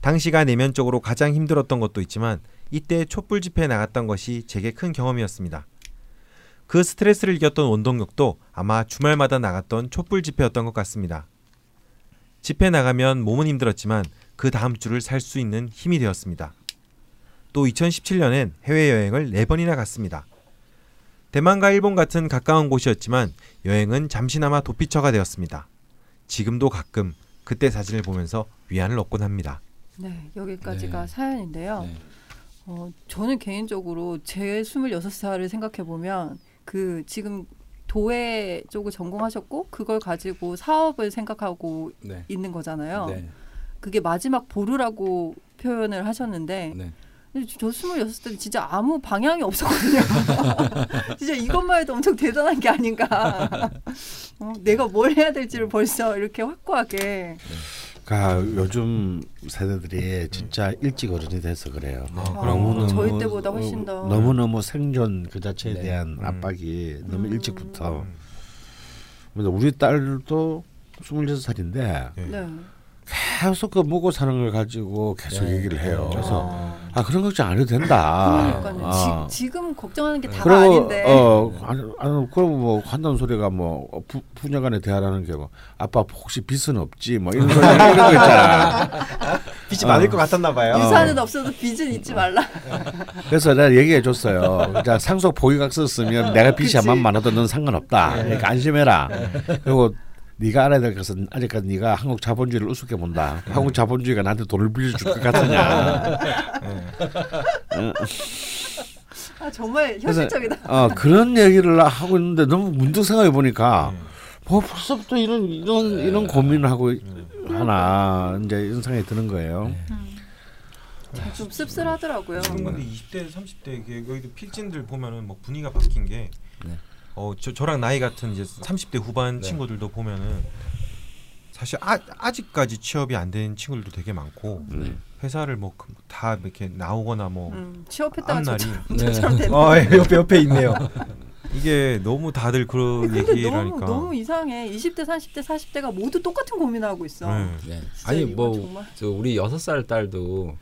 당시가 내면적으로 가장 힘들었던 것도 있지만 이때 촛불 집회에 나갔던 것이 제게 큰 경험이었습니다. 그 스트레스를 이겼던 원동력도 아마 주말마다 나갔던 촛불 집회였던 것 같습니다. 집회 나가면 몸은 힘들었지만 그 다음 주를 살 수 있는 힘이 되었습니다. 또 2017년엔 해외여행을 4번이나 갔습니다. 대만과 일본 같은 가까운 곳이었지만 여행은 잠시나마 도피처가 되었습니다. 지금도 가끔 그때 사진을 보면서 위안을 얻곤 합니다. 네, 여기까지가 네. 사연인데요. 네. 어, 저는 개인적으로 제 26살을 생각해 보면 그 지금 도예 쪽을 전공하셨고 그걸 가지고 사업을 생각하고 네. 있는 거잖아요. 네. 그게 마지막 보루라고 표현을 하셨는데 네. 저 26살 때 진짜 아무 방향이 없었거든요. [laughs] 진짜 이것만 해도 엄청 대단한 게 아닌가. [laughs] 어, 내가 뭘 해야 될지를 벌써 이렇게 확고하게. 그러니까 요즘 세대들이 진짜 일찍 어른이 돼서 그래요. 아, 그럼 저희 때보다 훨씬 더. 너무 너무 생존 그 자체에 네. 대한 음. 압박이 너무 음. 일찍부터. 그래서 우리 딸도 26살인데 네. 계속 그 먹고 사는 걸 가지고 계속 네. 얘기를 해요. 그래서 아, 아 그런 걱정 안 해도 된다. 그러니까요. 아. 지, 지금 걱정하는 게 다가 그리고 아닌데. 어 아니, 아니 그럼 뭐 한다는 소리가 뭐 어, 부, 부녀간에 대화라는 게 뭐 아빠 혹시 빚은 없지 뭐 이런 거 이런 거 있잖아. [laughs] 빛이 어. 많을 것 같았나 봐요. 유산은 없어도 빚은 잊지 말라. [laughs] 그래서 내가 얘기해 줬어요. 자 상속 보유각서 쓰면 내가 빚이. 한만 많아도 넌 상관없다. 그러니까 안심해라. 그리고 네가 알아야 될 것은 아직까지 네가 한국 자본주의를 우습게 본다. 한국 자본주의가 나한테 돈을 빌려줄 것 같으냐. [laughs] 아, 정말 현실적이다. 어 그런 얘기를 하고 있는데 너무 문득 생각해 보니까 뭐 벌써부터 이런 이런 이런 고민을 하고 하나 이제 이런 생각이 드는 거예요. 좀 씁쓸하더라고요. 지금 근데 20대, 30대 이게 여기도 필진들 보면은 뭐 분위기가 바뀐 게 네. 어, 저, 저랑 나이 같은 이제 30대 후반 네. 친구들도 보면은 사실 아, 아직까지 취업이 안 된 친구들도 되게 많고 네. 회사를 뭐 다 이렇게 나오거나 뭐 음, 취업했다가 앞날이 저처럼, 네. 저처럼 되는 어 예, 옆에 옆에 있네요. [laughs] 이게 너무 다들 그런 얘기를 너무 너무 이상해. 20대, 30대, 40대가 모두 똑같은 고민하고 있어. 네. 네. 아니 이건 뭐 정말- 저 우리 여섯 살 딸도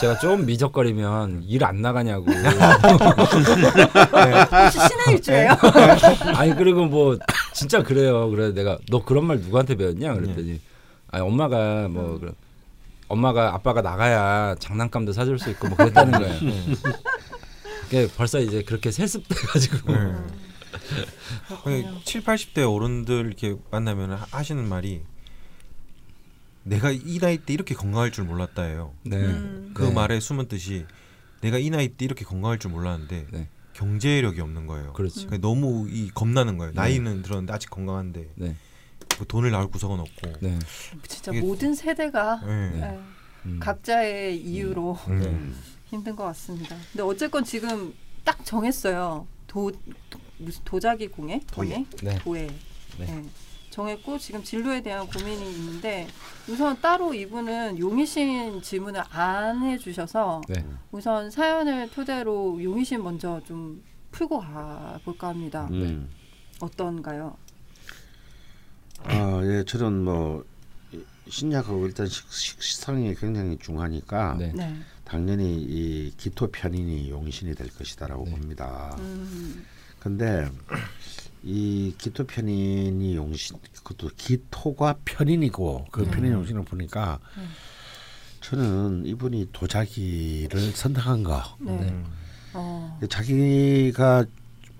제가 좀 미적거리면 일 안 나가냐고. [laughs] 혹시 신의 일주예요? 아니 그리고 뭐 진짜 그래요. 그래 내가 너 그런 말 누구한테 배웠냐 그랬더니 아니 엄마가 뭐 그런 엄마가 아빠가 나가야 장난감도 사줄 수 있고 뭐 그랬다는 거예요. 그게 벌써 이제 그렇게 세습돼가지고. 네. 그렇군요. 7, 80대 어른들 이렇게 만나면 하- 하시는 말이 내가 이 나이 때 이렇게 건강할 줄 몰랐다예요. 네. 음. 그 네. 말의 숨은 뜻이 내가 이 나이 때 이렇게 건강할 줄 몰랐는데 네. 경제력이 없는 거예요. 그렇지. 그러니까 너무 이 겁나는 거예요. 나이는 들었는데 아직 건강한데 네. 뭐 돈을 나올 구석은 없고. 네. 진짜 모든 세대가 네. 네, 음. 각자의 이유로 음. 힘든 것 같습니다. 근데 어쨌건 지금 딱 정했어요. 도, 도 무슨 도자기 공예? 공예? 네. 도예. 네. 네. 정했고 지금 진로에 대한 고민이 있는데 우선 따로 이분은 용의신 질문을 안 해주셔서 네. 우선 사연을 토대로 용의신 먼저 좀 풀고 가볼까 합니다. 음. 어떤가요? 아, 예, 저는 뭐 이- 신약하고 일단 식, 식, 식상이 굉장히 중하니까 네. 네. 당연히 이 기토 편인이 용신이 될 것이다라고 네. 봅니다. 음, 근데 이 기토 편인이 용신 그것도 기토가 편인이고 그 편인 용신을 보니까 음. 저는 이분이 도자기를 선택한 거 네. 음. 어, 자기가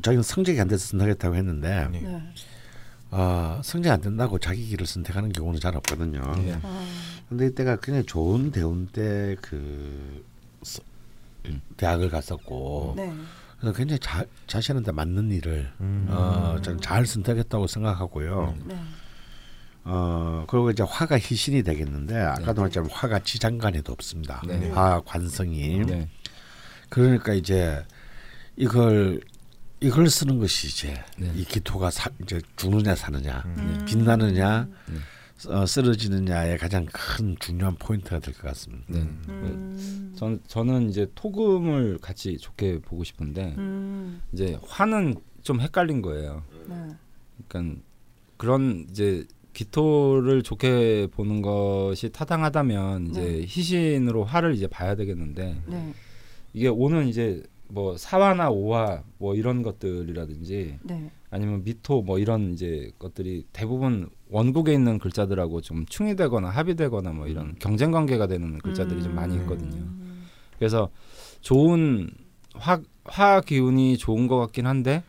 자기는 성적이 안 돼서 선택했다고 했는데 네. 네. 어, 성적 안 된다고 자기 길을 선택하는 경우는 잘 없거든요. 네. 어, 근데 이때가 굉장히 좋은 대운 때 그 대학을 갔었고 네. 그래서 굉장히 자, 자신한테 맞는 일을 음. 어, 저는 잘 선택했다고 생각하고요. 네. 어 그리고 이제 화가 희신이 되겠는데 아까도 말했지만 화가 지장간에도 없습니다. 네. 화 관성이 네. 그러니까 이제 이걸 이걸 쓰는 것이 이제 네. 이 기토가 사, 이제 죽느냐 사느냐 음. 빛나느냐 네. 어, 쓰러지느냐의 가장 큰 중요한 포인트가 될 것 같습니다. 네. 음. 전 저는 이제 토금을 같이 좋게 보고 싶은데 음. 이제 화는 좀 헷갈린 거예요. 네. 그러니까 그런 이제 기토를 좋게 보는 것이 타당하다면 이제 네. 희신으로 화를 이제 봐야 되겠는데 네. 이게 오는 이제 뭐 사화나 오화 뭐 이런 것들이라든지 네. 아니면 미토 뭐 이런 이제 것들이 대부분 원국에 있는 글자들하고 좀 충이되거나 합의되거나 뭐 이런 경쟁 관계가 되는 글자들이 좀 많이 있거든요. 음. 그래서 좋은 화, 화 기운이 좋은 것 같긴 한데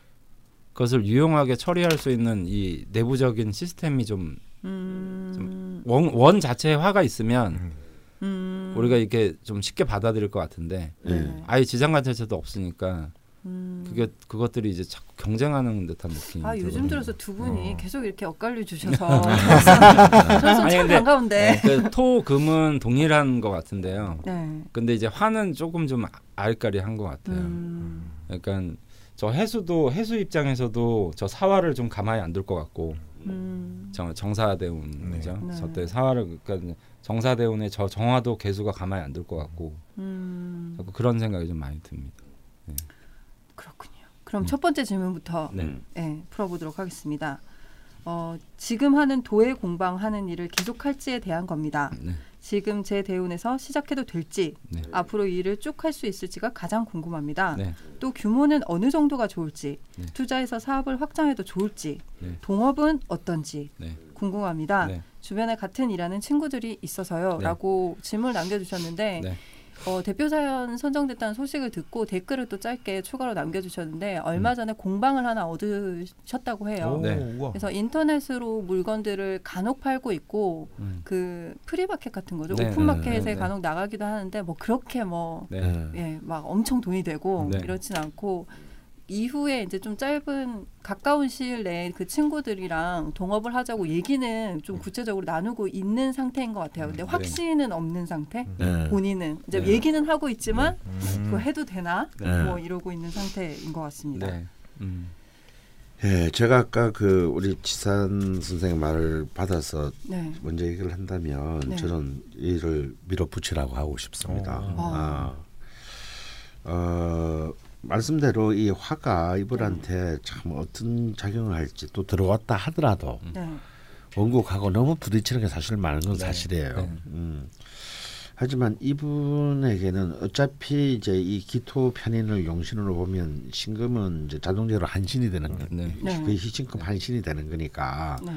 그것을 유용하게 처리할 수 있는 이 내부적인 시스템이 좀원 음. 자체에 화가 있으면 음. 우리가 이렇게 좀 쉽게 받아들일 것 같은데 네. 아예 지장간 자체도 없으니까 음. 그게 그것들이 이제 자꾸 경쟁하는 듯한 느낌이 아 요즘. 들어서 두 분이 어. 계속 이렇게 엇갈려 주셔서 [laughs] 저는 아니, 참 근데- 반가운데. 네, 그 토금은 동일한 것 같은데요. 네. 근데 이제 화는 조금 좀 아리까리한 것 같아요. 음. 약간 저 해수도 해수 입장에서도 저 사화를 좀 가만히 안 둘 것 같고 음. 정, 정사대운이죠. 네. 저때 사화를 그러니까 정사대운의 저 정화도 개수가 가만히 안 둘 것 같고 음. 자꾸 그런 생각이 좀 많이 듭니다. 그럼 첫 번째 질문부터 네. 네, 풀어보도록 하겠습니다. 어, 지금 하는 도예 공방하는 일을 계속할지에 대한 겁니다. 네. 지금 제 대운에서 시작해도 될지 네. 앞으로 이 일을 쭉 할 수 있을지가 가장 궁금합니다. 네. 또 규모는 어느 정도가 좋을지 네. 투자해서 사업을 확장해도 좋을지 네. 동업은 어떤지 네. 궁금합니다. 네. 주변에 같은 일하는 친구들이 있어서요. 네. 라고 질문을 남겨주셨는데 네. 어, 대표 사연 선정됐다는 소식을 듣고 댓글을 또 짧게 추가로 남겨주셨는데 얼마 전에 공방을 하나 얻으셨다고 해요. 오, 네. 그래서 인터넷으로 물건들을 간혹 팔고 있고 음. 그 프리마켓 같은 거죠. 네, 오픈마켓에 네, 네. 간혹 나가기도 하는데 뭐 그렇게 뭐 네. 네. 예, 막 엄청 돈이 되고 네. 이렇진 않고 이후에 이제 좀 짧은 가까운 시일 내에 그 친구들이랑 동업을 하자고 얘기는 좀 구체적으로 나누고 있는 상태인 것 같아요. 근데 네. 확신은 없는 상태. 네. 본인은 이제 네. 얘기는 하고 있지만 음. 그거 해도 되나 네. 뭐 이러고 있는 상태인 것 같습니다. 네. 음. 예, 제가 아까 그 우리 지산 선생 말을 받아서 네. 먼저 얘기를 한다면 네. 저는 이를 밀어붙이라고 하고 싶습니다. 어. 아. 어, 말씀대로 이 화가 이분한테 참 어떤 작용을 할지 또 들어왔다 하더라도 네. 원국하고 너무 부딪히는 게 사실 많은 건 네. 사실이에요. 네. 음. 하지만 이분에게는 어차피 이제 이 기토 편인을 용신으로 보면 신금은 이제 자동적으로 한신이 되는 거, 네. 네. 그 희신금 한신이 되는 거니까 네.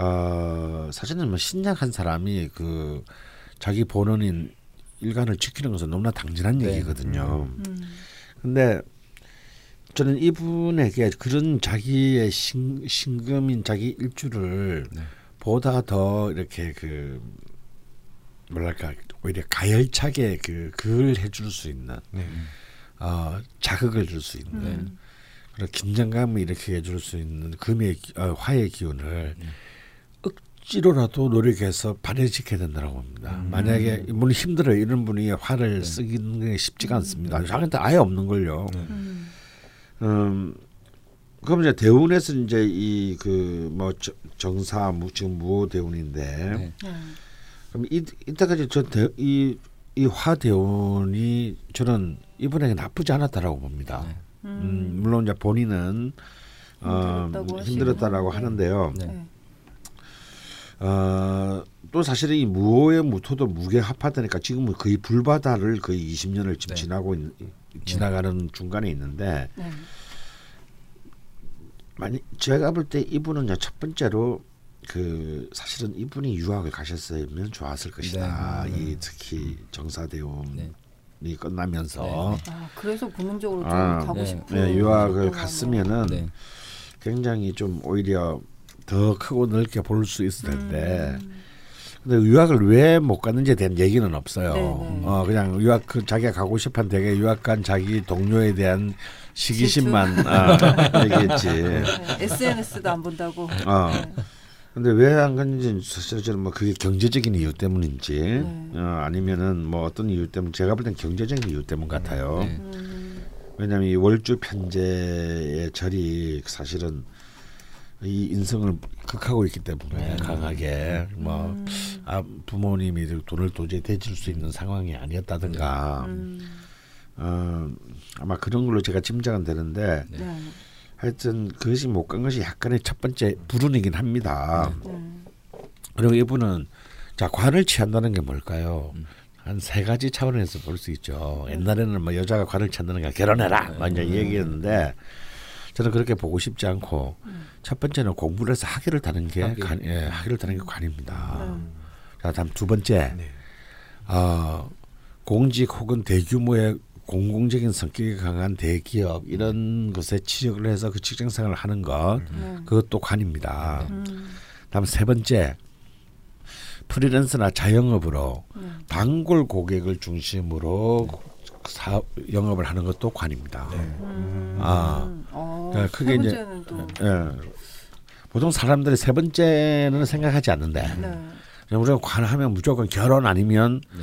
어, 사실은 뭐 신약한 사람이 그 자기 본원인 일간을 지키는 것은 너무나 당연한 네. 얘기거든요. 음. 근데 저는 이분에게 그런 자기의 신, 신금인 자기 일주를 네. 보다 더 이렇게 그 뭐랄까 오히려 가열차게 그 그걸 해줄 수 있는 네. 어, 자극을 줄 수 있는 네. 그런 긴장감을 이렇게 해줄 수 있는 금의 기- 어, 화의 기운을 억지로라도 노력해서 발현시켜야 된다고 봅니다. 만약에 물론 힘들어요. 이런 분이 화를 쓰기는 게 쉽지가 않습니다. 저한테 아예 없는 걸요. 음. 음, 그럼 이제 대운에서 이제 이 그 뭐 정사 무 지금 무호 대운인데 네. 네. 그럼 이 이때까지 저이 이 화 대운이 저는 이분에게 나쁘지 않았다라고 봅니다. 네. 음, 물론 이제 본인은 어, 힘들었다고 힘들었다라고 하는데요. 네. 네. 어, 또 사실은 이 무호의 무토도 무게 합하다니까 지금은 거의 불바다를 거의 20년을 지금 네. 지나고 있, 지나가는 중간에 있는데 네. 만약 제가 볼 때 이분은 이제 첫 번째로 그 사실은 이분이 유학을 가셨으면 좋았을 것이다. 네, 네. 이 특히 정사대원이 네. 끝나면서 아, 그래서 본능적으로 좀 아, 가고 네. 싶은 네, 유학을 갔으면은 네. 굉장히 좀 오히려 더 크고 넓게 볼 수 있을 텐데 음. 근데 유학을 왜 못 갔는지에 대한 얘기는 없어요. 네, 네. 어 그냥 유학 그 자기가 가고 싶은 되게 유학 간 자기 동료에 대한 시기심만 아, [laughs] 얘기했지. 네. SNS도 안 본다고. 어. 네. 근데 왜 안 갔는지 사실 저는 뭐 그게 경제적인 이유 때문인지 네. 어, 아니면은 뭐 어떤 이유 때문 제가 볼 땐 경제적인 이유 때문 같아요. 네. 음. 왜냐하면 이 월주 편제의 절이 사실은 이 인성을 극하고 있기 때문에 강하게 뭐 음. 아, 부모님이 돈을 도저히 대줄 수 있는 상황이 아니었다든가 음. 어, 아마 그런 걸로 제가 짐작은 되는데 네. 네. 하여튼 그것이 못 간 것이 약간의 첫 번째 불운이긴 합니다. 네. 그리고 이분은 자 관을 취한다는 게 뭘까요? 음. 한세 가지 차원에서 볼 수 있죠. 옛날에는 뭐 여자가 관을 취한다는 게 결혼해라 막 이제 이 얘기했는데 저는 그렇게 보고 싶지 않고 첫 번째는 공부를 해서 학위를 타는 게 학위. 관, 예, 학위를 타는 게 관입니다. 음. 자 다음 두 번째 네. 어, 공직 혹은 대규모의 공공적인 성격이 강한 대기업 이런 것에 취직을 해서 그 직장 생활을 하는 것 네. 그것도 관입니다. 음. 다음 세 번째 프리랜서나 자영업으로 네. 단골 고객을 중심으로 사, 영업을 하는 것도 관입니다. 음. 아. 어, 그러니까 세 그게 이제- 또 예. 보통 사람들이 세 번째는 생각하지 않는데 네. 우리가 관하면 무조건 결혼 아니면 네.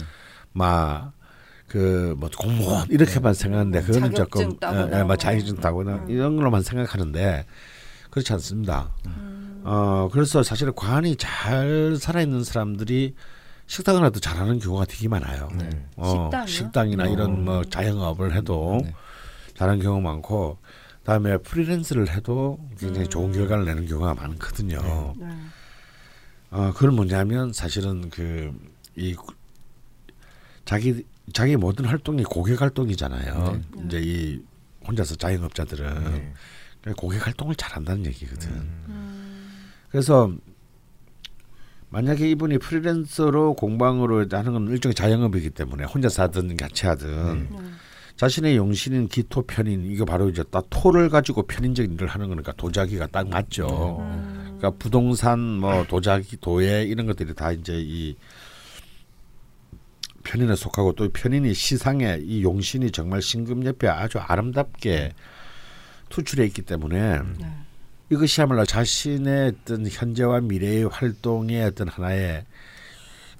막그뭐 공무원 이렇게만 생각하는데 그거는 자격증 조금 따거나 예, 예, 뭐. 막 자격증 따거나 음. 이런 걸로만 생각하는데 그렇지 않습니다. 음. 어 그래서 사실 관이 잘 살아있는 사람들이 식당을 해도 잘하는 경우가 되게 많아요. 네. 어, 식당이요? 식당이나 이런 뭐 자영업을 해도 네. 잘하는 경우 많고 그다음에 프리랜서를 해도 굉장히 음. 좋은 결과를 내는 경우가 많거든요. 네. 어 그건 뭐냐면 사실은 그 이 자기 자기 모든 활동이 고객 활동이잖아요. 네. 이제 이 혼자서 자영업자들은 네. 그러니까 고객 활동을 잘한다는 얘기거든. 음. 그래서 만약에 이분이 프리랜서로 공방으로 하는 건 일종의 자영업이기 때문에 혼자서 하든 같이 하든 네. 자신의 용신인 기토 편인 이거 바로 이제 딱 토를 가지고 편인적인 일을 하는 거니까 도자기가 딱 맞죠. 음. 그러니까 부동산 뭐 도자기 도예 이런 것들이 다 이제 이 편인에 속하고 또 편인이 시상에 이 용신이 정말 신금 옆에 아주 아름답게 투출해 있기 때문에 네. 이것이야말로 자신의 어떤 현재와 미래의 활동의 어떤 하나의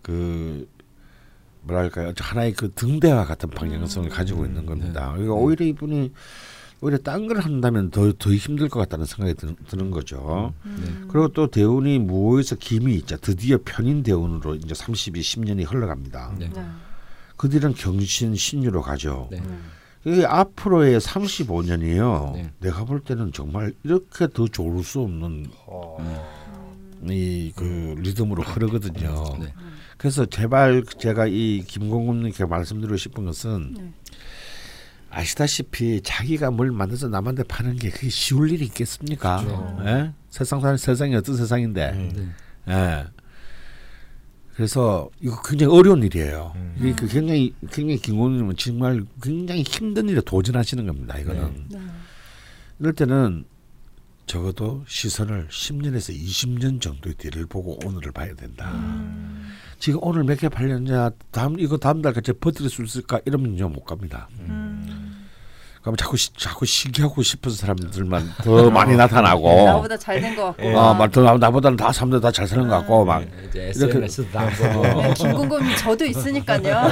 그 뭐랄까요 하나의 그 등대와 같은 방향성을 가지고 있는 겁니다. 그러니까 오히려 이분이 오히려 딴 걸 한다면 더 더 힘들 것 같다는 생각이 드는, 드는 거죠. 음. 그리고 또 대운이 무호에서 김이 있자 드디어 편인 대운으로 이제 32, 10년이 흘러갑니다. 네. 네. 그 뒤는 경신 신유로 가죠. 네. 이게 앞으로의 35년이요. 네. 내가 볼 때는 정말 이렇게 더 좋을 수 없는 이그 리듬으로 흐르거든요. 네. 그래서 제발 제가 이 김공금님께 말씀드리고 싶은 것은 네. 아시다시피 자기가 뭘 만들어서 남한테 파는 게 그게 쉬울 일이 있겠습니까? 예? 세상 사 세상이 어떤 세상인데. 네. 예. 그래서 이거 굉장히 어려운 일이에요. 음. 이게 그 굉장히 굉장히 김공님은 정말 굉장히 힘든 일에 도전하시는 겁니다. 이거는 네. 이럴 때는 적어도 시선을 10년에서 20년 정도의 뒤를 보고 오늘을 봐야 된다. 지금 오늘 몇 개 팔렸냐, 다음 이거 다음 달까지 버틸 수 있을까 이러면 이제 못 갑니다. 그럼 자꾸 시, 자꾸 시기하고 싶은 사람들만 더 [laughs] 많이 나타나고, 나보다 잘된것 같고. 예. 아, 말더 나보다는 다 사람들 다 잘 사는 것 같고 막 이제 이렇게- SNS도 다 보고 네, 김공금이 저도 있으니까요.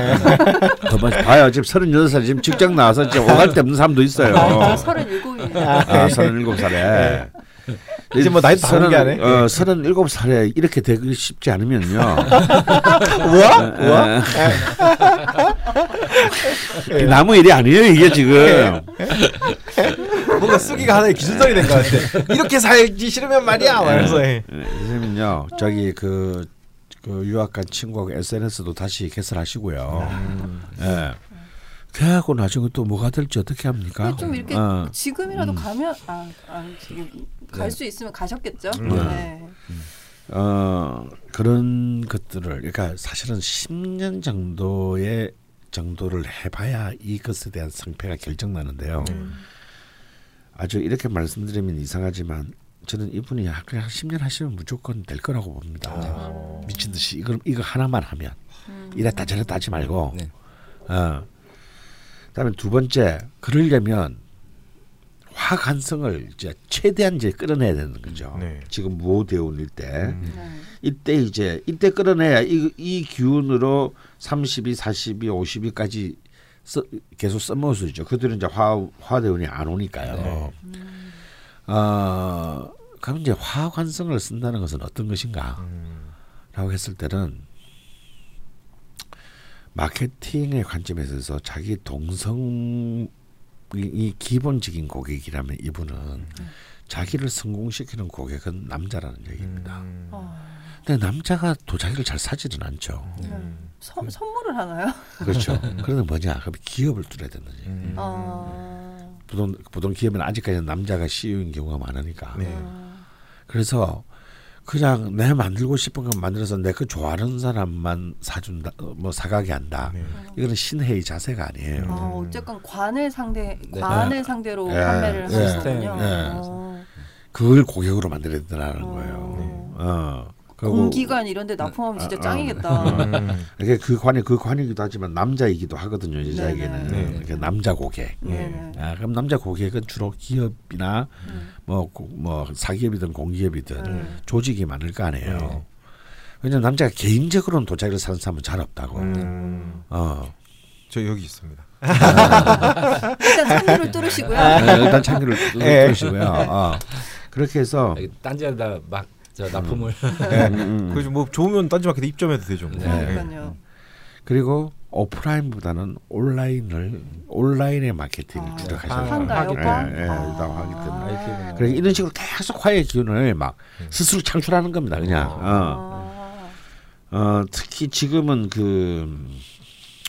더 많이 봐요. 지금 38살 지금 직장 나와서 지금 [laughs] 오갈 데 없는 사람도 있어요. 저 서른일곱이에요. 아, 37살에. 이제 뭐 나이 다 먹은 게 아니에요? 어, 37살에 이렇게 되기 쉽지 않으면요. [laughs] 우와? 우와? [laughs] 이 나무 일이 아니에요, 이게 지금. 뭔가 쓰기가 하나의 기준성이 된 것 같아. 이렇게 살기 싫으면 말이야. 말해서 해. 선생님요, 저기 그, 그 유학 간 친구하고 SNS도 다시 개설하시고요. 예. 그 래갖고 나중에 또 뭐가 될지 어떻게 합니까? 좀 이렇게 어. 지금이라도 음. 가면 아, 아 지금 갈수 있으면 가셨겠죠. 음. 네. 어 그런 것들을 그러니까 사실은 10년 정도의 정도를 해봐야 이것에 대한 성패가 결정나는데요. 아주 이렇게 말씀드리면 이상하지만 저는 이분이 한- 그냥 한 10년 하시면 무조건 될 거라고 봅니다. 미친 듯이 이거 이거 하나만 하면 이랬다 저랬다 하지 말고. 네. 어. 그다음에 두 번째 그러려면 화간성을 이제 최대한 이제 끌어내야 되는 거죠. 네. 지금 무호대운일 때 네. 이때 이제 이때 끌어내야 이, 이 기운으로 32, 42, 52까지 써, 계속 써먹을 수 있죠. 그들은 이제 화 화대운이 안 오니까요. 어, 그럼 이제 화관성을 쓴다는 것은 어떤 것인가? 라고 했을 때는 마케팅의 관점에서 있어서 자기 동성 이, 이 기본적인 고객이라면 이분은 자기를 성공시키는 고객은 남자라는 얘기입니다. 어, 근데 남자가 도자기를 잘 사지는 않죠. 네. 선- 선물을 하나요? 그렇죠. 그러면 뭐냐? 그럼 기업을 뚫어야 되는 거지. 음. 어, 보통 보통 기업은 아직까지는 남자가 CEO인 경우가 많으니까. 네. 어, 그래서 그냥 내 만들고 싶은 건 만들어서 내 그 좋아하는 사람만 사준다, 어, 뭐 사가게 한다. 네. 이거는 신혜의 자세가 아니에요. 어, 어쨌건 관을 상대 네. 관을 상대로 예. 판매를 예. 하시는군요. 예. 어, 그걸 고객으로 만들어야 된다는 어. 거예요. 어. 공기관 이런 데 납품하면 진짜 어, 어. 짱이겠다. 음. 이게 그 관이 그 관이기도 하지만 남자이기도 하거든요 여자에게는. 네. 남자 고객. 네네. 아, 그럼 남자 고객은 주로 기업이나 음. 뭐뭐 사기업이든 공기업이든 음. 조직이 많을 거 아니에요. 네. 왜냐면 남자가 개인적으로는 도자기를 사는 사람은 잘 없다고. 음. 어. 저 여기 있습니다. [laughs] 일단 창문을 뚫으시고요. 네, 일단 창기를 예. 뚫으시고요. 어. 그렇게 해서 여기 딴지에다 막 저 납품을 음, 음. 그래서 뭐 좋으면 딴지마켓에 입점해도 되죠. 뭐. 네. 그러니까요. 그리고 오프라인보다는 온라인을 온라인의 마케팅을 아, 주로 아, 예, 과? 예, 아. 하기 때문에. 이렇게 그래 이런 식으로 계속 화의 기운을 막 스스로 창출하는 겁니다. 그냥. 어. 아, 어, 특히 지금은 그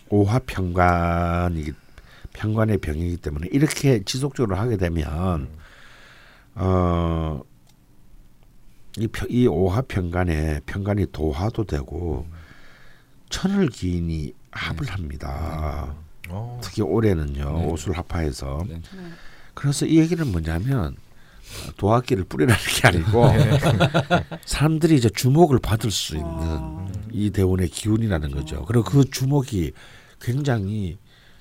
오화 평관이 평관의 병이기 때문에 이렇게 지속적으로 하게 되면 어. 이, 평- 이 오화 평관에 평관이 도화도 되고 천을 기인이 합을 합니다. 어. 특히 올해는요 네. 오술 합화해서 네. 그래서 이 얘기는 뭐냐면 도화기를 뿌리라는 게 아니고 [laughs] 사람들이 이제 주목을 받을 수 있는 아. 이 대원의 기운이라는 거죠. 그리고 그 주목이 굉장히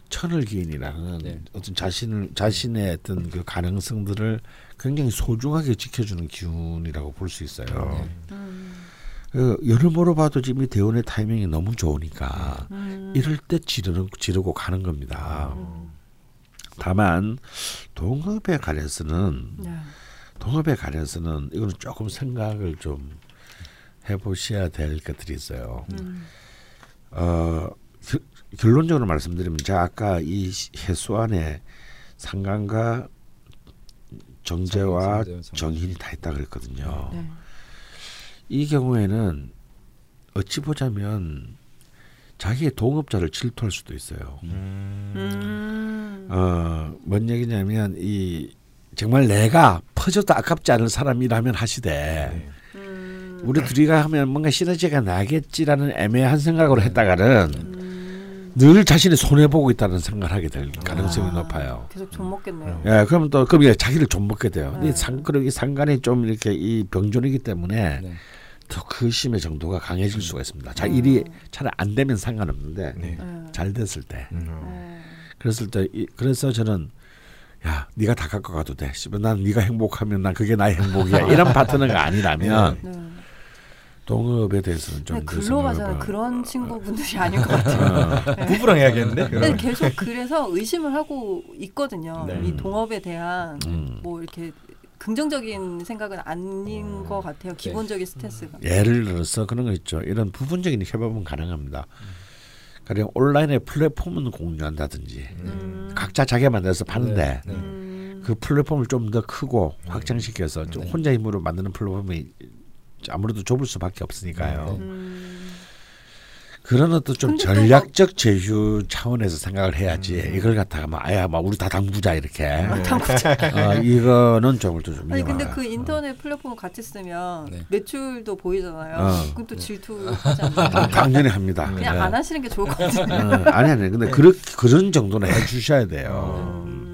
천을기인이라는 네. 어떤 자신을 자신의 어떤 그 가능성들을 굉장히 소중하게 지켜주는 기운이라고 볼 수 있어요. 음. 그 여러모로 봐도 지금 이 대원의 타이밍이 너무 좋으니까 음. 이럴 때 지르는 지르고 가는 겁니다. 다만 동업에 관해서는 네. 동업에 관해서는 이거는 조금 생각을 좀 해보셔야 될 것들이 있어요. 음. 어, 겨- 결론적으로 말씀드리면 제가 아까 이 시- 해수안에 상관과 정제와 정제, 정제. 정인이 다 있다 그랬거든요. 네. 이 경우에는 어찌 보자면 자기의 동업자를 질투할 수도 있어요. 음. 어, 뭔 얘기냐면 이 정말 내가 퍼져도 아깝지 않을 사람이라면 하시되 음. 우리 둘이가 하면 뭔가 시너지가 나겠지라는 애매한 생각으로 했다가는 음. 늘 자신이 손해 보고 있다는 생각을 하게 될 가능성이 아, 높아요. 계속 좀 먹겠네요. 예, 그러면 또 그럼 이제 자기를 좀 먹게 돼요. 네. 상 그리고 이 상관이 좀 이렇게 이 병존이기 때문에 네. 더그 심의 정도가 강해질 수가 있습니다. 자 일이 차라리 안 되면 상관없는데 네. 네. 잘 됐을 때 음. 네. 그랬을 때 이, 그래서 저는 야 네가 다 갖고 가도 돼. 씨발 난 네가 행복하면 난 그게 나의 행복이야. 이런 [laughs] 파트너가 아니라면 네. 동업에 대해서는 좀 근데 더 글로 생각을 가서는 해봐요. 그런 친구분들이 아닌 것 같아요. 네. 부부랑 해야겠는데. 근데 계속 그래서 의심을 하고 있거든요. 네. 이 동업에 대한 음. 뭐 이렇게 긍정적인 생각은 아닌 것 같아요. 기본적인 스탠스가. 예를 들어서 그런 거 있죠. 이런 부분적인 협업은 가능합니다. 가령 온라인에 플랫폼을 공유한다든지 음. 각자 자기가 만들어서 파는데 네. 음. 그 플랫폼을 좀 더 크고 확장시켜서 좀 네. 혼자 힘으로 만드는 플랫폼이 아무래도 좁을 수밖에 없으니까요. 음. 그런 어떤 좀 전략적 제휴 차원에서 생각을 해야지 이걸 갖다가 막 아야 막 우리 다 당부자 이렇게 어, 이거는 좀, 좀 아니 근데. 그 인터넷 플랫폼을 같이 쓰면 네. 매출도 보이잖아요. 어. 그건 또? 당- 당연히 합니다. 그냥 네. 안 하시는 게 좋을 것 같아요. 어, 아니 아니 근데 그렇 그런 정도는 해주셔야 돼요. 음.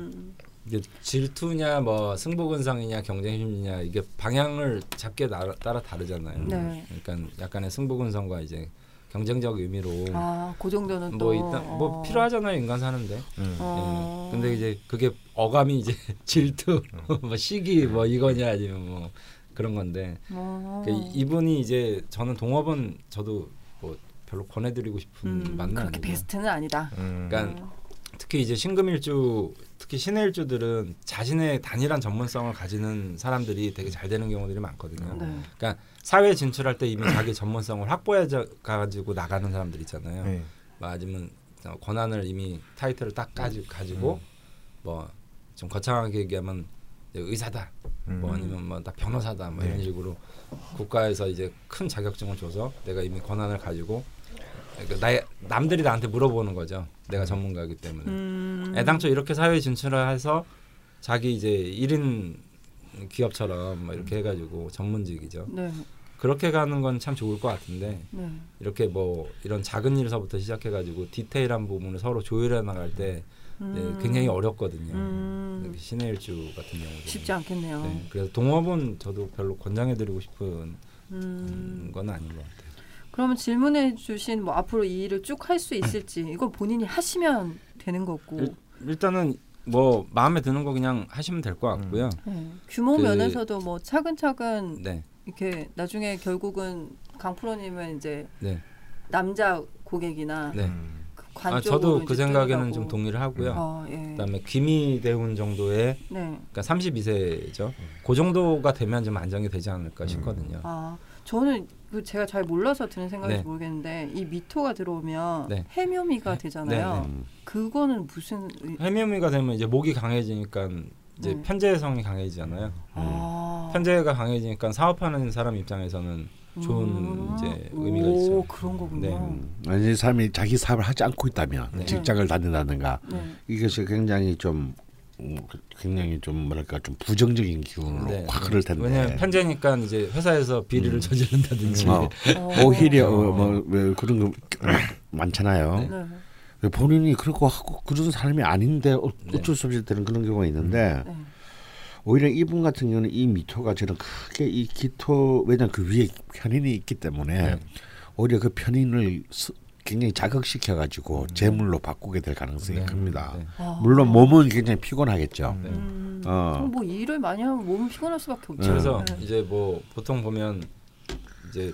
이게 질투냐 뭐 승부근성이냐 경쟁심리냐 이게 방향을 잡기에 따라, 다르잖아요. 네. 그러니까 약간의 승부근성과 이제 경쟁적 의미로 아, 그 정도는 뭐또 일단 뭐 어. 필요하잖아요 인간 사는데. 어. 예. 근데 이제 그게 어감이 이제 [laughs] 질투, 뭐 시기 뭐 이거냐 아니면 뭐 그런 건데 어. 그 이분이 이제 저는 동업은 저도 뭐 별로 권해드리고 싶은 음, 맞는 그렇게 아니고. 베스트는 아니다. 음. 그러니까 특히 이제 신금일주 특히 신의 일주들은 자신의 단일한 전문성을 가지는 사람들이 되게 잘 되는 경우들이 많거든요. 네. 그러니까 사회에 진출할 때 이미 자기 전문성을 확보해 가지고 나가는 사람들 있잖아요. 네. 뭐 권한을 이미 타이틀을 딱 가지, 가지고 뭐 좀 거창하게 얘기하면 의사다 음. 뭐 아니면 뭐나 변호사다 뭐 이런 네. 식으로 국가에서 이제 큰 자격증을 줘서 내가 이미 권한을 가지고 나의 남들이 나한테 물어보는 거죠 내가 전문가이기 때문에 음. 애당초 이렇게 사회에 진출을 해서 자기 이제 1인 기업처럼 뭐 이렇게 해가지고 전문직이죠 네. 그렇게 가는 건 참 좋을 것 같은데 네. 이렇게 뭐 이런 작은 일서부터 시작해가지고 디테일한 부분을 서로 조율해 나갈 때 네, 음. 굉장히 어렵거든요. 음. 신의 일주 같은 경우는 쉽지 않겠네요. 네, 그래서 동업은 저도 별로 권장해드리고 싶은 음. 건 아닌 것 같아요. 그러면 질문해 주신 뭐 앞으로 이 일을 쭉 할 수 있을지 이건 본인이 하시면 되는 거고 일, 일단은 뭐 마음에 드는 거 그냥 하시면 될 것 같고요. 네. 규모 그- 면에서도 뭐 차근차근 네, 이렇게 나중에 결국은 강프로님은 이제 네, 남자 고객이나 네. 그 아, 관쪽으로 저도 그 생각에는. 좀 동의를 하고요. 어, 예. 그다음에 귀미 대운 정도의 네. 그러니까 32세죠. 그 정도가 되면 좀 안정이 되지 않을까 싶거든요. 아 저는 그 제가 잘 몰라서 드는 생각인지 네. 모르겠는데 이 미토가 들어오면 네. 해묘미가 되잖아요. 네, 네. 그거는 무슨 의- 해묘미가 되면 이제 목이 강해지니까 이제 네. 편재성이 강해지잖아요. 아. 편재가 강해지니까 사업하는 사람 입장에서는 좋은 음. 이제 의미가 오, 있어요. 그런 거군요. 네. 음, 아니 이 사람이 자기 사업을 하지 않고 있다면 네. 직장을 다닌다든가 네. 이것이 굉장히 좀 음, 굉장히 좀 뭐랄까 좀 부정적인 기운으로 네. 확 흐를 텐데 왜냐하면 편재니까 이제 회사에서 비리를 저지른다든지 어, 어. 오히려 어, 뭐, 왜 그런 거 [clears throat] 많잖아요. 네. 왜 본인이 그렇고 하고 그런 사람이 아닌데 어, 네. 어쩔 수 없이 되는 그런 경우가 있는데 네. 오히려 이분 같은 경우는 이 미토가 저는 크게 이 기토 왜냐 그 위에 편인이 있기 때문에 네. 오히려 그 편인을 스- 굉장히 자극시켜 가지고 재물로 바꾸게 될 가능성이 네. 큽니다. 네. 아. 물론 몸은 굉장히 피곤하겠죠. 네. 음. 어. 뭐 일을 많이 하면 몸은 피곤할 수밖에 없죠. 그래서 네. 이제 뭐 보통 보면 이제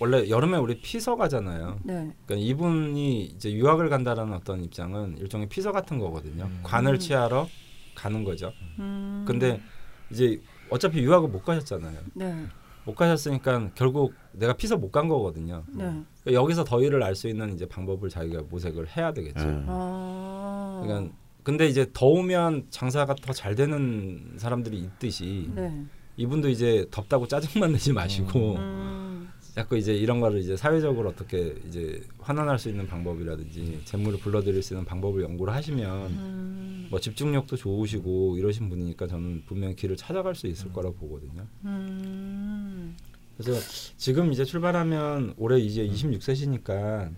원래 여름에 우리 피서 가잖아요. 네. 그러니까 이분이 이제 유학을 간다라는 어떤 입장은 일종의 피서 같은 거거든요. 관을 음. 취하러 가는 거죠. 음. 근데 이제 어차피 유학을 못 가셨잖아요. 네. 못 가셨으니까 결국 내가 피서 못 간 거거든요. 네. 그러니까 여기서 더위를 알 수 있는 이제 방법을 자기가 모색을 해야 되겠죠. 예. 아. 그러니까 근데 이제 더우면 장사가 더 잘 되는 사람들이 있듯이 네. 이분도 이제 덥다고 짜증만 내지 마시고 음. 자꾸 이제 이런 거를 이제 사회적으로 어떻게 이제 환원할 수 있는 방법이라든지 재물을 불러들일 수 있는 방법을 연구를 하시면 음. 뭐 집중력도 좋으시고 이러신 분이니까 저는 분명히 길을 찾아갈 수 있을 거라고 보거든요. 음. 그래서 지금 이제 출발하면 올해 이제 26세시니까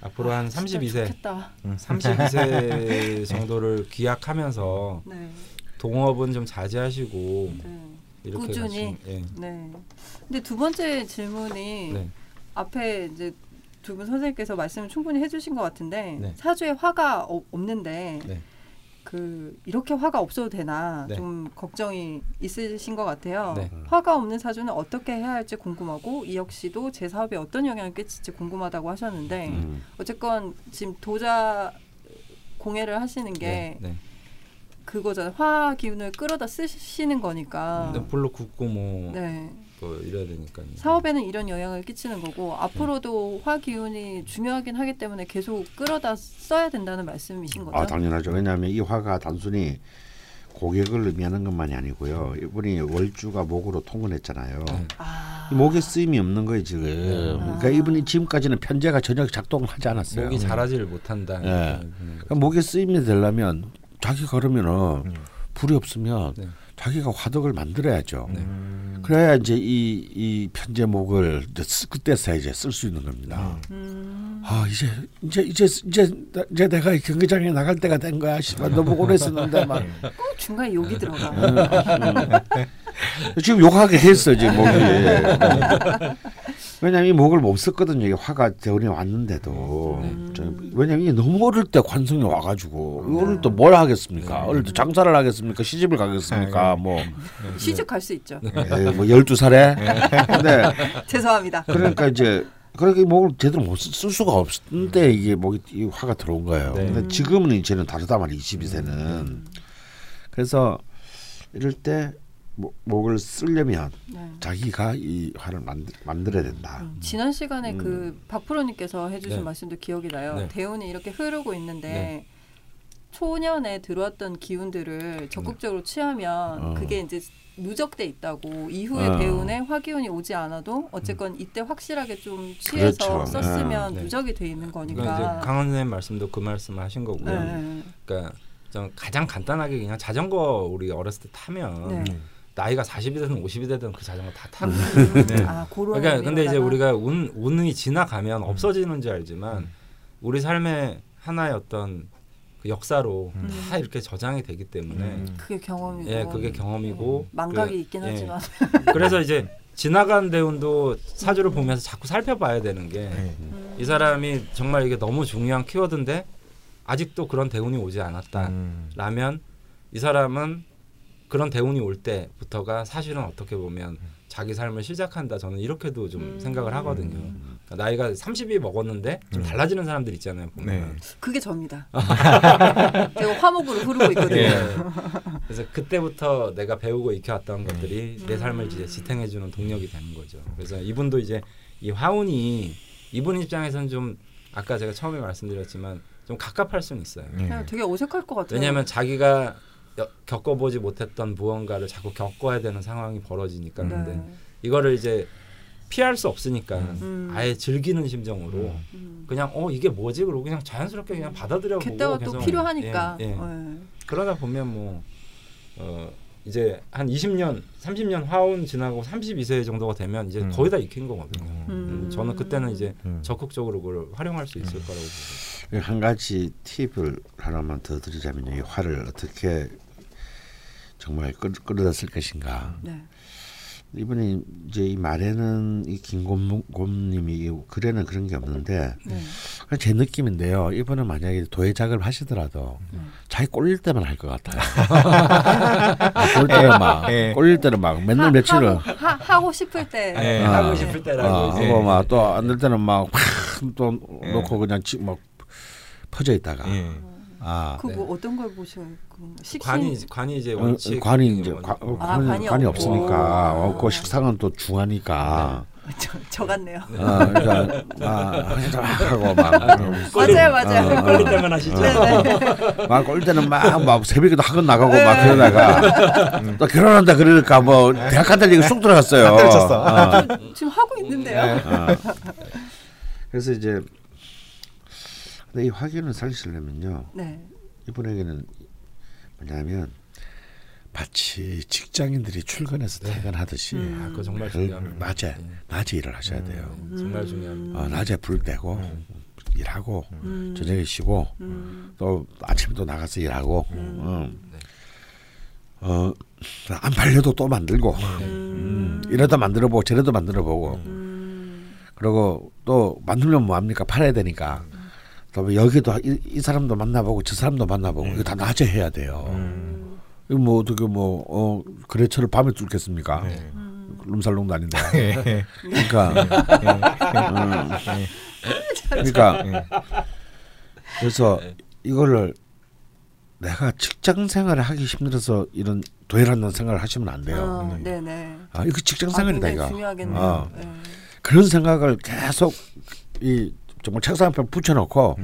앞으로 한 아, 진짜 32세, 좋겠다. 32세 [laughs] 정도를 기약하면서 네. 동업은 좀 자제하시고 네. 이렇게 꾸준히? 가시- 예. 네. 근데 두 번째 질문이 네. 앞에 이제 두 분 선생님께서 말씀을 충분히 해주신 것 같은데 네. 사주에 화가 어- 없는데 네. 그 이렇게 화가 없어도 되나 네. 좀 걱정이 있으신 것 같아요. 네. 화가 없는 사주는 어떻게 해야 할지 궁금하고 이 역시도 제 사업에 어떤 영향을 끼칠지 궁금하다고 하셨는데 음. 어쨌건 지금 도자 공예를 하시는 게 네. 네. 그거잖아요. 화 기운을 끌어다 쓰시는 거니까. 근데 불로 굽고 뭐, 네. 뭐 이래야 되니까요. 사업에는 이런 영향을 끼치는 거고 앞으로도 화 기운이 중요하긴 하기 때문에 계속 끌어다 써야 된다는 말씀이신 거죠. 아 당연하죠. 왜냐하면 이 화가 단순히 고객을 의미하는 것만이 아니고요. 이분이 월주가 목으로 통근했잖아요. 네. 아, 이 목에 쓰임이 없는 거예요 지금. 그러니까 이분이 지금까지는 편제가 전혀 작동을 하지 않았어요. 목이 자라지를 못한다. 예. 거죠. 그러니까 목에 쓰임이 되려면 자기가 그러면은 불이 없으면 네. 자기가 화덕을 만들어야죠. 네. 그래야 이제 이, 이 편제목을 그때서야 이제 쓸 수 있는 겁니다. 음, 아 이제 이제 이제 이제 나- 이제 내가 이 경기장에 나갈 때가 된 거야. 씨발 너무 오래 했었는데 막 꼭 중간에 욕이 들어가. [laughs] 지금 욕하게 했어 지금 목이. 왜냐면 이 목을 못 썼거든요. 이게 화가 대운에 왔는데도. 저- 왜냐면 이게 너무 어릴 때 관성이 와가지고 어릴 때 뭘 하겠습니까? 어릴 때 장사를 하겠습니까? 시집을 가겠습니까? 뭐, 시집 갈 수 있죠. 에이, 뭐 열두 살에. 근데 [laughs] 죄송합니다. 그러니까 이제 그렇게 목을 제대로 못 쓸 수가 없는데 이게 목이 이 화가 들어온 거예요. 네. 근데 지금은 이제는 다르단 말이에요. 22세는. 그래서 이럴 때 목- 목을 쓰려면 네. 자기가 이 화를 만들, 만들어야 된다. 음, 지난 시간에 음. 그 박프로님께서 해주신 네. 말씀도 기억이 나요. 네. 대운이 이렇게 흐르고 있는데 네. 초년에 들어왔던 기운들을 적극적으로 취하면 어. 그게 이제 누적돼 있다고 이후에 어. 대운에 화기운이 오지 않아도 어쨌건 이때 확실하게 좀 취해서 그렇죠. 썼으면 네. 누적이 돼 있는 그러니까 거니까. 이제 강원 선생님 말씀도 그 말씀을 하신 거고요. 네. 그러니까 좀 가장 간단하게 그냥 자전거 우리 어렸을 때 타면 네. 나이가 40이 되든 50이 되든 그 자전거 다 타고. 음, 아, 그런 그러니까 근데 이제. 우리가 운 운이 지나가면 없어지는 줄 알지만 우리 삶의 하나의 어떤 그 역사로 음. 다 이렇게 저장이 되기 때문에 그게 경험이고 예 그게 경험이고 망각이 그- 있긴 예. 하지만 그래서 이제 지나간 대운도 사주를 보면서 자꾸 살펴봐야 되는 게이 네. 사람이 정말 이게 너무 중요한 키워드인데 아직도 그런 대운이 오지 않았다. 음. 라면 이 사람은 그런 대운이 올 때부터가 사실은 어떻게 보면 자기 삶을 시작한다. 저는 이렇게도 좀 음. 생각을 하거든요. 그러니까 나이가 30이 먹었는데 좀 음. 달라지는 사람들 있잖아요. 보면. 네. 그게 접니다. [laughs] 제가 화목으로 흐르고 있거든요. 예. 그래서 그때부터 내가 배우고 익혀왔던 것들이 내 삶을 이제 지탱해주는 동력이 되는 거죠. 그래서 이분도 이제 이 화운이 이분 입장에서는 좀 아까 제가 처음에 말씀드렸지만 좀 갑갑할 수는 있어요. 네. 그냥 되게 어색할 것 같아요. 왜냐하면 자기가 여- 겪어보지 못했던 무언가를 자꾸 겪어야 되는 상황이 벌어지니까 근데 네. 이거를 이제 피할 수 없으니까 음. 아예 즐기는 심정으로 음. 그냥 어 이게 뭐지 그러고 그냥 자연스럽게 그냥 받아들여 보고 그때가 또 필요하니까. 예, 예. 예. 그러다 보면 뭐 어, 이제 한 20년, 30년 화운 지나고 32세 정도가 되면 이제 음. 거의 다 익힌 거거든요. 음. 음, 저는 그때는 이제 음. 적극적으로 그걸 활용할 수 있을 거라고 보고. 한 가지 팁을 하나만 더 드리자면 이 화를 어떻게 정말 끌, 끌어다 쓸 것인가. 네. 이분이 이제 이 말에는 이 김곰곰님이 이 글에는 그런 게 없는데 네. 그냥 제 느낌인데요. 이분은 만약에 도예작을 하시더라도 음. 자기 꼴릴 때만 할 것 같아요. [laughs] 꼴릴 때는 막 예. 꼴릴 때는 막 맨날 하- 며칠을 하고, 하, 하고 싶을 때 예. 아. 하고 싶을 때라고 어, 이제 하고 막또 안 될 때는 막또 예. 놓고 그냥 지, 막 퍼져 있다가 예. 아그뭐 어떤 걸 보셔요? 그 식신 관이 관이 이제 어, 원칙 관이 이제 관, 뭐- 아, 관이, 관이. 없으니까 오. 없고 식상은 또 중하니까 저, 저 같네요. 어, 그러니까 아, 하고 막 맞아요, 맞아요. 어, 어. 걸릴 때만 하시죠. 네네. 막올 때는 막, 막 새벽에도 학원 나가고 막 그러다가 또 결혼한다 그러니까 뭐 대학 간다는 얘기 쑥 들어갔어요. 안 때려쳤어. 어, 지금 하고 있는데요. 어. [laughs] 그래서 이제 근데 이 확인을 살리려면요 네. 이분에게는 뭐냐면 마치 직장인들이 출근해서 퇴근하듯이 음. 아, 그거 정말 중요한 낮에 낮에 일을 하셔야 돼요. 음, 정말 중요한. 어, 낮에 불 떼고 일하고 음. 저녁에 쉬고 음. 또 아침에 또 나가서 일하고 음. 네. 어, 안 팔려도 또 만들고 음. 음, 이러다 만들어보고 저래도 만들어보고 음. 그리고 또 만들면 뭐합니까 팔아야 되니까 그다음에 여기도 이, 이 사람도 만나보고 저 사람도 만나보고 이거 다 낮에 해야 돼요. 음. 이거 뭐 어떻게 뭐 어, 거래처를 밤에 뚫겠습니까? 네. 룸살롱도 아닌데. 예. [laughs] 그러니까 음, 그러니까 그래서 이거를 내가 직장 생활을 하기 힘들어서 이런 도예라는 생활을 하시면 안 돼요. 어, 네네. 아 이거 직장 아, 생활이다 굉장히 이거. 중요하겠네요. 어. 네. 그런 생각을 계속 이 정말 책상 앞에 붙여놓고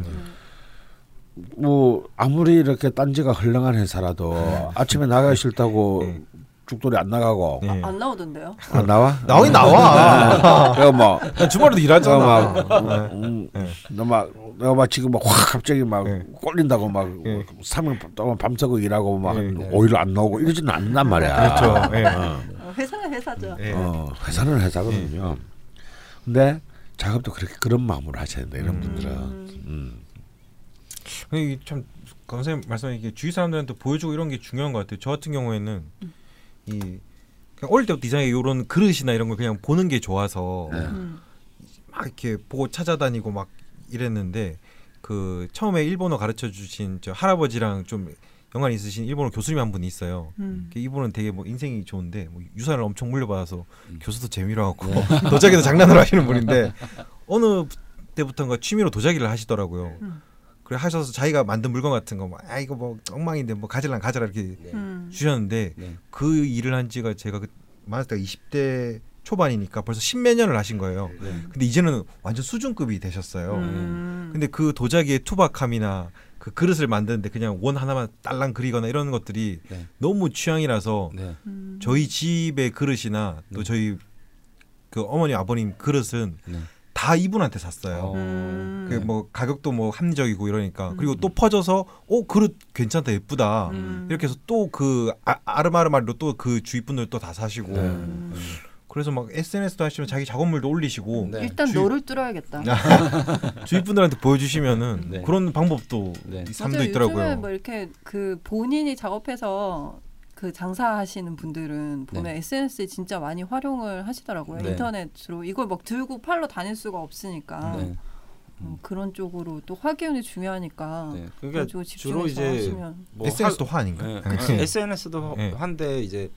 뭐 아무리 이렇게 딴지가 헐렁한 회사라도 아침에 나가기 싫다고 죽돌이 안 나가고 예. 안 나오던데요? 안 나와? 나오긴 나와. 내가 뭐난 주말에도 내가 일하잖아. 막 음, 내가 막 내가 막 지금 막 확 갑자기 막 예. 꼴린다고 막 예. 3일 동안 밤새고 일하고 막 예. 오히려 안 나오고 이러지는 않는단 말이야. 그렇죠. 예. 어. 어, 회사는 회사죠. 예. 어, 회사는 회사거든요. 근데 작업도 그렇게 그런 마음으로 하셔야 돼 이런 분들은. 음. 이게 참 선생님 말씀하신 이게 주위 사람들한테 보여주고 이런 게 중요한 것 같아요. 저 같은 경우에는 이 그냥 어릴 때부터 이상하게 이런 그릇이나 이런 걸 그냥 보는 게 좋아서 음. 막 이렇게 보고 찾아다니고 막 이랬는데 그 처음에 일본어 가르쳐 주신 저 할아버지랑 좀 연관 있으신 일본어 교수님 한 분이 있어요. 음. 그 이분은 되게 뭐 인생이 좋은데 뭐 유산을 엄청 물려받아서 교수도 재미로 하고 [laughs] 도자기도 장난으로 하시는 분인데 어느 때부터인가 취미로 도자기를 하시더라고요. 음. 그래 하셔서 자기가 만든 물건 같은 거막아 이거 뭐 엉망인데 뭐 가질란 가져라 이렇게 음. 주셨는데 네. 그 일을 한 지가 제가 그 많을 때가 20대 초반이니까 벌써 십몇 년을 하신 거예요. 네. 근데 이제는 완전 수준급이 되셨어요. 음. 근데 그 도자기의 투박함이나 그 그릇을 만드는데 그냥 원 하나만 딸랑 그리거나 이런 것들이 네. 너무 취향이라서 네. 음. 저희 집의 그릇이나 또 네. 저희 그 어머니 아버님 그릇은 네. 다 이분한테 샀어요. 어. 음. 그뭐 가격도 뭐 합리적이고 이러니까 그리고 또 퍼져서 어 그릇 괜찮다 예쁘다 음. 이렇게 해서 또 그 아르마르마리로 또 그 주위 분들 또 다 사시고 네. 음. 그래서 막 SNS도 하시면 자기 작업물도 올리시고 네. 일단 주위- 너를 뚫어야겠다. [laughs] 주위 분들한테 보여주시면은 네. 그런 방법도 네. 이 삶도. 있더라고요. 요즘에 뭐 이렇게 그 본인이 작업해서 그 장사하시는 분들은 보면 SNS에 진짜 많이 활용을 하시더라고요. 네. 인터넷으로 이걸 막 들고 팔러 다닐 수가 없으니까 네. 음, 그런 쪽으로 또 화기운이 중요하니까 네. 그러니까 주로 집중해서 이제 하시면 뭐 SNS도 화 아닌가요? 네. [laughs] 아, SNS도 네. 한데 이제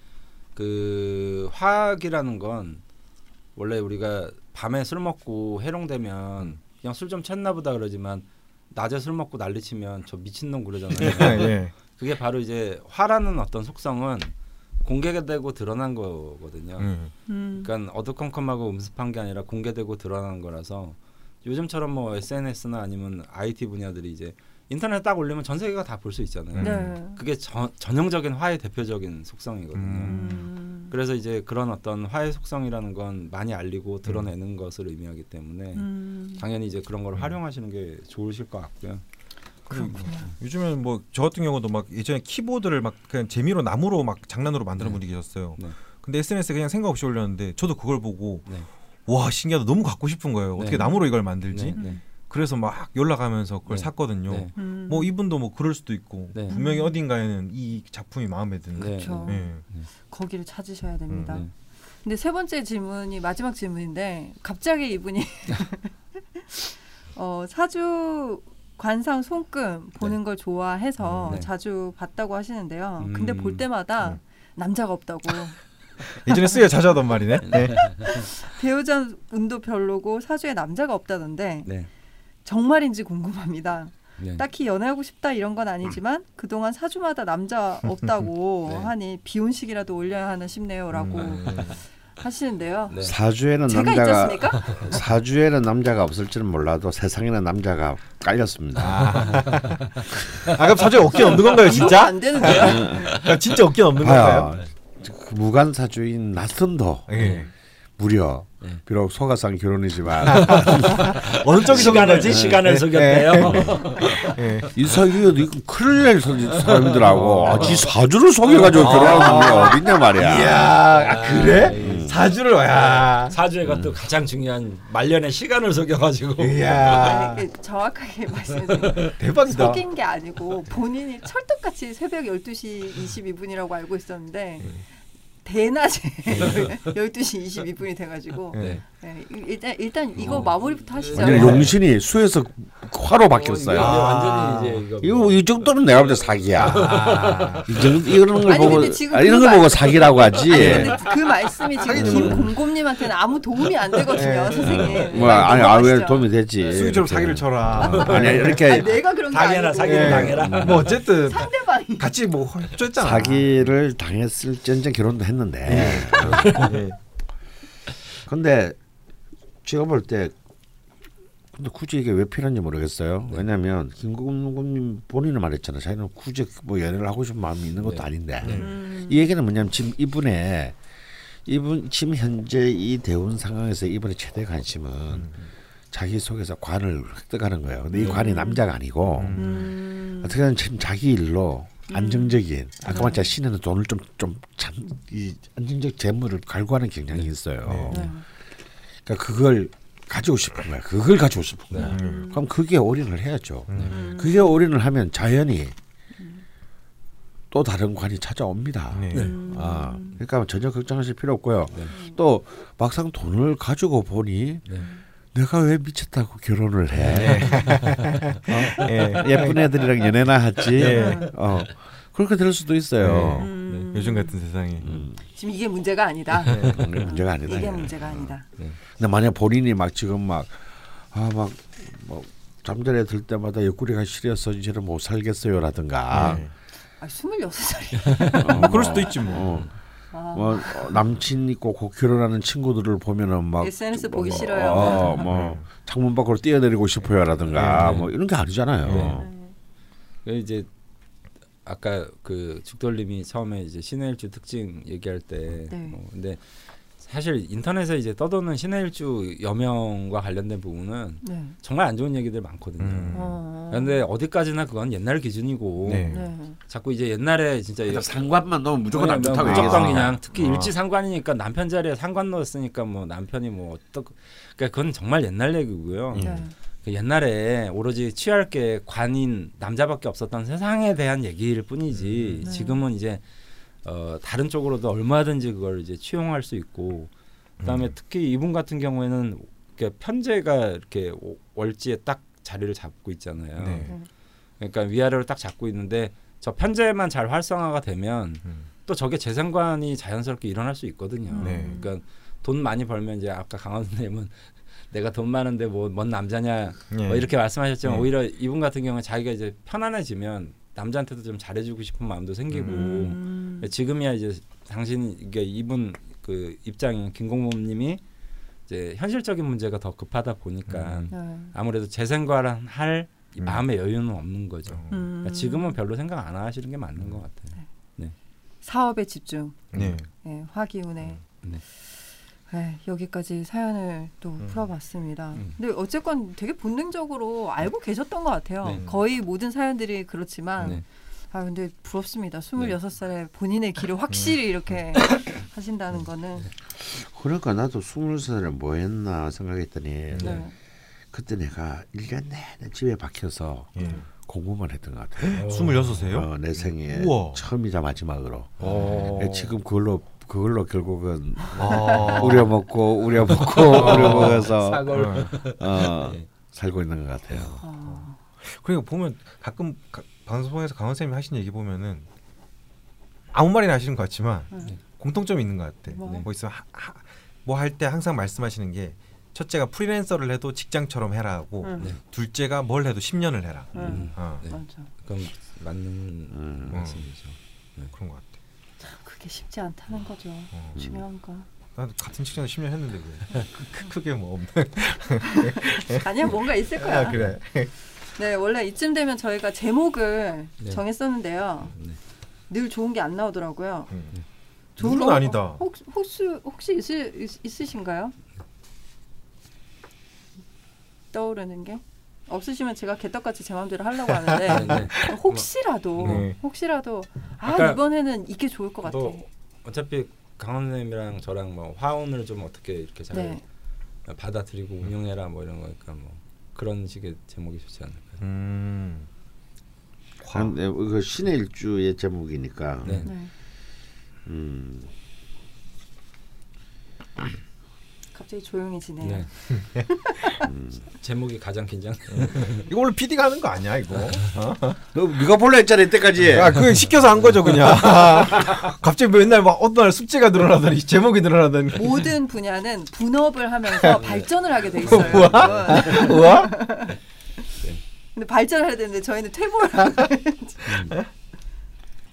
그 화학이라는 건 원래 우리가 밤에 술 먹고 해롱되면 그냥 술좀 쳤나 보다 그러지만 낮에 술 먹고 난리치면 저 미친놈 그러잖아요. [laughs] 예. 그게 바로 이제 화라는 어떤 속성은 공개되고 드러난 거거든요. 음. 음. 그러니까 어두컴컴하고 음습한 게 아니라 공개되고 드러난 거라서 요즘처럼 뭐 SNS나 아니면 IT 분야들이 이제 인터넷 딱 올리면 전 세계가 다 볼 수 있잖아요. 네. 그게 전, 전형적인 화의 대표적인 속성이거든요. 음. 그래서 이제 그런 어떤 화의 속성이라는 건 많이 알리고 드러내는 것을 의미하기 때문에 음. 당연히 이제 그런 걸 활용하시는 게 좋으실 것 같고요. 요즘에는 뭐 저 같은 경우도 막 예전에 키보드를 막 그냥 재미로 나무로 막 장난으로 만드는 네. 분이 계셨어요. 네. 근데 SNS에 그냥 생각 없이 올렸는데 저도 그걸 보고 네. 와 신기하다 너무 갖고 싶은 거예요. 어떻게 네. 나무로 이걸 만들지? 그래서 막 연락하면서 그걸 네. 샀거든요. 네. 음. 뭐 이분도 뭐 그럴 수도 있고 네. 분명히 어딘가에는 이 작품이 마음에 드는. 네. 그렇죠. 예. 거기를 찾으셔야 됩니다. 네. 근데 세 번째 질문이 마지막 질문인데 갑자기 이분이 [laughs] 어, 사주 관상 손금 보는 걸 좋아해서 네. 자주 봤다고 하시는데요. 음. 근데 볼 때마다 남자가 없다고 [laughs] 예전에 쓰여 자주 하던 말이네. 네. [laughs] 배우자 운도 별로고 사주에 남자가 없다던데 네. 정말인지 궁금합니다. 네. 딱히 연애하고 싶다 이런 건 아니지만 그동안 사주마다 남자 없다고 [laughs] 네. 하니 비혼식이라도 올려야 하나 싶네요라고 음. 하시는데요. 네. 사주에는 남자가? [laughs] 사주에는 남자가 없을지는 몰라도 세상에는 남자가 깔렸습니다. [laughs] 아 그럼 사주에 없긴 없는 건가요, 이러면 진짜? 안 되는데요. 아, 진짜 없긴 없는 건가요? 그 무관 사주인 낯선도 예. 무려 네. 비록 소가상 결혼이지만 [laughs] 어느 쪽이 속인 시간을 거지? 시간을 네. 속였대요. 예. 이사기가 이거 큰일 날 사- 사람들하고 아, 지 사주를 속여가지고 결혼하는 게 어딨냐 말이야. 이야, 아, 그래? 사주를 야. 사주에가 또 가장 중요한 말년의 시간을 속여가지고. 이야. 아니, 그 정확하게 말씀드리면 [laughs] 대박이다. 속인 게 아니고 본인이 철떡같이 새벽 12시 22분이라고 알고 있었는데 대낮에 [laughs] 12시 22분이 돼가지고 네. 네, 일단 일단 이거 어. 마무리부터 하시죠. 완전 용신이 수에서 화로 바뀌었어요. 어, 아. 완전히 이제 이거. 이거 이 정도면 내가 볼 때 사기야. 이 정도 이런 걸 아니, 보고 아, 이런 그거 걸 보고 말- 사기라고 하지. 아니 그 말씀이 지금 사기는 김공곰님한테는 아무 도움이 안 되거든요, 선생님. 뭐 아니 아왜. 도움이 되지. 수기처럼. 사기를 쳐라. 아니 이렇게 아니, 내가 그런 게 당해라, 예. 당해라. 뭐 어쨌든 상대방이 같이 뭐 협조했잖아. 사기를 당했을 전쟁 결혼도 했는데. 예. [laughs] 근데 제가 볼 때 근데 굳이 이게 왜 필요한지 모르겠어요. 왜냐하면 김국님 본인은 말했잖아요. 자기는 굳이 뭐 연애를 하고 싶은 마음이 있는 것도 네. 아닌데. 음, 이 얘기는 뭐냐면 지금 이분의 이분 지금 현재 이 대운 상황에서 이분의 최대 관심은 자기 속에서 관을 획득하는 거예요. 근데 이 관이 남자가 아니고 음, 어떻게든 지금 자기 일로 안정적인 아까 말했잖아 신에는 돈을 좀 좀 참 이 안정적 재물을 갈구하는 경향이 있어요. 네. 그러니까 그걸 가지고 싶은 거야. 그걸 가지고 싶은 거야. 음. 그럼 그게 올인을 해야죠. 음. 그게 올인을 하면 자연히 또 다른 관이 찾아옵니다. 네. 음. 아, 그러니까 전혀 걱정하실 필요 없고요. 네. 또 막상 돈을 가지고 보니 네. 내가 왜 미쳤다고 결혼을 해? [laughs] 예. 어? 예 쁜 애들이랑 연애나 하지. 예. 어, 그렇게 될 수도 있어요. 음. 요즘 같은 세상에. 음, 지금 이게 문제가 아니다. 그게 문제가 아니다. 이게. 문제가 아니다. 근데 만약 본인이 막 지금 막 아 막 뭐 잠자리에 들 때마다 옆구리가 시려서 이제는 못 살겠어요라든가 네. 아, 26살이. [laughs] 어, 뭐 그럴 수도 있지 뭐. 어, 아, 뭐 어, 남친 있고 곧 결혼하는 친구들을 보면은 막 SNS 보기 뭐, 싫어요. 어, 뭐 창문 밖으로 뛰어내리고 싶어요라든가 네. 뭐 이런 게 아니잖아요. 그 이제 아까 그 죽돌님이 처음에 이제 신의 일주 특징 얘기할 때, 네. 어, 근데 사실 인터넷에 이제 떠도는 신의 일주 여명과 관련된 부분은 네. 정말 안 좋은 얘기들 많거든요. 음. 어. 그런데 어디까지나 그건 옛날 기준이고 네. 네. 자꾸 이제 옛날에 진짜 그러니까 상관만 넣으면 무조건 안 좋다고 무조건 얘기해서. 그냥 특히 어. 일지 상관이니까 남편 자리에 상관 넣었으니까 뭐 남편이 뭐 어떻 그러니까 그건 정말 옛날 얘기고요. 네. 그 옛날에 오로지 취할 게 관인 남자밖에 없었던 세상에 대한 얘기일 뿐이지 음, 네. 지금은 이제 어 다른 쪽으로도 얼마든지 그걸 이제 취용할 수 있고 그다음에 특히 이분 같은 경우에는 이렇게 편제가 이렇게 오- 월지에 딱 자리를 잡고 있잖아요. 네. 그러니까 위아래로 딱 잡고 있는데 저 편제만 잘 활성화가 되면 음. 또 저게 재생관이 자연스럽게 일어날 수 있거든요. 네. 그러니까 돈 많이 벌면 이제 아까 강원 선생님은 내가 돈 많은데 뭐 뭔 남자냐 예. 뭐 이렇게 말씀하셨지만 네. 오히려 이분 같은 경우는 자기가 이제 편안해지면 남자한테도 좀 잘해주고 싶은 마음도 생기고 음. 지금이야 이제 당신 이게 이분 그 입장인 김공범님이 이제 현실적인 문제가 더 급하다 보니까 음. 네. 아무래도 재생관 할이 음. 마음의 여유는 없는 거죠. 음. 그러니까 지금은 별로 생각 안 하시는 게 맞는 것 같아요. 사업에 집중. 네. 네, 화기운에. 네. 네, 여기까지 사연을 또 음. 풀어봤습니다. 음. 근데 어쨌건 되게 본능적으로 알고 계셨던 것 같아요. 네. 거의 모든 사연들이 그렇지만 네. 아 근데 부럽습니다. 26살에 본인의 길을 확실히 이렇게 [laughs] 하신다는 거는 그러니까 나도 스물 살에 뭐 했나 생각했더니 네. 그때 내가 1년 내내 집에 박혀서 예. 공부만 했던 것 같아요. 26세요? 어, 내 생에 우와. 처음이자 마지막으로. 어. 지금 그걸로 그걸로 결국은 아. 우려 먹고 우려 먹고 우려 먹어서 사골. 어, 네. 살고 있는 것 같아요. 아, 그러니까 보면 가끔 가, 방송에서 강원 쌤이 하신 얘기 보면은 아무 말이나 하시는 것 같지만 네. 공통점이 있는 것 같아. 뭐? 뭐 있으면 뭐할 때 항상 말씀하시는 게 첫째가 프리랜서를 해도 직장처럼 해라 하고 응. 네. 둘째가 뭘 해도 10년을 해라. 응. 어, 네. 맞아. 그럼 맞는 음. 말씀이죠. 그런 것 같아. 그게 쉽지 않다는 거죠. 어. 중요한 거. 나도 같은 직장에 10년 했는데 왜 [laughs] 크- 크게 뭐 없네. [laughs] 아니야 뭔가 있을 거야. 아, 그래. 네 원래 이쯤 되면 저희가 제목을 네. 정했었는데요. 네. 늘 좋은 게 안 나오더라고요. 음. 좋은 룰은 거 아니다. 혹시 혹시 혹시 있으, 있, 있으신가요? 떠오르는 게 없으시면 제가 개떡같이 제 마음대로 하려고 하는데 [laughs] 네, 네. 혹시라도 네. 혹시라도 아 이번에는 이게 좋을 것 같아. 또 어차피 강원님이랑 저랑 뭐 화원을 좀 어떻게 이렇게 잘 네. 받아들이고 운영해라 뭐 이런 거니까 뭐 그런 식의 제목이 좋지 않을까요? 음. 그런데 그 신의 일주의 제목이니까 네. 네. 음, 갑자기 조용해지네요. 네. 제목이 가장 긴장. 이거 원래 PD가 하는 거 아니야 이거? 어? 너 네가 볼라 했잖아 이때까지. 야, 그 시켜서 한 거죠 그냥. [laughs] 갑자기 맨날 막 어떤 날 숙제가 늘어나더니 제목이 늘어나더니. 모든 분야는 분업을 하면서 발전을 하게 돼 있어요. 우와. 우와? 근데 발전을 해야 되는데 저희는 퇴보를 하고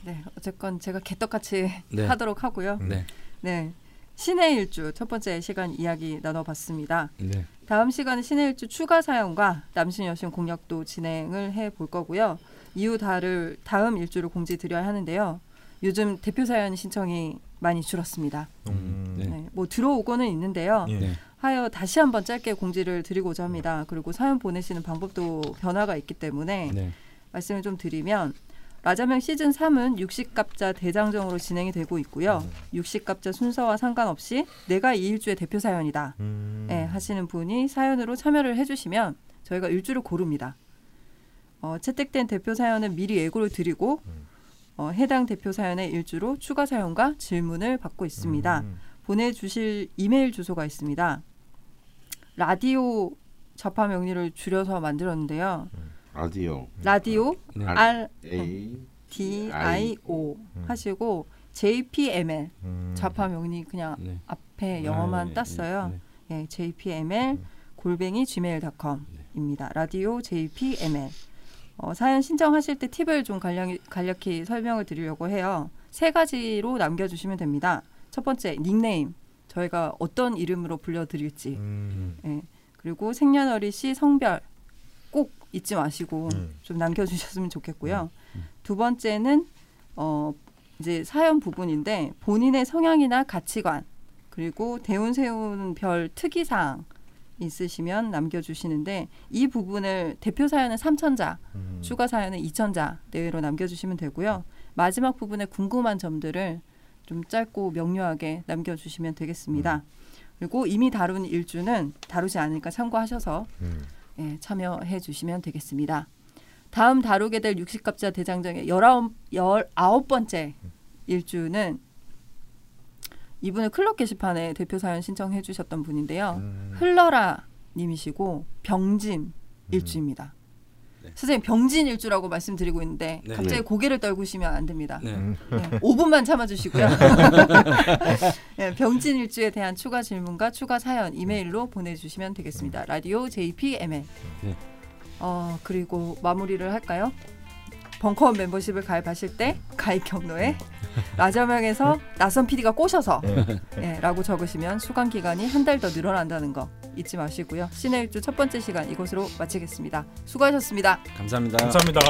네, 어쨌건 제가 개떡같이 네. 하도록 하고요. 네. 네. 신의 일주 첫 번째 시간 이야기 나눠봤습니다. 네. 다음 시간은 신의 일주 추가 사연과 남신 여신 공약도 진행을 해 볼 거고요. 이후 다를 다음 일주를 공지 드려야 하는데요. 요즘 대표 사연 신청이 많이 줄었습니다. 음. 네. 네. 뭐 들어오고는 있는데요. 예. 네. 하여 다시 한번 짧게 공지를 드리고자 합니다. 그리고 사연 보내시는 방법도 변화가 있기 때문에 네. 말씀을 좀 드리면 라자명 시즌 3은 육식갑자 대장정으로 진행이 되고 있고요. 육식갑자 순서와 상관없이 내가 이 일주의 대표 사연이다. 음. 예, 하시는 분이 사연으로 참여를 해주시면 저희가 일주를 고릅니다. 어, 채택된 대표 사연은 미리 예고를 드리고 어, 해당 대표 사연의 일주로 추가 사연과 질문을 받고 있습니다. 음. 보내주실 이메일 주소가 있습니다. 라디오 접화 명리를 줄여서 만들었는데요. 라디오 라디오 네. R A D I O 음. 하시고 JPML 음. 좌파 명리 그냥 네. 앞에 영어만 네, 땄어요. 네. 예, JPML 골뱅이 gmail.com입니다. 라디오 JPML. 어, 사연 신청하실 때 팁을 좀 간략히, 간략히 설명을 드리려고 해요. 세 가지로 남겨주시면 됩니다. 첫 번째 닉네임. 저희가 어떤 이름으로 불려드릴지. 음. 예. 그리고 생년월일 시 성별 꼭 잊지 마시고 음. 좀 남겨주셨으면 좋겠고요. 두 번째는 어 이제 사연 부분인데 본인의 성향이나 가치관 그리고 대운 세운 별 특이 사항 있으시면 남겨주시는데 이 부분을 대표 사연은 3천자, 음. 추가 사연은 2천자 내외로 남겨주시면 되고요. 마지막 부분에 궁금한 점들을 좀 짧고 명료하게 남겨주시면 되겠습니다. 그리고 이미 다룬 일주는 다루지 않으니까 참고하셔서 음. 예, 참여해 주시면 되겠습니다. 다음 다루게 될 육식갑자 대장정의 열아홉 열아홉 번째 일주는 이분은 클럽 게시판에 대표 사연 신청해 주셨던 분인데요. 음. 흘러라 님이시고 병진 일주입니다. 네. 선생님 병진 일 주라고 말씀드리고 있는데 네. 갑자기 네. 고개를 떨구시면 안 됩니다. 네. 음. 네, 5분만 참아주시고요. [laughs] 네, 병진 일 주에 대한 추가 질문과 추가 사연 이메일로 보내주시면 되겠습니다. 라디오 JPML. 네. 어 그리고 마무리를 할까요? 벙커원 멤버십을 가입하실 때 가입 경로에 라자명에서 낯선 PD가 꼬셔서 예, 라고 적으시면 수강 기간이 한 달 더 늘어난다는 거 잊지 마시고요. 신의 일주 첫 번째 시간 이것으로 마치겠습니다. 수고하셨습니다. 감사합니다. 감사합니다.